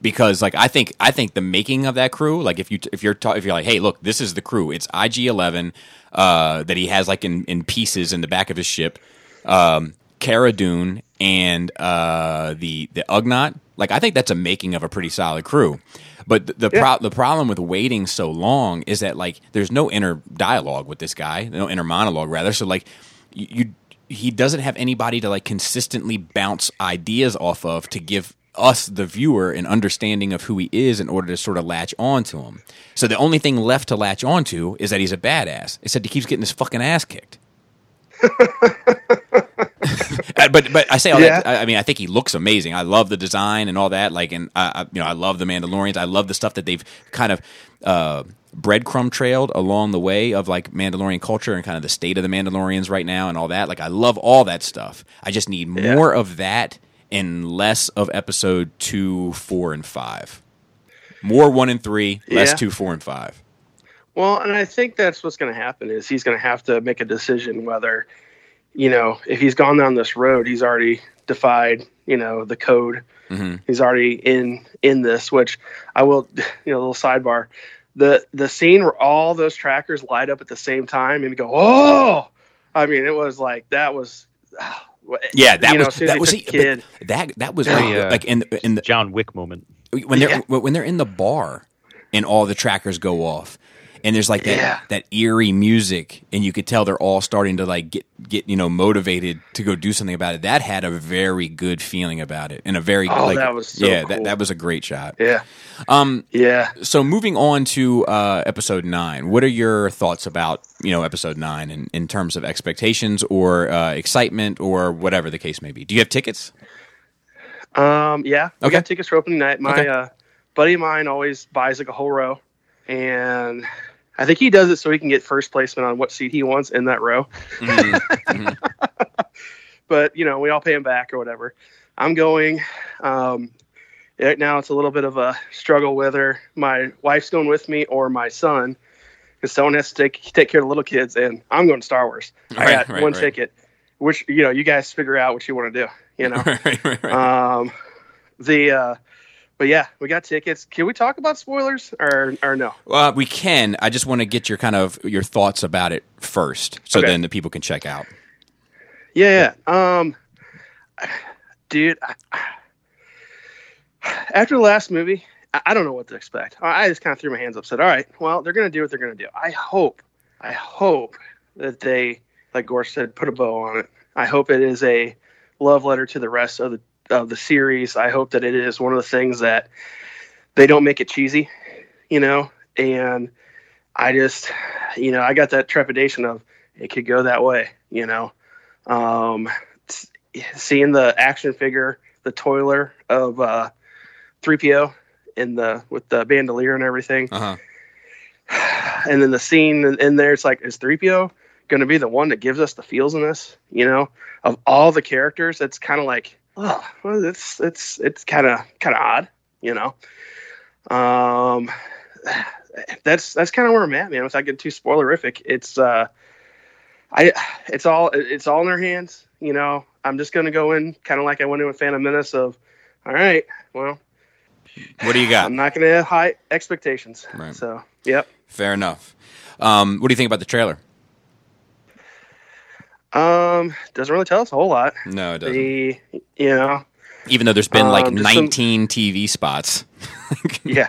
because like I think I think the making of that crew, like if you if you're ta- if you're like, hey, look, this is the crew. It's IG Eleven uh, that he has like in in pieces in the back of his ship. Um, Cara Dune and uh, the the Ugnaught. Like I think that's a making of a pretty solid crew. But the the, yeah. pro- the problem with waiting so long is that like there's no inner dialogue with this guy, no inner monologue rather. So like you, you he doesn't have anybody to like consistently bounce ideas off of to give us, the viewer, an understanding of who he is in order to sort of latch on to him. So the only thing left to latch onto is that he's a badass. Except he keeps getting his fucking ass kicked. But but I say all yeah. that. I mean, I think he looks amazing. I love the design and all that. Like, and I, you know, I love the Mandalorians. I love the stuff that they've kind of uh, breadcrumb trailed along the way of like Mandalorian culture and kind of the state of the Mandalorians right now and all that. Like, I love all that stuff. I just need more yeah. of that and less of episode two, four, and five. More one and three, less yeah. two, four, and five. Well, and I think that's what's going to happen is he's going to have to make a decision whether, you know, if he's gone down this road, he's already defied, you know, the code. Mm-hmm. He's already in in this. Which I will, you know, a little sidebar. The the scene where all those trackers light up at the same time and go, oh, I mean, it was like that was. Yeah, that you was know, that was kid. that that was like, uh, like in in the John Wick moment when they're yeah. when they're in the bar and all the trackers go off and there's like that yeah. that eerie music and you could tell they're all starting to like get get you know motivated to go do something about it. That had a very good feeling about it and a very oh, like that was so yeah cool. that, that was a great shot. Yeah. Um yeah. so moving on to uh episode nine what are your thoughts about you know episode nine in, in terms of expectations or uh, excitement or whatever the case may be? Do you have tickets? Um yeah. We got tickets for opening night. My okay. uh buddy of mine always buys like a whole row and I think he does it so he can get first placement on what seat he wants in that row. Mm-hmm. mm-hmm. but you know, we all pay him back or whatever. I'm going. Um, right now, it's a little bit of a struggle whether my wife's going with me or my son, because someone has to take take care of the little kids, and I'm going to Star Wars. Right, I got right, one right. ticket, which you know, you guys figure out what you want to do. You know, um, the uh, but yeah, we got tickets. Can we talk about spoilers or or no? Well, we can. I just want to get your kind of your thoughts about it first, so okay. then the people can check out. Yeah, um, dude, I, after the last movie, I, I don't know what to expect. I, I just kind of threw my hands up, said, "All right, well, they're gonna do what they're gonna do." I hope, I hope that they, like Gort said, put a bow on it. I hope it is a love letter to the rest of the of the series. I hope that it is one of the things that they don't make it cheesy, you know. And I just, you know, I got that trepidation of it could go that way, you know. Um, seeing the action figure, the toiler of uh, 3PO in the with the bandolier and everything. Uh-huh. And then the scene in, there, it's like, is 3PO going to be the one that gives us the feels in this? You know, of all the characters, it's kind of like oh, well, it's it's it's kind of kind of odd, you know. Um, that's that's kind of where I'm at, man. Without getting too spoilerific, it's uh, I it's all it's all in their hands, you know. I'm just gonna go in kind of like I went in with Phantom Menace of, all right, well, what do you got? I'm not gonna have high expectations, right. so yep. Fair enough. Um, what do you think about the trailer? Um, doesn't really tell us a whole lot. No, it doesn't. The, you know, even though there's been um, like 19 some, TV spots. yeah,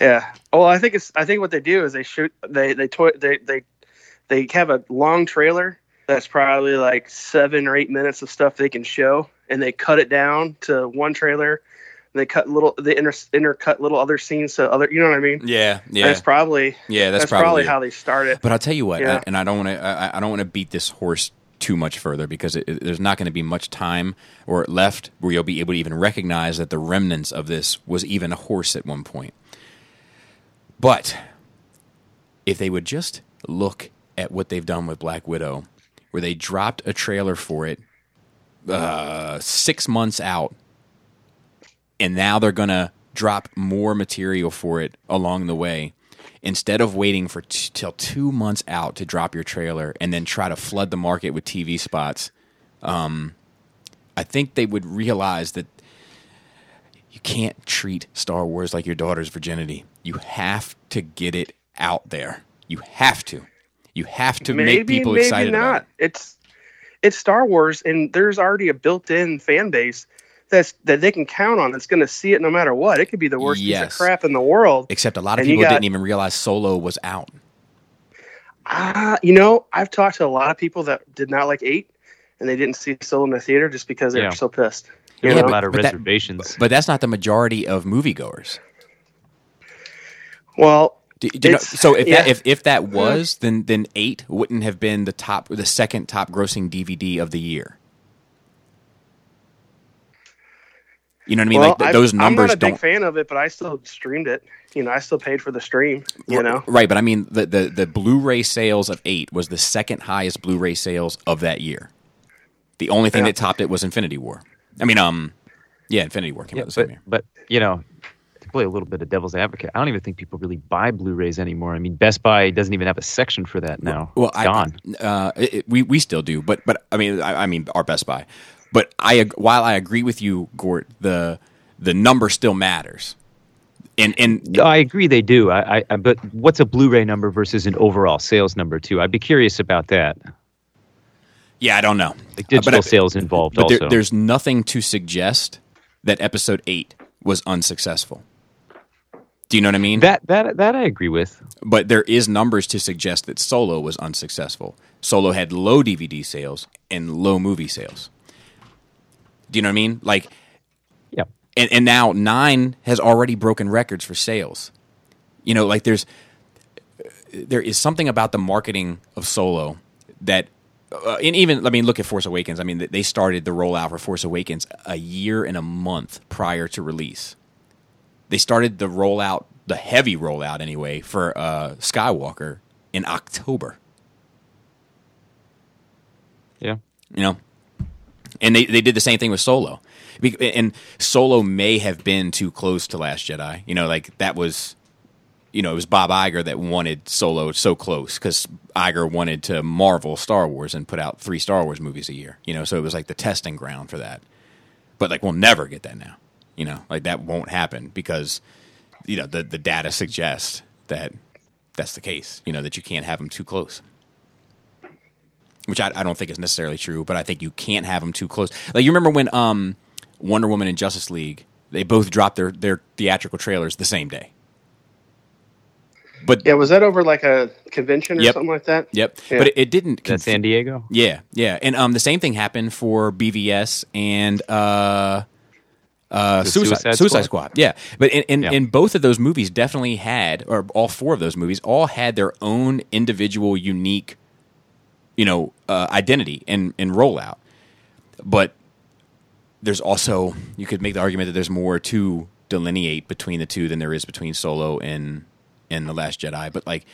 yeah. Well, I think it's. I think what they do is they shoot. They they toy. They they they have a long trailer that's probably like seven or eight minutes of stuff they can show, and they cut it down to one trailer they cut little they inter, intercut little other scenes to other you know what I mean? Yeah, yeah. That's probably yeah, that's, that's probably, probably, how they started. But I'll tell you what, yeah. I, and I don't want to I, I, don't want to beat this horse too much further because it, it, there's not going to be much time or left where you'll be able to even recognize that the remnants of this was even a horse at one point. But if they would just look at what they've done with Black Widow, where they dropped a trailer for it uh, six months out and now they're going to drop more material for it along the way instead of waiting for t- till two months out to drop your trailer and then try to flood the market with TV spots. Um, I think they would realize that you can't treat Star Wars like your daughter's virginity. You have to get it out there. You have to. You have to maybe, make people maybe excited. Maybe not. It. It's it's Star Wars, and there's already a built-in fan base that's that they can count on that's going to see it no matter what. It could be the worst yes. piece of crap in the world. Except a lot of people got, didn't even realize Solo was out. Uh, you know, I've talked to a lot of people that did not like eight, and they didn't see Solo in the theater just because they yeah. were so pissed. You yeah, know? a lot of but reservations. That, but that's not the majority of moviegoers. Well, do, do you know, so if yeah. that if, if that was then then eight wouldn't have been the top the second top grossing DVD of the year. You know what I mean? Well, like those numbers. I'm not a big don't... fan of it, but I still streamed it. You know, I still paid for the stream. You know, right? But I mean, the the the Blu-ray sales of eight was the second highest Blu-ray sales of that year. The only thing yeah. that topped it was Infinity War. I mean, um, yeah, Infinity War came yeah, out the same but, year. But you know, to play a little bit of devil's advocate, I don't even think people really buy Blu-rays anymore. I mean, Best Buy doesn't even have a section for that now. Well, it's I, gone. Uh, it, we we still do, but but I mean, I, I mean, our Best Buy. But I while I agree with you, Gort, the the number still matters. And and I agree they do. I, I but what's a Blu-ray number versus an overall sales number too? I'd be curious about that. Yeah, I don't know. Like digital sales involved. But also, there, there's nothing to suggest that episode eight was unsuccessful. Do you know what I mean? That that that I agree with. But there is numbers to suggest that Solo was unsuccessful. Solo had low DVD sales and low movie sales. Do you know what I mean? Like, yeah. And and now nine has already broken records for sales. You know, like there's there is something about the marketing of Solo that uh, and even I mean, look at Force Awakens. I mean, they started the rollout for Force Awakens a year and a month prior to release. They started the rollout, the heavy rollout anyway, for uh, Skywalker in October. Yeah, you know, and they they did the same thing with Solo, and Solo may have been too close to Last Jedi. You know, like that was you know, it was Bob Iger that wanted Solo so close because Iger wanted to marvel Star Wars and put out three Star Wars movies a year. You know, so it was like the testing ground for that. But like, we'll never get that now. You know, like that won't happen because you know the the data suggests that that's the case. You know that you can't have them too close. Which I, I don't think is necessarily true, but I think you can't have them too close. Like you remember when um, Wonder Woman and Justice League, they both dropped their their theatrical trailers the same day. But yeah, was that over like a convention or yep. something like that? Yep. Yeah. But it, it didn't. Conf- San Diego. Yeah, yeah, and um, the same thing happened for BVS and uh, uh, Suicide, Suicide, Suicide Squad. Squad. Yeah, but in in, yeah. in both of those movies, definitely had, or all four of those movies, all had their own individual, unique, you know, uh, identity and and rollout. But there's also you could make the argument that there's more to delineate between the two than there is between Solo and in the Last Jedi, but like.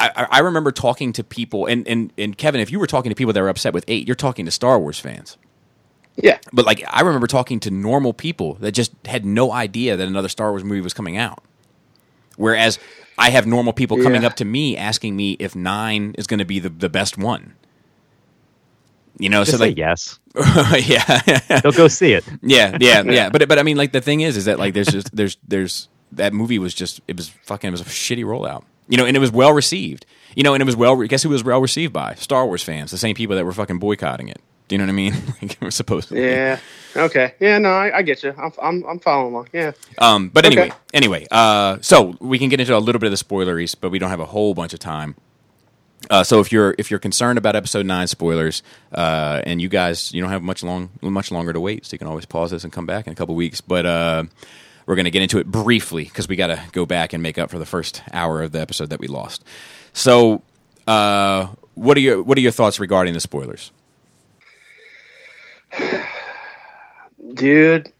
I, I remember talking to people, and, and, and Kevin, if you were talking to people that were upset with eight, you're talking to Star Wars fans. Yeah. But like, I remember talking to normal people that just had no idea that another Star Wars movie was coming out. Whereas I have normal people coming yeah. up to me asking me if nine is going to be the, the best one. You know, just so like yes, yeah, they'll go see it. Yeah, yeah, yeah. But but I mean, like the thing is, is that like there's just there's there's that movie was just it was fucking it was a shitty rollout. You know, and it was well received. You know, and it was well. Guess who was well received by Star Wars fans, the same people that were fucking boycotting it. Do you know what I mean? like we're supposed to. Yeah. Okay. Yeah. No, I, I get you. I'm, I'm, I'm following along. Yeah. Um. But anyway, okay. anyway. Uh. So we can get into a little bit of the spoileries, but we don't have a whole bunch of time. Uh, so if you're if you're concerned about episode nine spoilers, uh, and you guys you don't have much long much longer to wait, so you can always pause this and come back in a couple weeks. But uh, we're going to get into it briefly because we got to go back and make up for the first hour of the episode that we lost. So, uh, what are your what are your thoughts regarding the spoilers? Dude,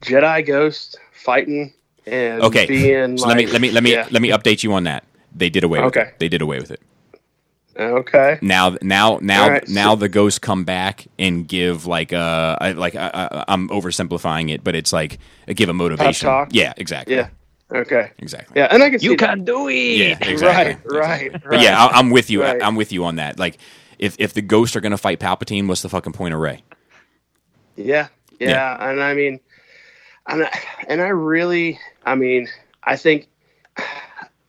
Jedi Ghost fighting and okay. being so like, let me let me let me yeah. let me update you on that. They did away with okay. it. They did away with it. Okay. Now, now, now, right. now the ghosts come back and give like uh, I, like I, am oversimplifying it, but it's like give a motivation. Yeah, exactly. Yeah. Okay. Exactly. Yeah, and I can you can that. do it. Yeah, exactly. Right, right, right. But yeah, I, am with you. Right. I'm with you on that. Like, if if the ghosts are going to fight Palpatine, what's the fucking point of Rey? Yeah, yeah, yeah. and I mean, and I, and I really, I mean, I think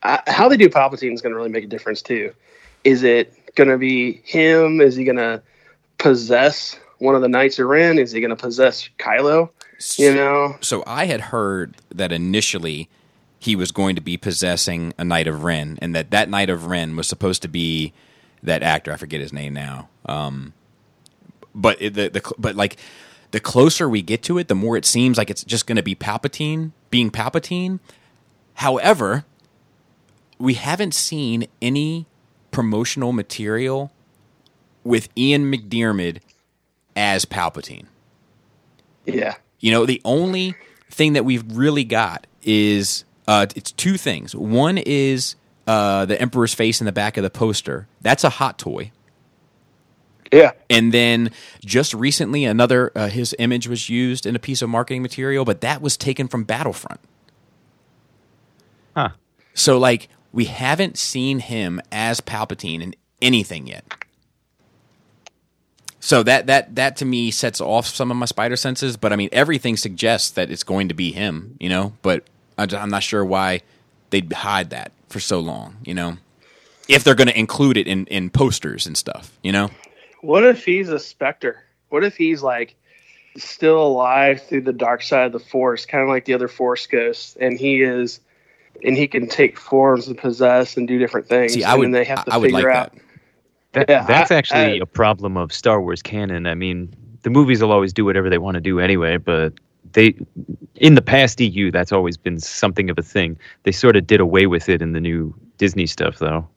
I, how they do Palpatine is going to really make a difference too is it going to be him? Is he going to possess one of the Knights of Ren? Is he going to possess Kylo? You know. So I had heard that initially he was going to be possessing a Knight of Ren, and that that Knight of Ren was supposed to be that actor. I forget his name now. Um, but it, the the but like the closer we get to it, the more it seems like it's just going to be Palpatine being Palpatine. However, we haven't seen any promotional material with Ian McDiarmid as Palpatine. Yeah. You know, the only thing that we've really got is uh, it's two things. One is uh, the Emperor's face in the back of the poster. That's a hot toy. Yeah. And then just recently, another uh, his image was used in a piece of marketing material, but that was taken from Battlefront. Huh. So, like, we haven't seen him as Palpatine in anything yet. So that that that to me sets off some of my spider senses, but I mean everything suggests that it's going to be him, you know. But I'm not sure why they'd hide that for so long, you know. If they're going to include it in in posters and stuff, you know. What if he's a specter? What if he's like still alive through the dark side of the force, kind of like the other force ghosts, and he is, and he can take forms and possess and do different things. See, I would, they have to I would figure like out. That. that yeah, that's I, actually I, a problem of Star Wars canon. I mean, the movies will always do whatever they want to do anyway, but they in the past EU that's always been something of a thing. They sort of did away with it in the new Disney stuff though.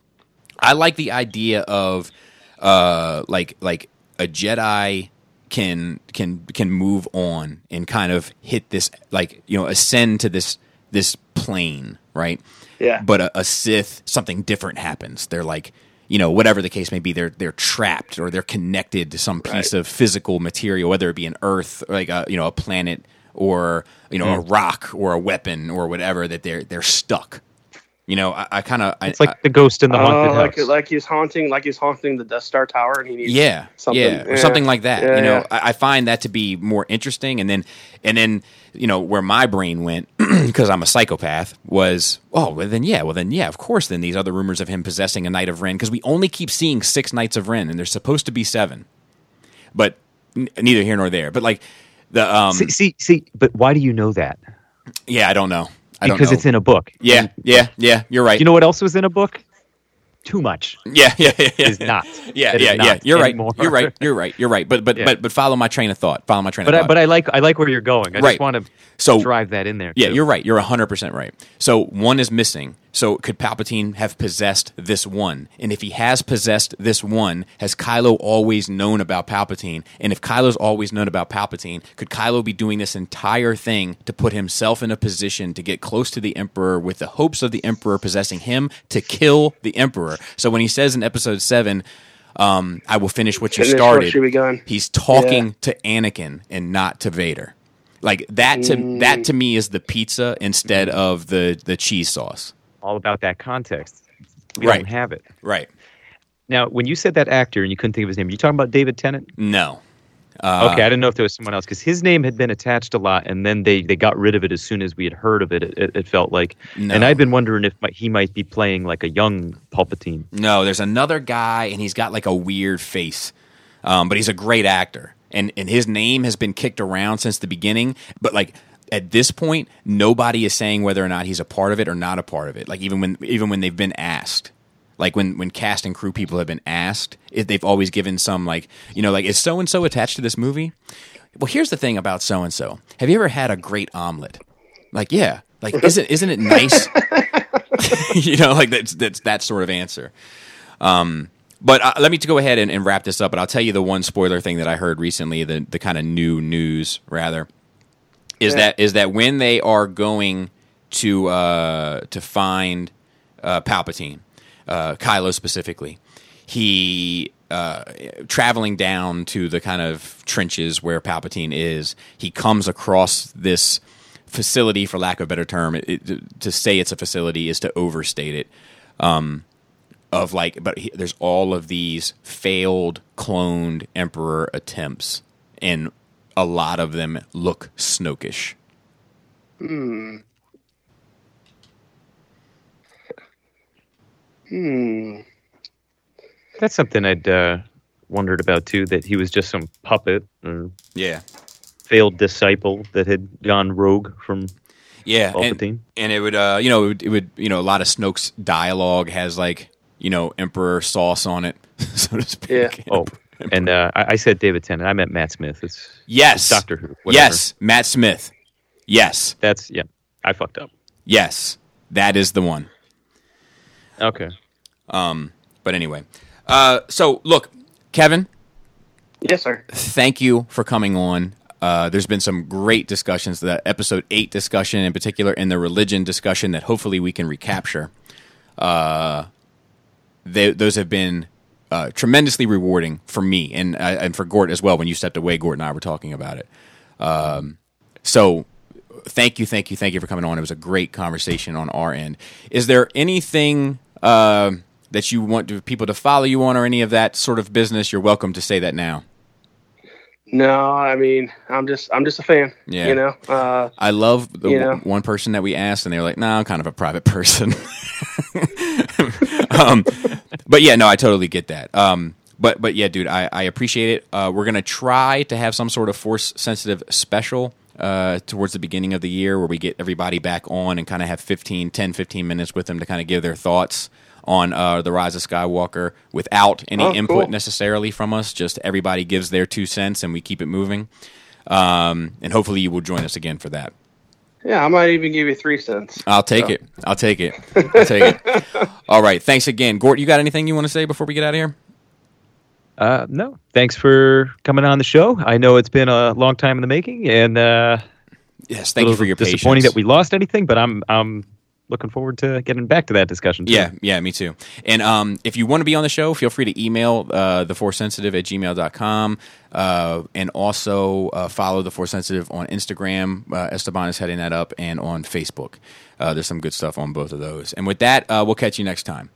I like the idea of uh like like a Jedi can can can move on and kind of hit this like you know ascend to this this plane, right? Yeah. But a, a Sith something different happens. They're like you know, whatever the case may be, they're they're trapped or they're connected to some piece right. of physical material, whether it be an Earth, like a you know a planet, or you know mm. a rock or a weapon or whatever. That they're they're stuck. You know, I, I kind of it's like I, the ghost in the haunted uh, house, like, like he's haunting, like he's haunting the Death Star tower, and he needs yeah, something, yeah, or yeah. something like that. Yeah, you know, yeah. I, I, find that to be more interesting, and then and then you know where my brain went because I'm a psychopath was oh well then yeah well then yeah of course then these other rumors of him possessing a Knight of Ren because we only keep seeing six Knights of Ren and there's supposed to be seven, but n- neither here nor there. But like the um see, see see but why do you know that? Yeah, I don't know because it's in a book. Yeah, yeah, yeah. You're right. You know what else was in a book? Too much. Yeah, yeah, yeah. yeah. Is not. Yeah, yeah, yeah. You're anymore. right. You're right. You're right. You're right. But but yeah. but but follow my train of thought. Follow my train but of I, thought. But I like I like where you're going. I right. just want to so drive that in there. Yeah, you're right. You're 100 percent right. So one is missing. So could Palpatine have possessed this one? And if he has possessed this one, has Kylo always known about Palpatine? And if Kylo's always known about Palpatine, could Kylo be doing this entire thing to put himself in a position to get close to the Emperor with the hopes of the Emperor possessing him to kill the Emperor? So when he says in Episode Seven. Um, I will finish what you finish started. He's talking yeah. to Anakin and not to Vader. Like that to mm. that to me is the pizza instead of the the cheese sauce all about that context. We right. don't have it. Right. Now, when you said that actor and you couldn't think of his name, you talking about David Tennant? No. Uh, okay, I didn't know if there was someone else because his name had been attached a lot, and then they, they got rid of it as soon as we had heard of it. It, it, it felt like, no. and I've been wondering if my, he might be playing like a young Palpatine. No, there's another guy, and he's got like a weird face, um, but he's a great actor, and and his name has been kicked around since the beginning. But like at this point, nobody is saying whether or not he's a part of it or not a part of it. Like even when even when they've been asked, like when when cast and crew people have been asked, it, they've always given some like you know like is so and so attached to this movie? Well, here's the thing about so and so. Have you ever had a great omelet? Like yeah, like isn't isn't it nice? you know, like that's that's that sort of answer. Um, but uh, let me go ahead and, and, wrap this up. But I'll tell you the one spoiler thing that I heard recently, the the kind of new news rather is yeah. that is that when they are going to uh, to find uh, Palpatine, uh, Kylo specifically, he uh, traveling down to the kind of trenches where Palpatine is. He comes across this facility, for lack of a better term. It, it, to say it's a facility is to overstate it. Um, of like, but he, there's all of these failed cloned Emperor attempts, and a lot of them look Snokish. Hmm. Hmm. That's something I'd uh, wondered about too. That he was just some puppet or yeah, failed disciple that had gone rogue from yeah, and, and, it would uh, you know it would, it would, you know a lot of Snoke's dialogue has like you know Emperor sauce on it, so to speak. Yeah. Oh, and uh, I, I, said David Tennant. I meant Matt Smith. It's yes, it's Doctor Who. Whatever. Yes, Matt Smith. Yes, that's yeah. I fucked up. Yes, that is the one. Okay. Um, but anyway, uh, so look, Kevin. Yes, sir. Thank you for coming on. Uh, there's been some great discussions. The episode eight discussion, in particular, and the religion discussion that hopefully we can recapture. Uh, they, those have been uh, tremendously rewarding for me and uh, and for Gort as well. When you stepped away, Gort and I were talking about it. Um, so thank you, thank you, thank you for coming on. It was a great conversation on our end. Is there anything uh, that you want people to follow you on, or any of that sort of business? You're welcome to say that now. No, I mean, I'm just I'm just a fan. Yeah, you know. Uh, I love the w- one person that we asked, and they were like, "No, nah, I'm kind of a private person." um, but yeah, no, I totally get that. Um, but but yeah, dude, I, I appreciate it. Uh, we're gonna try to have some sort of force sensitive special uh, towards the beginning of the year where we get everybody back on and kind of have 15, 10, 15 minutes with them to kind of give their thoughts on uh, the Rise of Skywalker without any oh, input cool. necessarily from us. Just everybody gives their two cents and we keep it moving. Um, and hopefully you will join us again for that. Yeah, I might even give you three cents. I'll take so. it. I'll take it. I'll take it. All right. Thanks again. Gort, you got anything you want to say before we get out of here? Uh, no. Thanks for coming on the show. I know it's been a long time in the making, and uh, yes, thank you for your disappointing patience. that we lost anything, but I'm I'm looking forward to getting back to that discussion. Too. Yeah, yeah, me too. And um, if you want to be on the show, feel free to email uh, the force sensitive at gmail.com uh, and also uh, follow the force sensitive on Instagram. Uh, Esteban is heading that up and on Facebook. Uh, there's some good stuff on both of those. And with that, uh, we'll catch you next time.